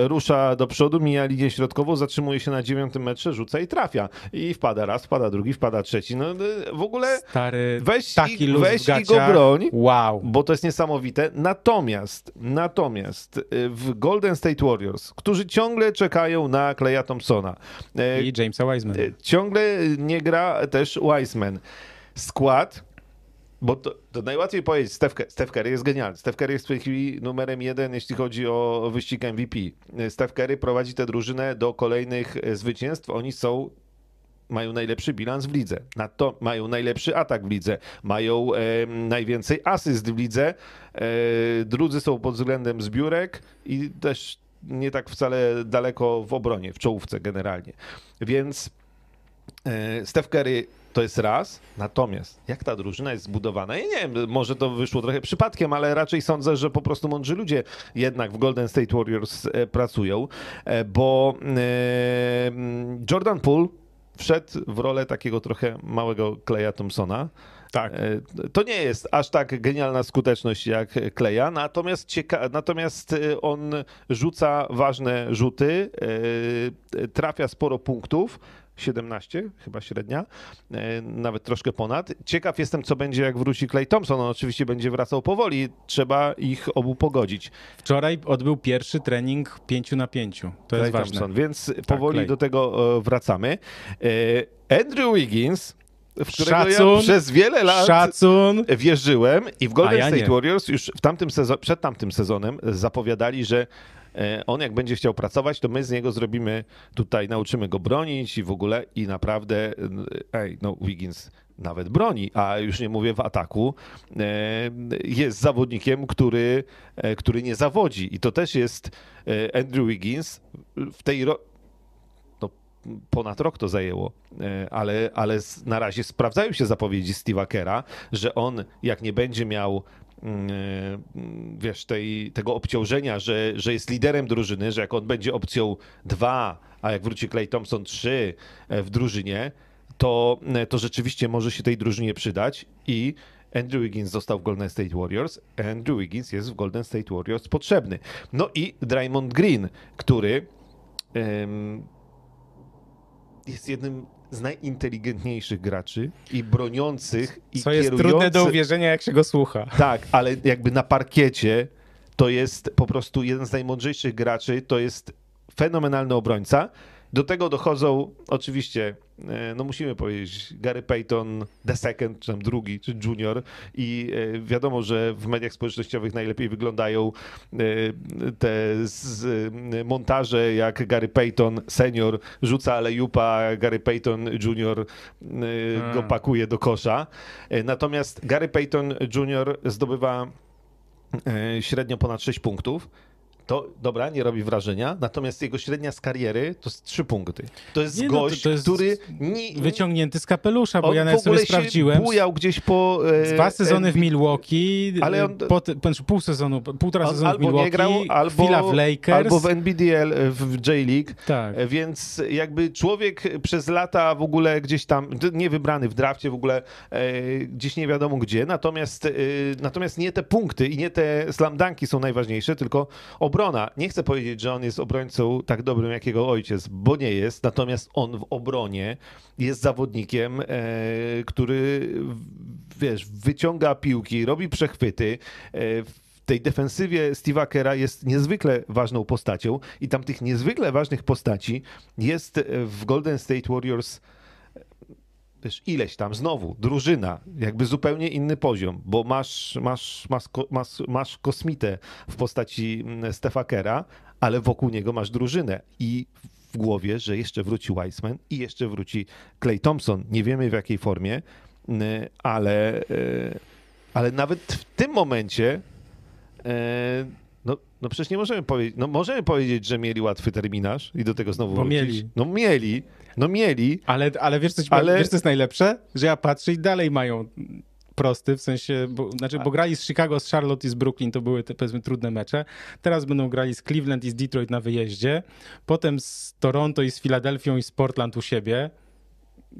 rusza do przodu, mija linię środkową, zatrzymuje się na dziewiątym metrze, rzuca i trafia. I wpada raz, wpada drugi, wpada trzeci. No e, w ogóle Stary, weź, taki i, weź i go broń, wow. bo to jest niesamowite. Natomiast, natomiast e, w Golden State Warriors, którzy ciągle czekają na Kleja Thompsona. I Jamesa Wiseman. Ciągle nie gra też Wiseman. Skład bo to, to, najłatwiej powiedzieć, Steph, Steph Curry jest genialny. Steph Curry jest w tej chwili numerem jeden, jeśli chodzi o wyścig MVP. Steph Curry prowadzi tę drużynę do kolejnych zwycięstw. Oni są mają najlepszy bilans w lidze. to mają najlepszy atak w lidze. Mają e, najwięcej asyst w lidze. E, drudzy są pod względem zbiórek i też nie tak wcale daleko w obronie, w czołówce generalnie. Więc e, Steph Curry to jest raz. Natomiast jak ta drużyna jest zbudowana, ja nie wiem, może to wyszło trochę przypadkiem, ale raczej sądzę, że po prostu mądrzy ludzie jednak w Golden State Warriors e, pracują, e, bo e, Jordan Poole wszedł w rolę takiego trochę małego Kleja Thompsona. Tak. To nie jest aż tak genialna skuteczność jak Kleja, natomiast, cieka- natomiast on rzuca ważne rzuty, trafia sporo punktów, 17, chyba średnia, e, nawet troszkę ponad. Ciekaw jestem, co będzie, jak wróci Clay Thompson. On oczywiście będzie wracał powoli, trzeba ich obu pogodzić. Wczoraj odbył pierwszy trening 5 na 5. To Clay jest ważne. Thompson, więc tak, powoli Clay. do tego e, wracamy. E, Andrew Wiggins w którego Szacun, ja przez wiele lat szacun. wierzyłem i w Golden ja State nie. Warriors już w tamtym sezon, przed tamtym sezonem zapowiadali, że on jak będzie chciał pracować, to my z niego zrobimy tutaj, nauczymy go bronić i w ogóle i naprawdę, e, ej, no Wiggins nawet broni, a już nie mówię w ataku, e, jest zawodnikiem, który, który nie zawodzi. I to też jest Andrew Wiggins w tej ponad rok to zajęło, ale, ale na razie sprawdzają się zapowiedzi Steve'a Kera, że on jak nie będzie miał Mm, e, wiesz, tej, tego obciążenia, że, że jest liderem drużyny, że jak on będzie opcją 2, a jak wróci Clay Thompson 3 e, w drużynie, to, e, to rzeczywiście może się tej drużynie przydać i Andrew Wiggins został w Golden State Warriors, Andrew Wiggins jest w Golden State Warriors potrzebny. No i Draymond Green, który jest jednym z najinteligentniejszych graczy i broniących i Co jest trudne do uwierzenia, jak się go słucha. Tak, ale jakby na parkiecie to jest po prostu jeden z najmądrzejszych graczy, to jest fenomenalny obrońca. Do tego dochodzą oczywiście E, no musimy powiedzieć, Gary Payton the second, czy tam drugi, czy junior i e, wiadomo, że w mediach społecznościowych najlepiej wyglądają e, te montaże, jak Gary Payton senior rzuca alejupa, Gary Payton junior go hmm. pakuje do kosza. Natomiast Gary Payton junior zdobywa średnio ponad 6 punktów, to dobra, nie robi wrażenia, natomiast jego średnia z kariery to jest trzy punkty. To jest Nie, no, to- gość, to jest który nie, Wyciągnięty z kapelusza, bo ja w nawet ogóle sobie sprawdziłem. bujał gdzieś po... e, Dwa sezony w. Milwaukee, Ale on- po, znaczy pół sezonu, półtora On sezonu w albo Milwaukee, nie grał, albo, chwila w Lakers. albo w NBDL e, w J-League. Tak. E, Więc jakby człowiek przez lata w ogóle gdzieś tam, nie wybrany w drafcie w ogóle, e, gdzieś nie wiadomo gdzie, natomiast, e, natomiast nie te punkty i nie te slam dunki są najważniejsze, tylko obrona. Nie chcę powiedzieć, że on jest obrońcą tak dobrym jak jego ojciec, bo nie jest, natomiast on w obronie jest zawodnikiem, e, który wiesz, wyciąga piłki, robi przechwyty, e, w tej defensywie Steve'a Kera jest niezwykle ważną postacią i tam tych niezwykle ważnych postaci jest e, w Golden State Warriors wiesz, ileś tam, znowu, drużyna, jakby zupełnie inny poziom, bo masz, masz, masz, masz, masz kosmitę w postaci mm, Stefa Kera, ale wokół niego masz drużynę i w głowie, że jeszcze wróci Weissman i jeszcze wróci Clay Thompson. Nie wiemy w jakiej formie, mm, ale, e, ale nawet w tym momencie e, no, no przecież nie możemy powiedzieć, no możemy powiedzieć, że mieli łatwy terminarz i do tego znowu Bo wrócić. mieli. No mieli, no mieli, Ale, ale wiesz, co ci Ale- ale... wiesz, co jest najlepsze? Że ja patrzę i dalej mają prosty, w sensie, bo, znaczy, bo grali z Chicago, z Charlotte i z Brooklyn, to były te, powiedzmy trudne mecze. Teraz będą grali z Cleveland i z Detroit na wyjeździe, potem z Toronto i z Filadelfią i z Portland u siebie.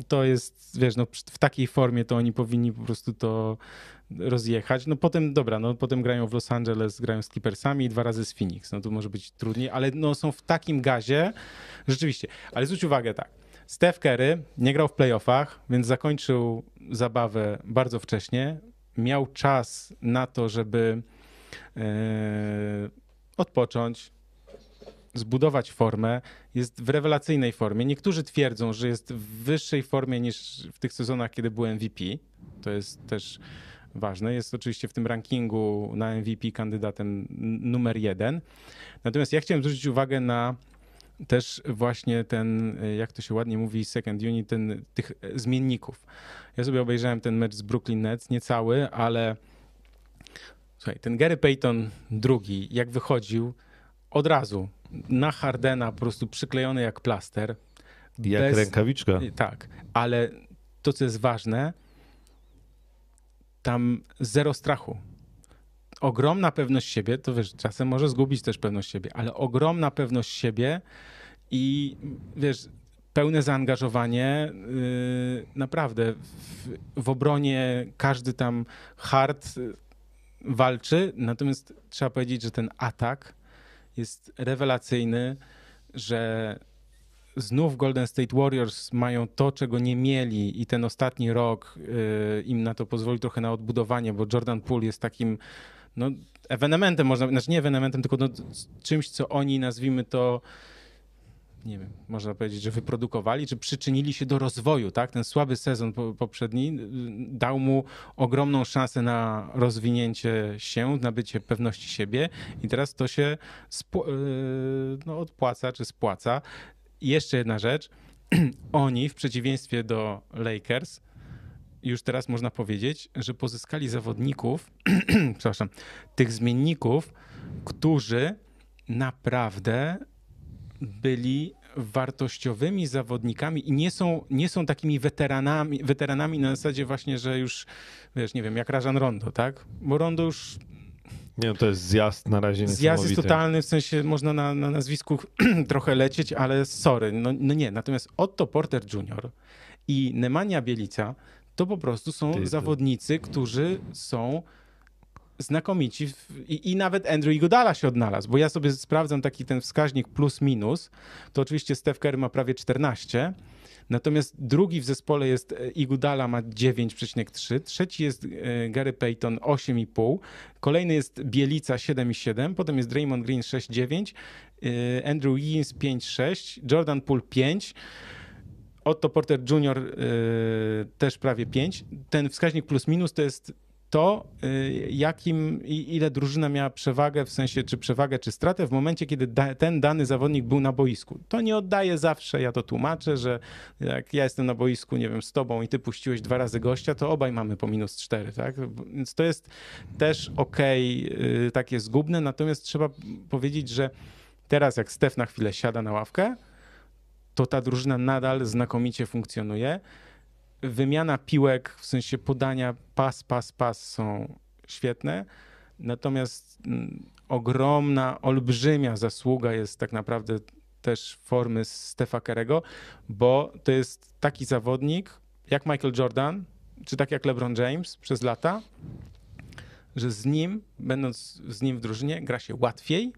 To jest, wiesz, no w takiej formie to oni powinni po prostu to rozjechać. No potem, dobra, no potem grają w Los Angeles, grają z Clippersami i dwa razy z Phoenix. No to może być trudniej, ale no są w takim gazie, rzeczywiście. Ale zwróć uwagę tak, Steph Curry nie grał w playoffach, więc zakończył zabawę bardzo wcześnie. Miał czas na to, żeby e, odpocząć, zbudować formę. Jest w rewelacyjnej formie. Niektórzy twierdzą, że jest w wyższej formie niż w tych sezonach, kiedy był MVP. To jest też ważne. Jest oczywiście w tym rankingu na MVP kandydatem numer jeden. Natomiast ja chciałem zwrócić uwagę na też właśnie ten, e, jak to się ładnie mówi, second unit, ten, tych e, zmienników. Ja sobie obejrzałem ten mecz z Brooklyn Nets, nie cały, ale słuchaj, ten Gary Payton drugi, jak wychodził, od razu na Hardena po prostu przyklejony jak plaster. jak Bez- rękawiczka. Tak, ale to, co jest ważne, tam zero strachu. Ogromna pewność siebie, to wiesz, czasem może zgubić też pewność siebie, ale ogromna pewność siebie i wiesz, pełne zaangażowanie, yy, naprawdę w, w obronie każdy tam hard y, walczy, natomiast trzeba powiedzieć, że ten atak jest rewelacyjny, że znów Golden State Warriors mają to, czego nie mieli i ten ostatni rok y, im na to pozwoli trochę na odbudowanie, bo Jordan Poole jest takim no, ewenementem, można, znaczy nie ewenementem, tylko no, czymś, co oni, nazwijmy to, nie wiem, można powiedzieć, że wyprodukowali, czy przyczynili się do rozwoju, tak? Ten słaby sezon po, poprzedni y, dał mu ogromną szansę na rozwinięcie się, nabycie pewności siebie i teraz to się y, no, odpłaca, czy spłaca. I jeszcze jedna rzecz. Oni, w przeciwieństwie do Lakers, już teraz można powiedzieć, że pozyskali zawodników, przepraszam, tych zmienników, którzy naprawdę byli wartościowymi zawodnikami i nie są, nie są takimi weteranami, weteranami na zasadzie właśnie, że już, wiesz, nie wiem, jak Rajan Rondo, tak? Bo Rondo już Nie, no to jest zjazd na razie Zjazd jest totalny, w sensie można na, na nazwisku trochę lecieć, ale sorry, no, no nie. Natomiast Otto Porter Jr. i Nemanja Bielica to po prostu są Ty, zawodnicy, którzy są znakomici i, i nawet Andrew Iguodala się odnalazł, bo ja sobie sprawdzam taki ten wskaźnik plus minus, to oczywiście Steph Curry ma prawie 14, natomiast drugi w zespole jest e, Iguodala ma 9,3, trzeci jest e, Gary Payton 8,5, kolejny jest Bielica 7,7, potem jest Draymond Green 6,9, e, Andrew Wiggins 5,6, Jordan Poole 5, Otto Porter Jr. też prawie 5. Ten wskaźnik plus minus to jest to, y, jakim, ile drużyna miała przewagę, w sensie czy przewagę, czy stratę w momencie, kiedy da, ten dany zawodnik był na boisku. To nie oddaje zawsze, ja to tłumaczę, że jak ja jestem na boisku, nie wiem, z tobą i ty puściłeś dwa razy gościa, to obaj mamy po minus cztery, tak? Więc to jest też okej, okay, takie zgubne, natomiast trzeba powiedzieć, że teraz jak Stef na chwilę siada na ławkę, to ta drużyna nadal znakomicie funkcjonuje wymiana piłek, w sensie podania pas, pas, pas są świetne. Natomiast mm, ogromna, olbrzymia zasługa jest tak naprawdę też formy Stefa Kerego, bo to jest taki zawodnik jak Michael Jordan, czy tak jak LeBron James przez lata, że z nim, będąc z nim w drużynie, gra się łatwiej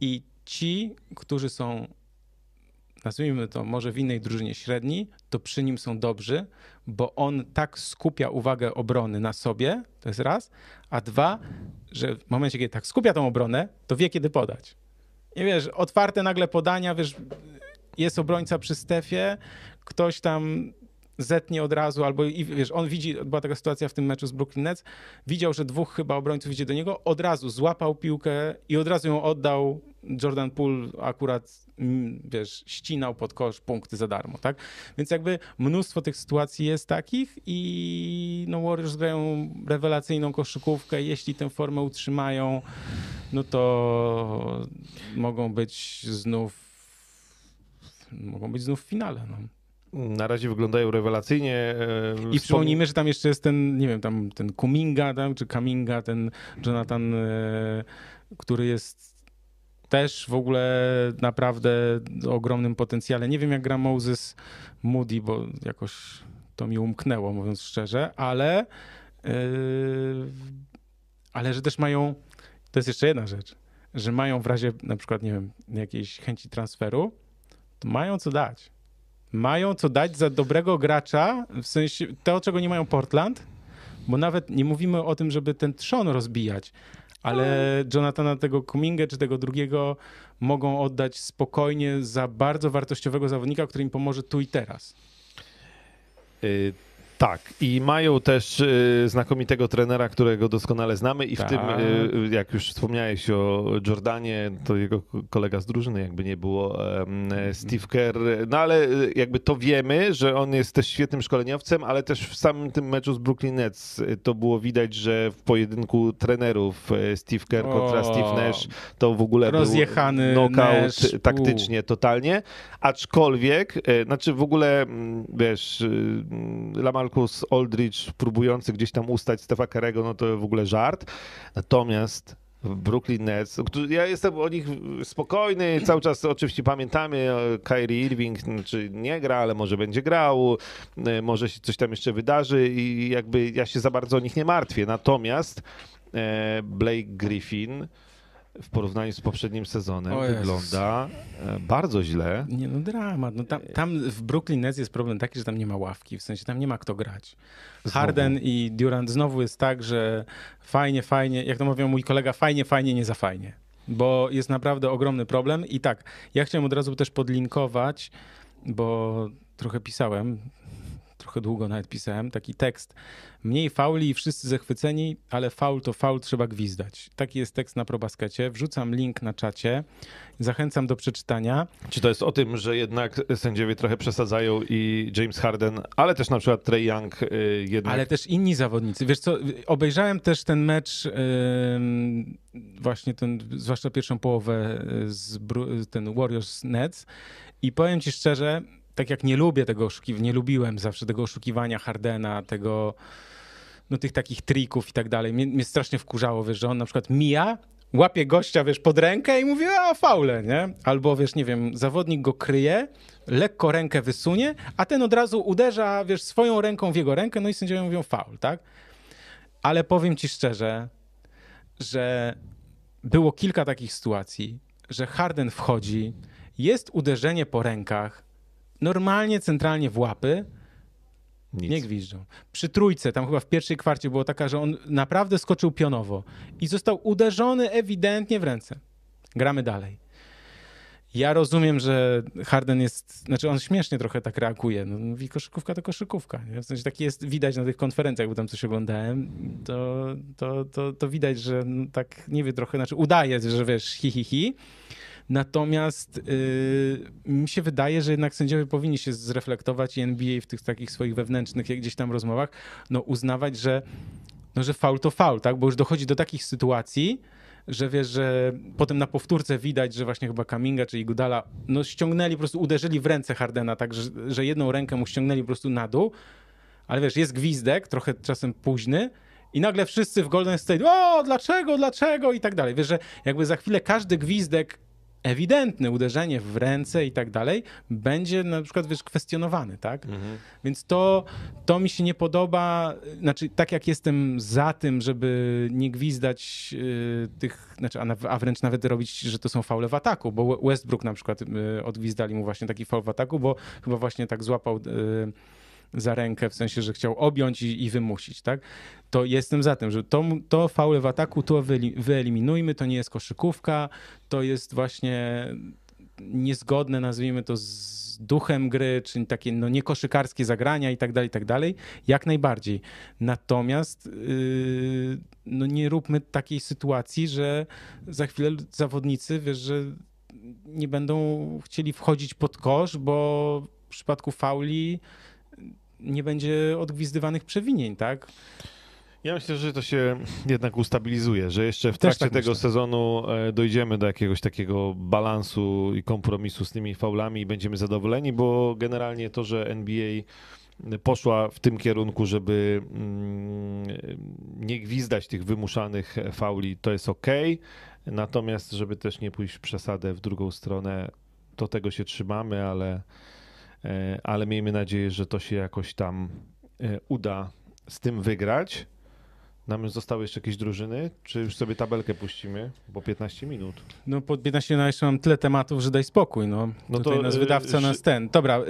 i ci, którzy są nazwijmy to może w innej drużynie średni, to przy nim są dobrzy, bo on tak skupia uwagę obrony na sobie, to jest raz, a dwa, że w momencie, kiedy tak skupia tą obronę, to wie, kiedy podać. I wiesz, otwarte nagle podania, wiesz, jest obrońca przy Stefie, ktoś tam zetnie od razu, albo i wiesz, on widzi, była taka sytuacja w tym meczu z Brooklyn Nets, widział, że dwóch chyba obrońców idzie do niego, od razu złapał piłkę i od razu ją oddał. Jordan Poole akurat, mm, wiesz, ścinał pod kosz punkty za darmo, tak? Więc jakby mnóstwo tych sytuacji jest takich i no Warriors grają rewelacyjną koszykówkę, jeśli tę formę utrzymają, no to mogą być znów mogą być znów w finale. No na razie wyglądają rewelacyjnie. E, I przypomnijmy, że tam jeszcze jest ten, nie wiem, tam ten Kuminga, tam, czy Kaminga, ten Jonathan, e, który jest też w ogóle naprawdę ogromnym potencjale. Nie wiem, jak gra Moses Moody, bo jakoś to mi umknęło, mówiąc szczerze, ale, yy, ale że też mają, to jest jeszcze jedna rzecz, że mają w razie na przykład, nie wiem, jakiejś chęci transferu, to mają co dać mają co dać za dobrego gracza, w sensie to, czego nie mają Portland, bo nawet nie mówimy o tym, żeby ten trzon rozbijać, ale Jonathana tego Kumingę czy tego drugiego mogą oddać spokojnie za bardzo wartościowego zawodnika, który im pomoże tu i teraz. Y tak, i mają też y, znakomitego trenera, którego doskonale znamy i w tak. tym, y, jak już wspomniałeś o Jordanie, to jego kolega z drużyny, jakby nie było, y, Steve Kerr, no ale y, jakby to wiemy, że on jest też świetnym szkoleniowcem, ale też w samym tym meczu z Brooklyn Nets to było widać, że w pojedynku trenerów Steve Kerr kontra o, Steve Nash to w ogóle rozjechany był knockout Nash. taktycznie, totalnie, aczkolwiek, znaczy w ogóle, mm, wiesz, Lamal Marcus Aldridge próbujący gdzieś tam ustać Stefa Kerego, no to w ogóle żart. Natomiast Brooklyn Nets. Ja jestem o nich spokojny, cały czas oczywiście pamiętamy Kyrie Irving, czy nie gra, ale może będzie grał, może się coś tam jeszcze wydarzy i jakby ja się za bardzo o nich nie martwię. Natomiast e, Blake Griffin w porównaniu z poprzednim sezonem wygląda e, bardzo źle. Nie no, dramat. No tam, tam w Brooklyn Nets jest problem taki, że tam nie ma ławki, w sensie tam nie ma kto grać. Znowu. Harden i Durant znowu jest tak, że fajnie, fajnie, jak to mówią mój kolega, fajnie, fajnie, nie za fajnie. Bo jest naprawdę ogromny problem i tak, ja chciałem od razu też podlinkować, bo trochę pisałem, trochę długo nawet pisałem, taki tekst. Mniej fauli i wszyscy zachwyceni, ale faul to faul, trzeba gwizdać. Taki jest tekst na probaskecie. Wrzucam link na czacie. Zachęcam do przeczytania. Czy to jest o tym, że jednak sędziowie trochę przesadzają i James Harden, ale też na przykład Trey Young yy, jednak... Ale też inni zawodnicy. Wiesz co, obejrzałem też ten mecz, yy, właśnie ten, zwłaszcza pierwszą połowę y, z ten Warriors Nets i powiem ci szczerze, tak jak nie lubię tego oszukiwania, nie lubiłem zawsze tego oszukiwania Hardena, tego, no tych takich trików i tak dalej. Mnie, mnie strasznie wkurzało, wiesz, że on na przykład mija, łapie gościa, wiesz, pod rękę i mówi, a faule, nie? Albo, wiesz, nie wiem, zawodnik go kryje, lekko rękę wysunie, a ten od razu uderza, wiesz, swoją ręką w jego rękę, no i sędziowie mówią faul, tak? Ale powiem ci szczerze, że było kilka takich sytuacji, że Harden wchodzi, jest uderzenie po rękach, normalnie centralnie w łapy, nic. Nie gwiżdżą. Przy trójce, tam chyba w pierwszej kwarcie było taka, że on naprawdę skoczył pionowo i został uderzony ewidentnie w ręce. Gramy dalej. ja rozumiem, że Harden jest, znaczy on śmiesznie trochę tak reaguje. No, mówi koszykówka to koszykówka. Nie? W sensie taki jest, widać na tych konferencjach, bo tam coś oglądałem, to, to, to, to widać, że tak nie wie trochę, znaczy udaje, że wiesz, hi, hi, hi. Natomiast yy, mi się wydaje, że jednak sędziowie powinni się zreflektować i NBA w tych takich swoich wewnętrznych gdzieś tam rozmowach, no uznawać, że, no, że faul to faul, tak? Bo już dochodzi do takich sytuacji, że wiesz, że potem na powtórce widać, że właśnie chyba Kaminga czy Igudala no ściągnęli, po prostu uderzyli w ręce Hardena, tak, że, że jedną rękę mu ściągnęli po prostu na dół, ale wiesz, jest gwizdek, trochę czasem późny, i nagle wszyscy w Golden State, o, dlaczego, dlaczego i tak dalej. Wiesz, że jakby za chwilę każdy gwizdek ewidentne uderzenie w ręce i tak dalej będzie na przykład wiesz, kwestionowany, tak? Mhm. Więc to, to mi się nie podoba, znaczy tak jak jestem za tym, żeby nie gwizdać y, tych, znaczy, a, a, wręcz nawet robić, że to są faule w ataku, bo Westbrook na przykład y, odgwizdali mu właśnie taki faul w ataku, bo chyba właśnie tak złapał y, za rękę, w sensie, że chciał objąć i, i wymusić, tak? To jestem za tym, że to, to faule w ataku to wyeliminujmy, to nie jest koszykówka, to jest właśnie niezgodne, nazwijmy to, z duchem gry, czy takie no, niekoszykarskie zagrania i tak dalej, i tak dalej, jak najbardziej. Natomiast yy, no, nie róbmy takiej sytuacji, że za chwilę zawodnicy, wiesz, że nie będą chcieli wchodzić pod kosz, bo w przypadku fauli nie będzie odgwizdywanych przewinień, tak? Ja myślę, że to się jednak ustabilizuje, że jeszcze w trakcie tak tego myślę. sezonu e, dojdziemy do jakiegoś takiego balansu i kompromisu z tymi faulami i będziemy zadowoleni, bo generalnie to, że NBA poszła w tym kierunku, żeby mm, nie gwizdać tych wymuszanych fauli, to jest ok. Natomiast, żeby też nie pójść w przesadę w drugą stronę, to tego się trzymamy, ale ale miejmy nadzieję, że to się jakoś tam e, uda z tym wygrać. Nam już zostały jeszcze jakieś drużyny? Czy już sobie tabelkę puścimy? Bo 15 minut. No po 15 minut jeszcze mam tyle tematów, że daj spokój. No, no Tutaj to nas e, wydawca yy, nas ten. Dobra, yy,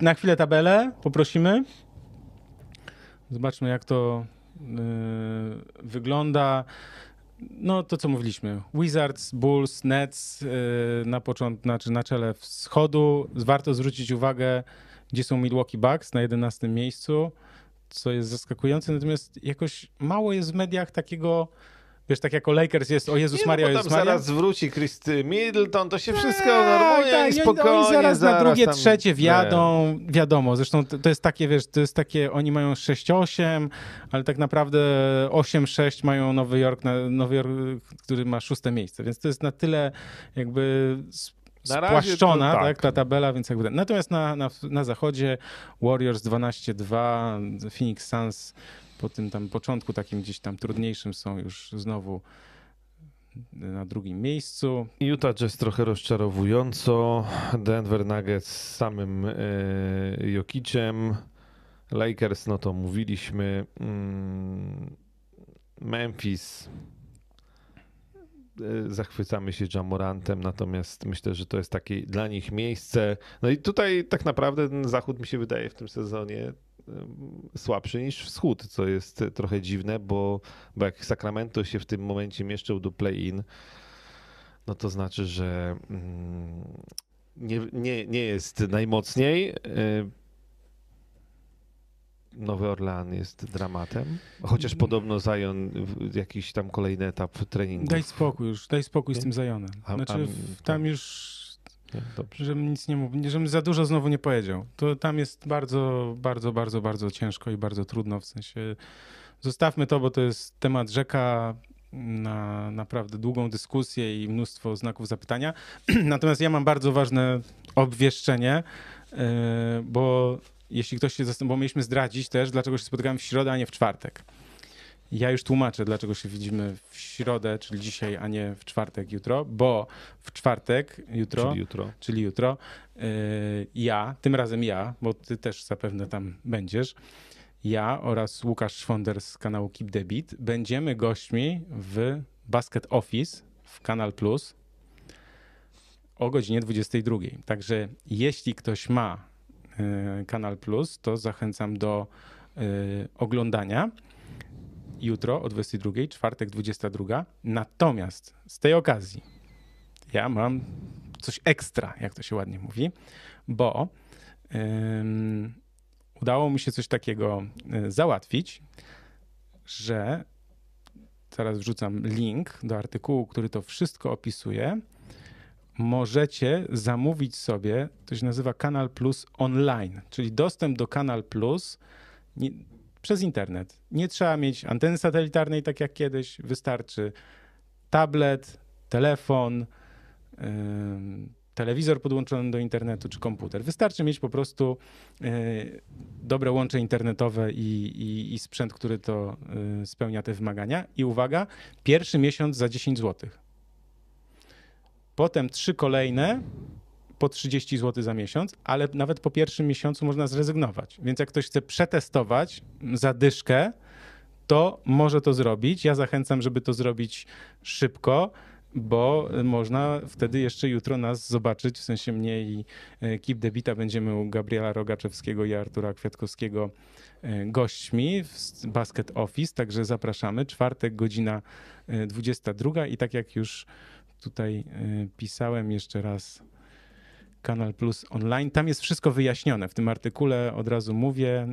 na chwilę tabelę poprosimy. Zobaczmy jak to yy, wygląda. No to co mówiliśmy. Wizards, Bulls, Nets yy, na początku, znaczy na czele wschodu. Warto zwrócić uwagę, gdzie są Milwaukee Bucks na 11 miejscu, co jest zaskakujące. Natomiast jakoś mało jest w mediach takiego Wiesz, tak jako Lakers jest, o Jezus nie, Maria, no, Jezus Maria. zaraz wróci Chris Middleton, to się wszystko tak, normuje tak, i spokojnie. Oni zaraz, zaraz na drugie, tam, trzecie wjadą, nie. wiadomo. Zresztą to, to, jest takie, wiesz, to jest takie, oni mają 6-8, ale tak naprawdę 8-6 mają Nowy Jork, Nowy Jork, który ma szóste miejsce, więc to jest na tyle jakby spłaszczona, tak. tak. ta tabela, więc jakby... Natomiast na, na, na zachodzie Warriors 12-2, Phoenix Suns po tym tam początku takim gdzieś tam trudniejszym są już znowu na drugim miejscu. Utah Jazz trochę rozczarowująco, Denver Nuggets z samym e, Jokiciem, Lakers, no to mówiliśmy, mm, Memphis e, zachwycamy się Jamorantem, natomiast myślę, że to jest takie dla nich miejsce. No i tutaj tak naprawdę ten zachód mi się wydaje w tym sezonie słabszy niż wschód, co jest trochę dziwne, bo, bo jak Sacramento się w tym momencie mieszczą do play-in, no to znaczy, że mm, nie, nie, nie jest najmocniej. E, Nowy Orlean jest dramatem, chociaż podobno Zion jakiś tam kolejny etap treningu. Daj spokój już, daj spokój z tym Zionem. Znaczy, tam już Dobrze. Żebym nic nie mówił, żebym za dużo znowu nie powiedział. To tam jest bardzo, bardzo, bardzo, bardzo ciężko i bardzo trudno, w sensie zostawmy to, bo to jest temat rzeka na naprawdę długą dyskusję i mnóstwo znaków zapytania. Natomiast ja mam bardzo ważne obwieszczenie, e, bo jeśli ktoś się zastanawiał, bo mieliśmy zdradzić też, dlaczego się spotykamy w środę, a nie w czwartek. Ja już tłumaczę, dlaczego się widzimy w środę, czyli dzisiaj, a nie w czwartek, jutro, bo w czwartek, jutro, czyli jutro, czyli jutro yy, ja, tym razem ja, bo ty też zapewne tam będziesz, ja oraz Łukasz Szwonder z kanału Keep Debit będziemy gośćmi w Basket Office w Kanal Plus o godzinie 22. Także jeśli ktoś ma yy, Kanal Plus, to zachęcam do yy, oglądania jutro o 22, czwartek 22. Natomiast z tej okazji ja mam coś ekstra, jak to się ładnie mówi, bo udało mi się coś takiego e, załatwić, że zaraz wrzucam link do artykułu, który to wszystko opisuje. Możecie zamówić sobie, to się nazywa Kanal Plus Online, czyli dostęp do Kanal Plus przez internet. Nie trzeba mieć anteny satelitarnej, tak jak kiedyś, wystarczy tablet, telefon, yy, telewizor podłączony do internetu czy komputer. Wystarczy mieć po prostu yy, dobre łącze internetowe i, i, i sprzęt, który to yy, spełnia te wymagania. I uwaga, pierwszy miesiąc za 10 zł. Potem trzy kolejne po 30 zł za miesiąc, ale nawet po pierwszym miesiącu można zrezygnować. Więc jak ktoś chce przetestować zadyszkę, to może to zrobić. Ja zachęcam, żeby to zrobić szybko bo można wtedy jeszcze jutro nas zobaczyć, w sensie mnie i e, Keep Debita będziemy u Gabriela Rogaczewskiego i Artura Kwiatkowskiego e, gośćmi w Basket Office, także zapraszamy. Czwartek, godzina 22 e, i tak jak już tutaj pisałem jeszcze raz Kanal Plus Online, tam jest wszystko wyjaśnione. W tym artykule od razu mówię.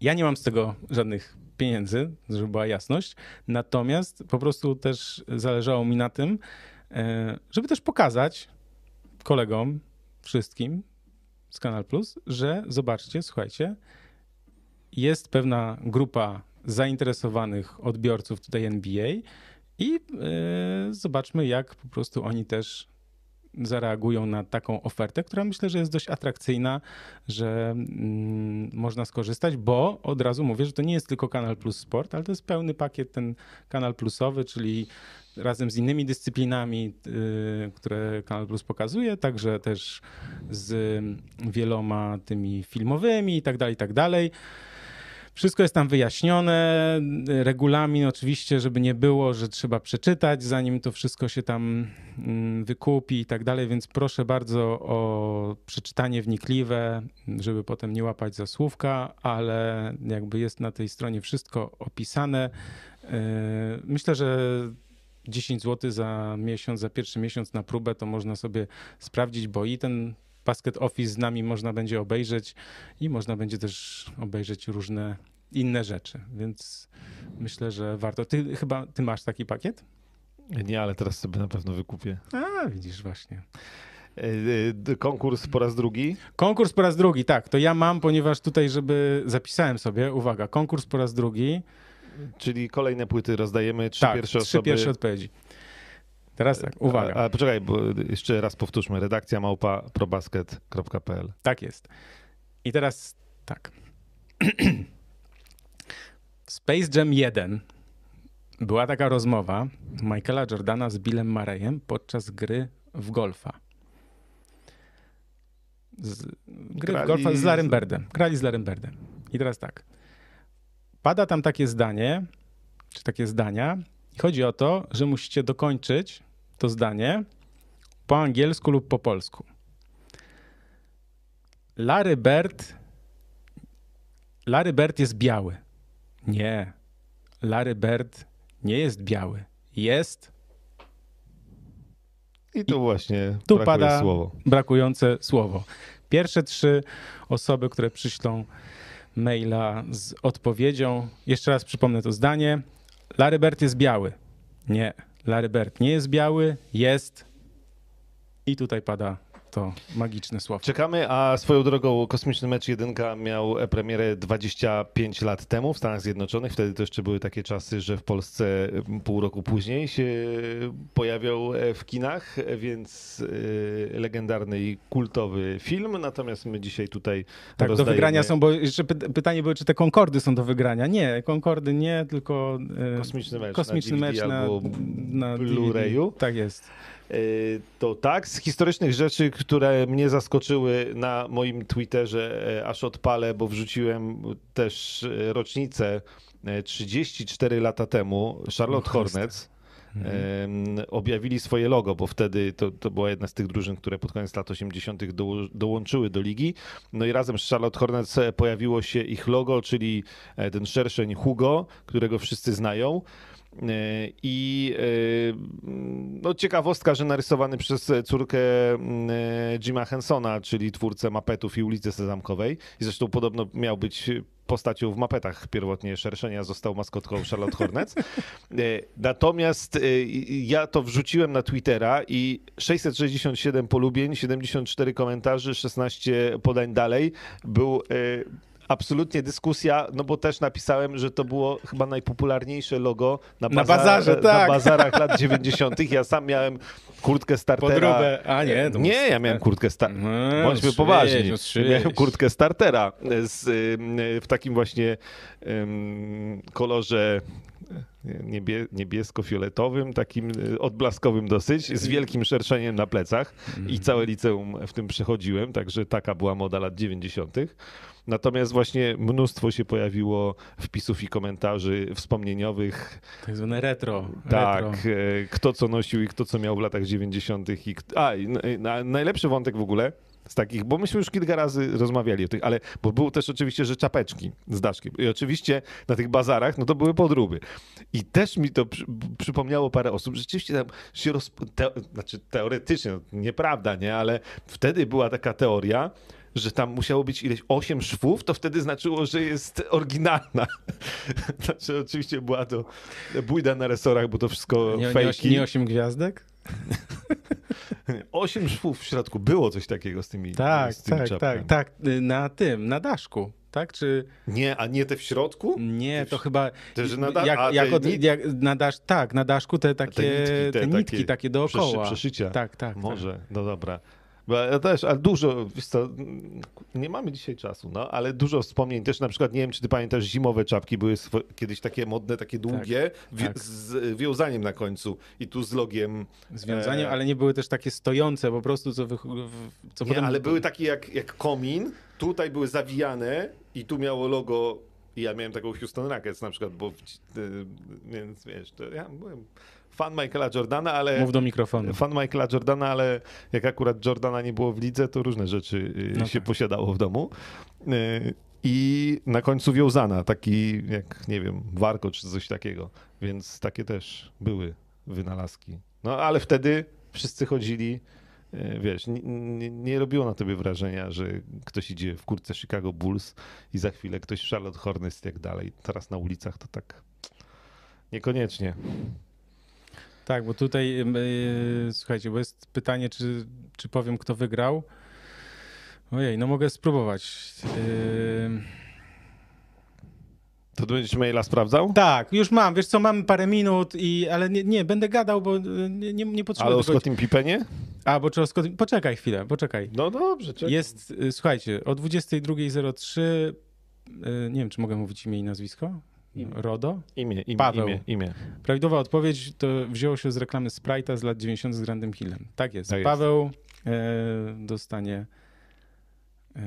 Ja nie mam z tego żadnych pieniędzy, żeby była jasność. Natomiast po prostu też zależało mi na tym, e, żeby też pokazać kolegom, wszystkim z Kanal Plus, że zobaczcie, słuchajcie, jest pewna grupa zainteresowanych odbiorców tutaj NBA i yy, zobaczmy, jak po prostu oni też zareagują na taką ofertę, która myślę, że jest dość atrakcyjna, że mm, można skorzystać, bo od razu mówię, że to nie jest tylko Kanal Plus Sport, ale to jest pełny pakiet ten Kanal Plusowy, czyli razem z innymi dyscyplinami, y, które Kanal Plus pokazuje, także też z wieloma tymi filmowymi i tak dalej, i tak dalej. Wszystko jest tam wyjaśnione. Regulamin oczywiście, żeby nie było, że trzeba przeczytać, zanim to wszystko się tam mm, wykupi i tak dalej, więc proszę bardzo o przeczytanie wnikliwe, żeby potem nie łapać za słówka, ale jakby jest na tej stronie wszystko opisane. Yy, myślę, że 10 zł za miesiąc, za pierwszy miesiąc na próbę, to można sobie sprawdzić, bo i ten Basket Office z nami można będzie obejrzeć i można będzie też obejrzeć różne inne rzeczy, więc myślę, że warto. Ty chyba, ty masz taki pakiet? Nie, ale teraz sobie na pewno wykupię. A, widzisz właśnie. E, e, konkurs po raz drugi? Konkurs po raz drugi, tak. To ja mam, ponieważ tutaj, żeby zapisałem sobie, uwaga, konkurs po raz drugi. Czyli kolejne płyty rozdajemy, trzy tak, pierwsze osoby. trzy pierwsze odpowiedzi. Teraz tak, uwaga. A, a poczekaj, bo jeszcze raz powtórzmy. Redakcja małpa probasket.pl. Tak jest. I teraz tak. W Space Jam 1 była taka rozmowa Michaela Jordana z Billem Marejem podczas gry w golfa. Z, gry Grali w golfa z Larrym Birdem. Grali z Larrym Birdem. I teraz tak. Pada tam takie zdanie, czy takie zdania. Chodzi o to, że musicie dokończyć to zdanie po angielsku lub po polsku. Larry Bird Larry Bird jest biały. Nie. Larry Bird nie jest biały. Jest. I tu właśnie tu pada słowo. brakujące słowo. Pierwsze trzy osoby, które przyślą maila z odpowiedzią. Jeszcze raz przypomnę to zdanie. Larry Bird jest biały. Nie. Larry Bird nie jest biały, jest. I tutaj pada to magiczne słowo. Czekamy, a swoją drogą Kosmiczny Mecz 1 miał premierę 25 lat temu w Stanach Zjednoczonych. Wtedy to jeszcze były takie czasy, że w Polsce pół roku później się pojawiał w kinach, więc e, legendarny i kultowy film. Natomiast my dzisiaj tutaj Tak, rozdajemy... do wygrania są, bo jeszcze pytanie było, czy te Konkordy są do wygrania. Nie, Konkordy nie, tylko e, Kosmiczny Mecz Kosmiczny na mecz na, na Blu-rayu. Tak jest. Y, to tak, z historycznych rzeczy, które mnie zaskoczyły na moim Twitterze, e, aż odpalę, bo wrzuciłem też e, rocznicę 34 e, lata temu, Charlotte Hornets. mhm. objawili swoje logo, bo wtedy to, to była jedna z tych drużyn, które pod koniec lat 80. Do, dołączyły do ligi. No i razem z Charlotte Hornets pojawiło się ich logo, czyli e, ten szerszeń Hugo, którego wszyscy znają. I e, no, ciekawostka, że narysowany przez córkę Jima Hensona, czyli twórcę mapetów i ulicy Sezamkowej. I zresztą podobno miał być postacią w mapetach pierwotnie szerszenia, został maskotką Charlotte Hornets. E, natomiast ja to wrzuciłem na Twittera i 667 polubień, 74 komentarzy, 16 podań dalej. Był absolutnie dyskusja, no bo też napisałem, że to było chyba najpopularniejsze logo na, baza- na bazarze, tak. na bazarach lat 90. Ja sam miałem kurtkę startera. Podróbę. A nie, to nie, ja miałem kurtkę startera. No, Bądźmy poważni. Miałem kurtkę startera z, w takim właśnie um, kolorze niebie, niebiesko-fioletowym, takim odblaskowym dosyć, z wielkim szerszeniem na plecach i mhm. całe liceum w tym przechodziłem, także taka była moda lat 90. Natomiast właśnie mnóstwo się pojawiło wpisów i komentarzy wspomnieniowych. Tak zwane retro. Tak, retro. E, kto co nosił i kto co miał w latach 90. I, a, najlepszy wątek w ogóle z takich, bo myśmy już kilka razy rozmawiali o tych, ale bo było też oczywiście, że czapeczki z daszkiem. I oczywiście na tych bazarach, no to były podróby. I też mi to przy, przypomniało parę osób, rzeczywiście tam się roz... Te, znaczy teoretycznie, no, nieprawda, nie, ale wtedy była taka teoria, że tam musiało być ileś 8 szwów, to wtedy znaczyło, że jest oryginalna. znaczy oczywiście była to bójda na resorach, bo to wszystko nie, fejki. Nie 8 gwiazdek? Osiem szwów w środku. Było coś takiego z tymi Tak, z tymi tak, tak, tak. Na tym, na daszku. Tak, czy... Nie, a nie te w środku? Nie, to chyba... Te, że na da... jak, jak, od, jak na dasz, tak, na daszku te takie te nitki, te, te nitki takie, takie dookoła. Przeszycia. Tak, tak. Może, tak. no dobra. Bo ja też, ale dużo, co, nie mamy dzisiaj czasu, no, ale dużo wspomnień też, na przykład, nie wiem, czy ty pamiętasz, zimowe czapki były kiedyś takie modne, takie długie, tak, tak. z wiązaniem na końcu i tu z logiem. Związaniem, e... ale nie były też takie stojące, po prostu, co, wy... co nie, potem... ale były takie jak, jak komin, tutaj były zawijane i tu miało logo i ja miałem taką Houston Rockets na przykład, bo więc wiesz, to ja byłem fan Michaela Jordana, ale... Mów do mikrofonu. Fan Michaela Jordana, ale jak akurat Jordana nie było w lidze, to różne rzeczy y, no się tak. posiadało w domu. Y, I na końcu wiązana, taki jak, nie wiem, warko czy coś takiego. Więc takie też były wynalazki. No ale wtedy wszyscy chodzili y, wiesz, nie, nie, nie, robiło na tobie wrażenia, że ktoś idzie w kurtce Chicago Bulls i za chwilę ktoś w Charlotte Hornets i tak dalej. Teraz na ulicach to tak niekoniecznie. Tak, bo tutaj yy, słuchajcie, bo jest pytanie, czy, czy powiem, kto wygrał. Ojej, no mogę spróbować. Yy... To będziesz maila sprawdzał? Tak, już mam. Wiesz co, mamy parę minut, i, ale nie, nie będę gadał, bo nie, nie, nie potrzebuję. Ale o Scottim Pippenie? A, bo czy o Scottim... Poczekaj chwilę, poczekaj. No dobrze, czekaj. Jest, y, słuchajcie, o 22.03, y, nie wiem, czy mogę mówić imię i nazwisko? Imię. RODO? Imię, imię, Paweł. imię, imię. Prawidłowa odpowiedź to wzięło się z reklamy Sprite'a z lat 90 z Grandem Hillem. Tak jest. Tak Paweł E, dostanie e,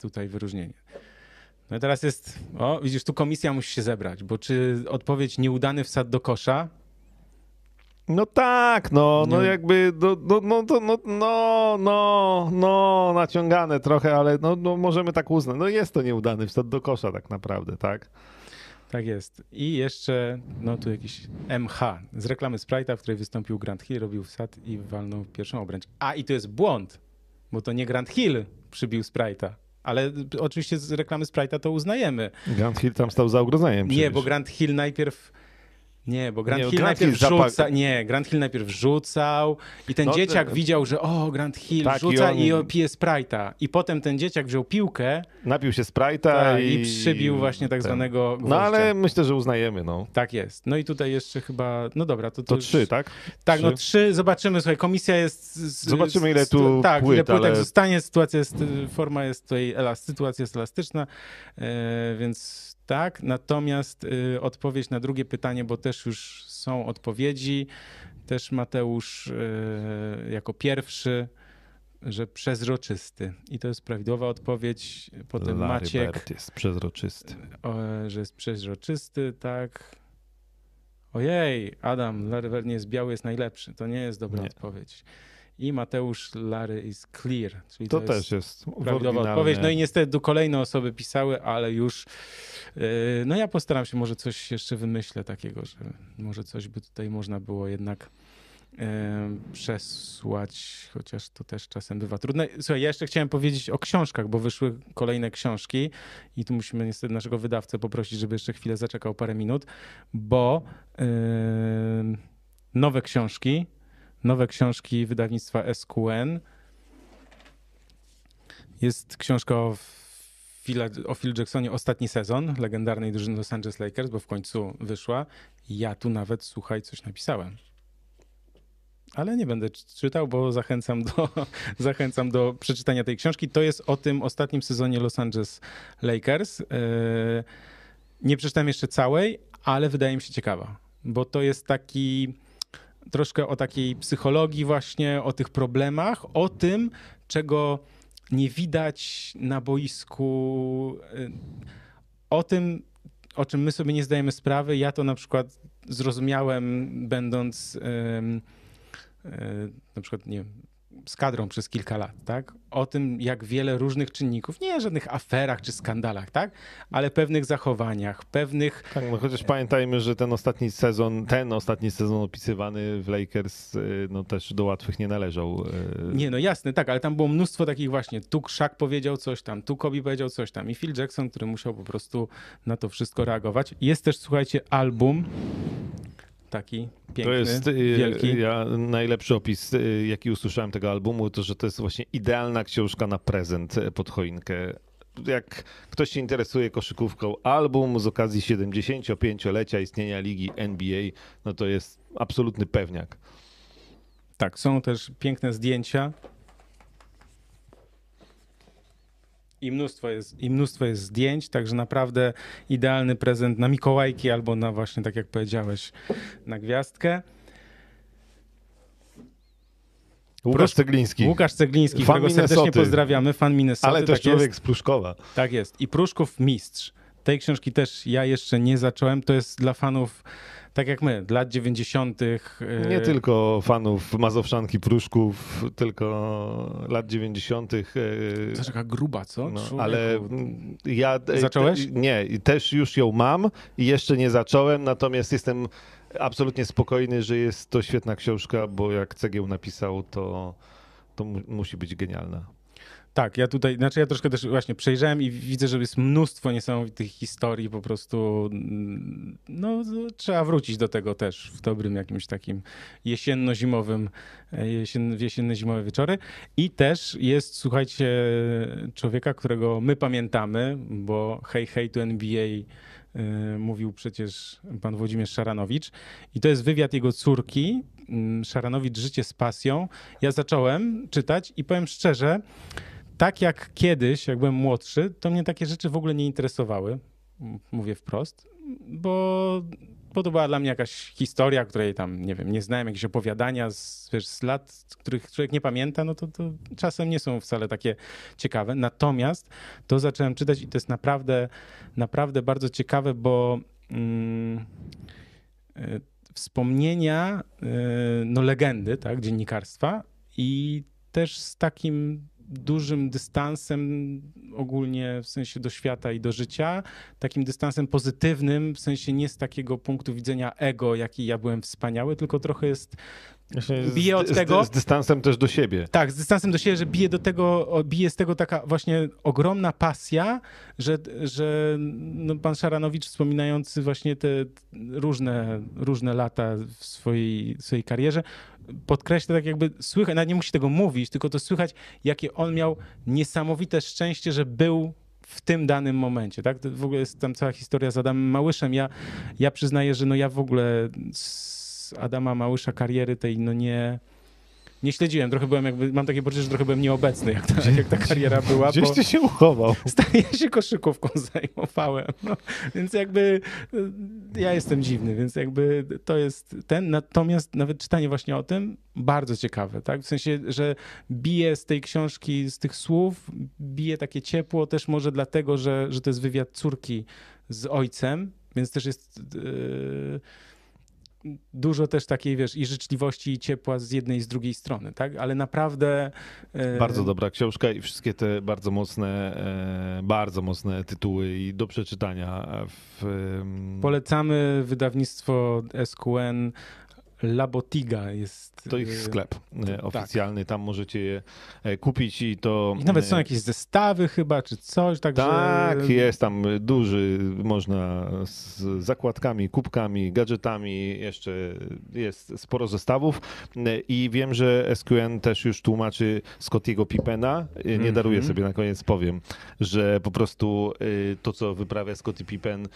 tutaj wyróżnienie. No i teraz jest, o widzisz, tu komisja musi się zebrać, bo czy odpowiedź nieudany wsad do kosza no tak, no, no jakby, no, no, no, no, no, no, no, naciągane trochę, ale no, no możemy tak uznać. No jest to nieudany wstęp do kosza tak naprawdę, tak? Tak jest. I jeszcze, no tu jakiś MH z reklamy Sprite'a, w której wystąpił Grant Hill, robił wsad i walnął pierwszą obręcz. A i to jest błąd, bo to nie Grant Hill przybił Sprite'a. Ale oczywiście z reklamy Sprite'a to uznajemy. Grant Hill tam stał za ogrodzeniem. Nie, bo Grant Hill najpierw nie, bo Grant nie, Hill najpierw Hill rzuca, nie, Grant Hill najpierw rzucał i ten no, dzieciak to... widział, że o, Grant Hill tak, rzuca i, on... i pije Sprite'a. I potem ten dzieciak wziął piłkę. Napił się Sprite'a tak, i... i przybił właśnie tak ten... zwanego gwoździa. No ale myślę, że uznajemy, no. Tak jest. No i tutaj jeszcze chyba, no dobra. To, to, to trzy, tak? Tak, no trzy. no trzy, zobaczymy, słuchaj, komisja jest... Z, zobaczymy ile tu Tak, płyt, ile płytek ale... zostanie, sytuacja jest, forma jest tutaj, sytuacja jest elastyczna, e, więc tak. Natomiast y, odpowiedź na drugie pytanie, bo też już są odpowiedzi. Też Mateusz e, jako pierwszy, że przezroczysty. I to jest prawidłowa odpowiedź. Potem Larry Maciek. Bird jest przezroczysty. że jest przezroczysty, tak. ojej, Adam, Larry Bird nie jest biały, jest najlepszy. To nie jest dobra Nie. odpowiedź. I Mateusz Larry is clear. Czyli To, to, też jest prawidłowa odpowiedź. No i niestety kolejne osoby pisały, ale już yy, no ja postaram się, może coś jeszcze wymyślę takiego, że może coś by tutaj można było jednak yy, przesłać, chociaż to też czasem bywa trudne. Słuchaj, ja jeszcze chciałem powiedzieć o książkach, bo wyszły kolejne książki i tu musimy niestety naszego wydawcę poprosić, żeby jeszcze chwilę zaczekał parę minut, bo yy, nowe książki, nowe książki wydawnictwa SQN. Jest książka o, o Phil Jacksonie ostatni sezon legendarnej drużyny Los Angeles Lakers, bo w końcu wyszła. Ja tu nawet, słuchaj, coś napisałem. Ale nie będę czy- czytał, bo zachęcam do, zachęcam do przeczytania tej książki. To jest o tym ostatnim sezonie Los Angeles Lakers. Yy, Nie przeczytałem jeszcze całej, ale wydaje mi się ciekawa, bo to jest taki troszkę o takiej psychologii właśnie, o tych problemach, o tym, czego nie widać na boisku, y, o tym, o czym my sobie nie zdajemy sprawy. Ja to na przykład zrozumiałem, będąc y, na przykład, nie wiem, z kadrą przez kilka lat, tak? O tym, jak wiele różnych czynników, nie żadnych aferach czy skandalach, tak? Ale pewnych zachowaniach, pewnych Tak, no chociaż pamiętajmy, że ten ostatni sezon, ten ostatni sezon opisywany w Lakers, y, no też do łatwych nie należał. y. Nie, no jasne, tak, ale tam było mnóstwo takich właśnie, tu Szak powiedział coś tam, tu Kobe powiedział coś tam i Phil Jackson, który musiał po prostu na to wszystko reagować. Jest też, słuchajcie, album taki piękny, To jest y, wielki. ja, najlepszy opis, y, jaki usłyszałem tego albumu, to że to jest właśnie idealna książka na prezent y, pod choinkę. Jak ktoś się interesuje koszykówką, album z okazji 75-lecia istnienia ligi NBA, no to jest absolutny pewniak. Tak, są też piękne zdjęcia. I mnóstwo, jest, I mnóstwo jest zdjęć, także naprawdę idealny prezent na Mikołajki albo na właśnie, tak jak powiedziałeś, na gwiazdkę. Łukasz Cegliński, Łukasz Cegliński, Fan którego serdecznie Minnesoty. pozdrawiamy, fan Minnesota. ale też tak jest. człowiek z Pruszkowa. Tak jest. I Pruszków Mistrz. Tej książki też ja jeszcze nie zacząłem. To jest dla fanów, tak jak my, lat 90. yy, Nie tylko fanów Mazowszanki Pruszków, tylko lat 90. y, To taka gruba, co? No, ale mm, ja. e, Zacząłeś? Te, nie, też już ją mam i jeszcze nie zacząłem, natomiast jestem absolutnie spokojny, że jest to świetna książka, bo jak Cegieł napisał, to, to mu, musi być genialna. Tak, ja tutaj, znaczy ja troszkę też właśnie przejrzałem i widzę, że jest mnóstwo niesamowitych historii, po prostu mm, no trzeba wrócić do tego też w dobrym jakimś takim jesienno-zimowym, e, jesien, w jesienne-zimowe wieczory. I też jest, słuchajcie, człowieka, którego my pamiętamy, bo hej, hej to NBA y, mówił przecież pan Włodzimierz Szaranowicz i to jest wywiad jego córki, mm, Szaranowicz Życie z pasją. Ja zacząłem czytać i powiem szczerze, tak jak kiedyś, jak byłem młodszy, to mnie takie rzeczy w ogóle nie interesowały, mówię wprost, bo, bo to była dla mnie jakaś historia, której tam, nie wiem, nie znałem, jakieś opowiadania z, wiesz, z lat, których człowiek nie pamięta, no to, to czasem nie są wcale takie ciekawe. Natomiast to zacząłem czytać i to jest naprawdę, naprawdę bardzo ciekawe, bo mm, y, wspomnienia, y, no legendy, tak, dziennikarstwa i też z takim dużym dystansem ogólnie w sensie do świata i do życia, takim dystansem pozytywnym, w sensie nie z takiego punktu widzenia ego, jaki ja byłem wspaniały, tylko trochę jest Bije od z, tego- Z, z dystansem też do siebie. tak, z dystansem do siebie, że bije do tego, bije z tego taka właśnie ogromna pasja, że, że no pan Szaranowicz wspominający właśnie te różne, różne lata w swojej, swojej karierze, podkreśla tak jakby, słychać, nawet nie musi tego mówić, tylko to słychać, jakie on miał niesamowite szczęście, że był w tym danym momencie, tak? To w ogóle jest tam cała historia z Adamem Małyszem. Ja, ja przyznaję, że no ja w ogóle z Adama Małysza kariery tej no nie, nie śledziłem. Trochę byłem jakby, mam takie poczucie, że trochę byłem nieobecny, jak ta, jak ta kariera była, Gdzieś ty się uchował. stanie się koszykówką zajmowałem. No, więc jakby y, ja jestem dziwny, więc jakby to jest ten. Natomiast nawet czytanie właśnie o tym bardzo ciekawe, tak? W sensie, że bije z tej książki, z tych słów, bije takie ciepło też może dlatego, że, że to jest wywiad córki z ojcem, więc też jest. Yy, dużo też takiej, wiesz, i życzliwości, i ciepła z jednej i z drugiej strony, tak? Ale naprawdę... E... Bardzo dobra książka i wszystkie te bardzo mocne, e, bardzo mocne tytuły i do przeczytania. W... Polecamy wydawnictwo SQN Labotiga jest. To ich y, sklep y, tak. oficjalny, tak. tam możecie je e, kupić i to. I nawet są y, jakieś zestawy chyba, czy coś, także... Tak, jest tam duży, można z zakładkami, kubkami, gadżetami, jeszcze jest sporo zestawów i wiem, że SQN też już tłumaczy Scottiego Pippena. Nie mm -hmm. daruję sobie na koniec powiem, że po prostu to, co wyprawia Scottie Pippen,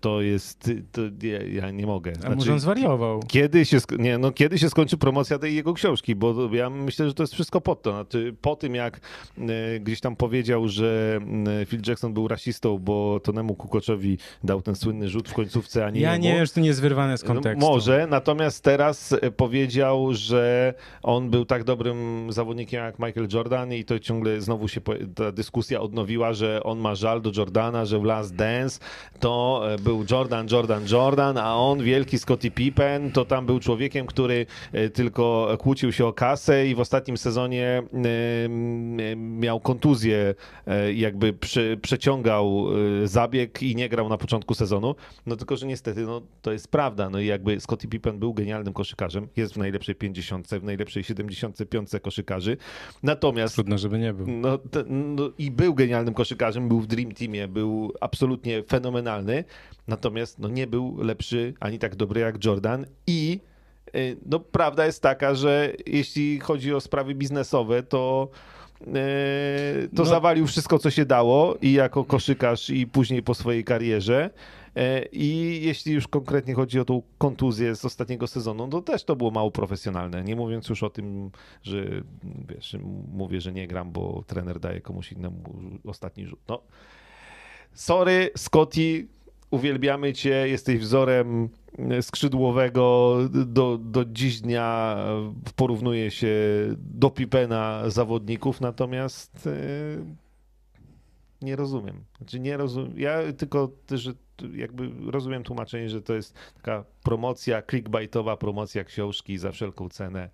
to jest, to ja, ja nie mogę. Znaczy, A może on zwariował? Kiedy się nie, no kiedy się skończy promocja tej jego książki, bo ja myślę, że to jest wszystko po to. Znaczy, po tym jak e, gdzieś tam powiedział, że e, Phil Jackson był rasistą, bo Tonemu Kukoczowi dał ten słynny rzut w końcówce, a nie Ja nie wiem, że to nie jest wyrwane z no, kontekstu. No, może, natomiast teraz e, powiedział, że on był tak dobrym zawodnikiem jak Michael Jordan i to ciągle znowu się ta dyskusja odnowiła, że on ma żal do Jordana, że w Last Dance to był Jordan, Jordan, Jordan, a on wielki Scottie Pippen, to tam był człowiek człowiekiem, który e, tylko kłócił się o kasę i w ostatnim sezonie e, miał kontuzję, e, jakby prze, przeciągał zabieg i nie grał na początku sezonu. No tylko, że niestety no, to jest prawda. No i jakby Scottie Pippen był genialnym koszykarzem, jest w najlepszej 50, w najlepszej 75 koszykarzy. Natomiast... Trudno, żeby nie był. No, no, I był genialnym koszykarzem, był w Dream Teamie, był absolutnie fenomenalny, natomiast no, nie był lepszy ani tak dobry jak Jordan i no, prawda jest taka, że jeśli chodzi o sprawy biznesowe, to y, to no. zawalił wszystko, co się dało i jako koszykarz, i później po swojej karierze. Y, I jeśli już konkretnie chodzi o tą kontuzję z ostatniego sezonu, to też to było mało profesjonalne. Nie mówiąc już o tym, że wiesz, mówię, że nie gram, bo trener daje komuś innemu ostatni rzut. No. Sorry, Scotty, uwielbiamy cię, jesteś wzorem skrzydłowego do, do dziś dnia porównuje się do Pipena zawodników, natomiast e, nie rozumiem. Znaczy nie rozumiem. Ja tylko też jakby rozumiem tłumaczenie, że to jest taka promocja, clickbaitowa promocja książki za wszelką cenę.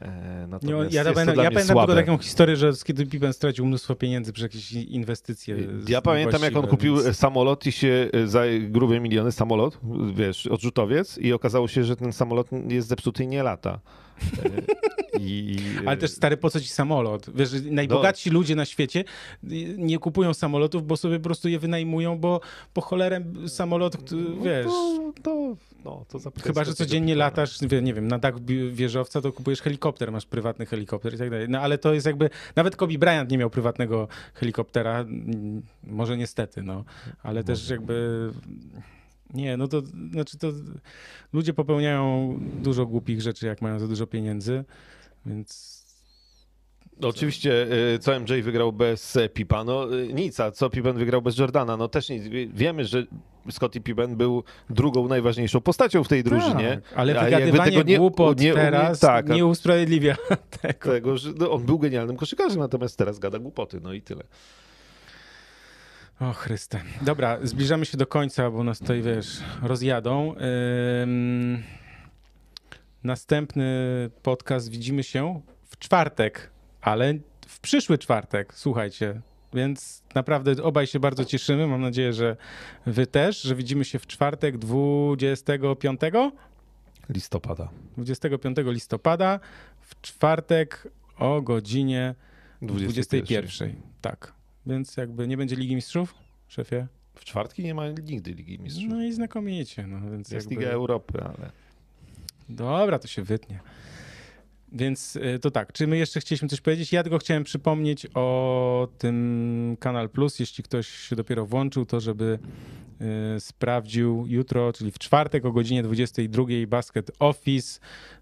E, natomiast ja, ja pamiętam, ja pamiętam tylko taką historię, że kiedy Pippen stracił mnóstwo pieniędzy przez jakieś inwestycje. Ja pamiętam, jak on kupił więc... samolot i się e, za grube miliony samolot, wiesz, odrzutowiec i okazało się, że ten samolot jest zepsuty i nie lata. I... Ale też stary, po co ci samolot? Wiesz, najbogatsi no. ludzie na świecie nie kupują samolotów, bo sobie po prostu je wynajmują, bo po cholerę samolot, wiesz... No to, to, no, to Chyba, że codziennie latasz, nie wiem, na dach wieżowca, to kupujesz helikopter, masz prywatny helikopter i tak dalej. No ale to jest jakby, nawet Kobe Bryant nie miał prywatnego helikoptera, może niestety, no, ale też jakby nie, no to znaczy to ludzie popełniają dużo głupich rzeczy, jak mają za dużo pieniędzy, więc. No, oczywiście, y, co MJ wygrał bez Pipa? No y, nic, a co Pippen wygrał bez Jordana? No też nic. Wiemy, że Scottie Pippen był drugą najważniejszą postacią w tej drużynie. Tak, ale wygadywanie tego nie, głupot nie, teraz tak, nie usprawiedliwia tego. tego że no, on był genialnym koszykarzem, natomiast teraz gada głupoty, no i tyle. O Chryste. Dobra, zbliżamy się do końca, bo nas tutaj, wiesz, rozjadą. Ym... Następny podcast widzimy się w czwartek, ale w przyszły czwartek, słuchajcie. Więc naprawdę obaj się bardzo cieszymy. Mam nadzieję, że wy też, że widzimy się w czwartek 25 listopada. 25 listopada w czwartek o godzinie 21. 21. Tak. Więc jakby nie będzie Ligi Mistrzów, szefie? W czwartki nie ma nigdy Ligi Mistrzów. No i znakomicie. No, więc Jest jakby... Liga Europy, ale... Dobra, to się wytnie. Więc y, to tak, czy my jeszcze chcieliśmy coś powiedzieć? Ja tylko chciałem przypomnieć o tym Kanal Plus, jeśli ktoś się dopiero włączył, to żeby y, sprawdził jutro, czyli w czwartek o godzinie 22 Basket Office.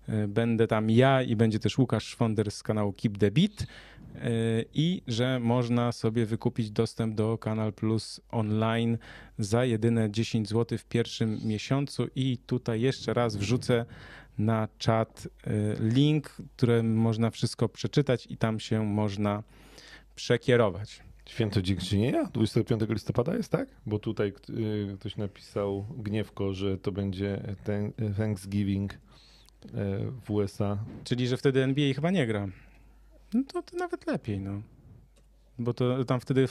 Y, będę tam ja i będzie też Łukasz Szwonder z kanału Keep the Beat i że można sobie wykupić dostęp do Kanal Plus online za jedyne 10 zł w pierwszym miesiącu i tutaj jeszcze raz wrzucę na czat y, link, którym można wszystko przeczytać i tam się można przekierować. Święto Dziękczynienia? 25 listopada jest, tak? Bo tutaj y, ktoś napisał gniewko, że to będzie Thanksgiving y, w USA. Czyli, że wtedy NBA chyba nie gra. No to, to nawet lepiej, no. Bo to tam wtedy y,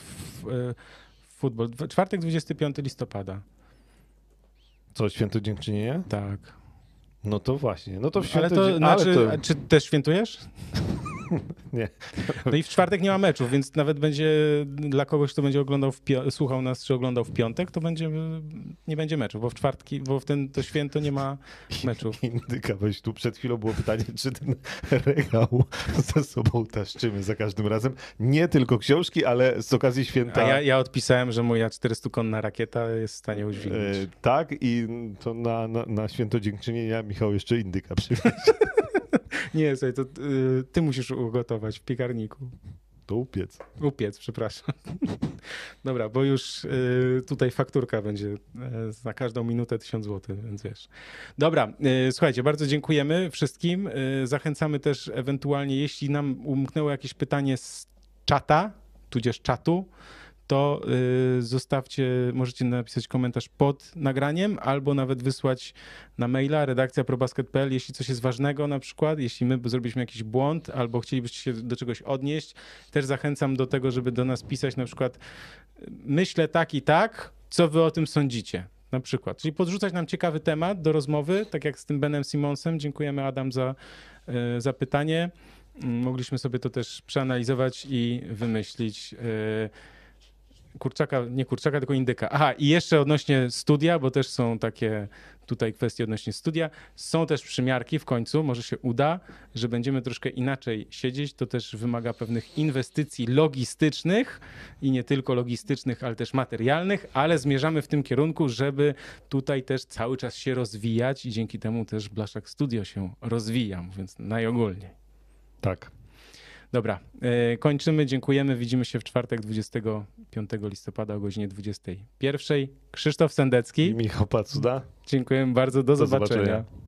futbol. Czwartek 25 listopada. Co, Święto Dziękczynienia? Tak. No to właśnie. No to w Ale to Dzie- znaczy, ale to... czy też świętujesz? Nie. No i w czwartek nie ma meczów, więc nawet będzie dla kogoś, kto będzie oglądał, słuchał nas, czy oglądał w piątek, to będzie, nie będzie meczów, bo w czwartki, bo w ten, to święto nie ma meczów. Indyka, weź tu przed chwilą było pytanie, czy ten regał ze sobą taszczymy za każdym razem. Nie tylko książki, ale z okazji święta. A ja, ja odpisałem, że moja 400-konna rakieta jest w stanie udźwignąć. E, tak, i to na, na, na święto dziękczynienia Michał jeszcze indyka przywieźć. Nie, słuchaj, to y, ty musisz ugotować w piekarniku. To upiec. Upiec, przepraszam. Dobra, bo już y, tutaj fakturka będzie y, za każdą minutę 1000 zł, więc wiesz. Dobra, y, słuchajcie, bardzo dziękujemy wszystkim. Y, zachęcamy też ewentualnie, jeśli nam umknęło jakieś pytanie z czata, tudzież czatu, to y, zostawcie, możecie napisać komentarz pod nagraniem albo nawet wysłać na maila redakcja probasket.pl, jeśli coś jest ważnego na przykład, jeśli my zrobiliśmy jakiś błąd albo chcielibyście się do czegoś odnieść, też zachęcam do tego, żeby do nas pisać na przykład myślę tak i tak, co wy o tym sądzicie? Na przykład. Czyli podrzucać nam ciekawy temat do rozmowy, tak jak z tym Benem Simonsem. Dziękujemy Adam za, y, za pytanie. Mogliśmy sobie to też przeanalizować i wymyślić. Kurczaka, nie kurczaka, tylko indyka. Aha, i jeszcze odnośnie studia, bo też są takie tutaj kwestie odnośnie studia. Są też przymiarki w końcu, może się uda, że będziemy troszkę inaczej siedzieć. To też wymaga pewnych inwestycji logistycznych i nie tylko logistycznych, ale też materialnych, ale zmierzamy w tym kierunku, żeby tutaj też cały czas się rozwijać i dzięki temu też Blaszak Studio się rozwija, mówiąc najogólniej. Tak. Dobra, e, kończymy, dziękujemy. Widzimy się w czwartek 25 listopada o godzinie 21. Krzysztof I Sendecki, Michał Pacuda. dziękujemy bardzo, do, Do zobaczenia. zobaczenia.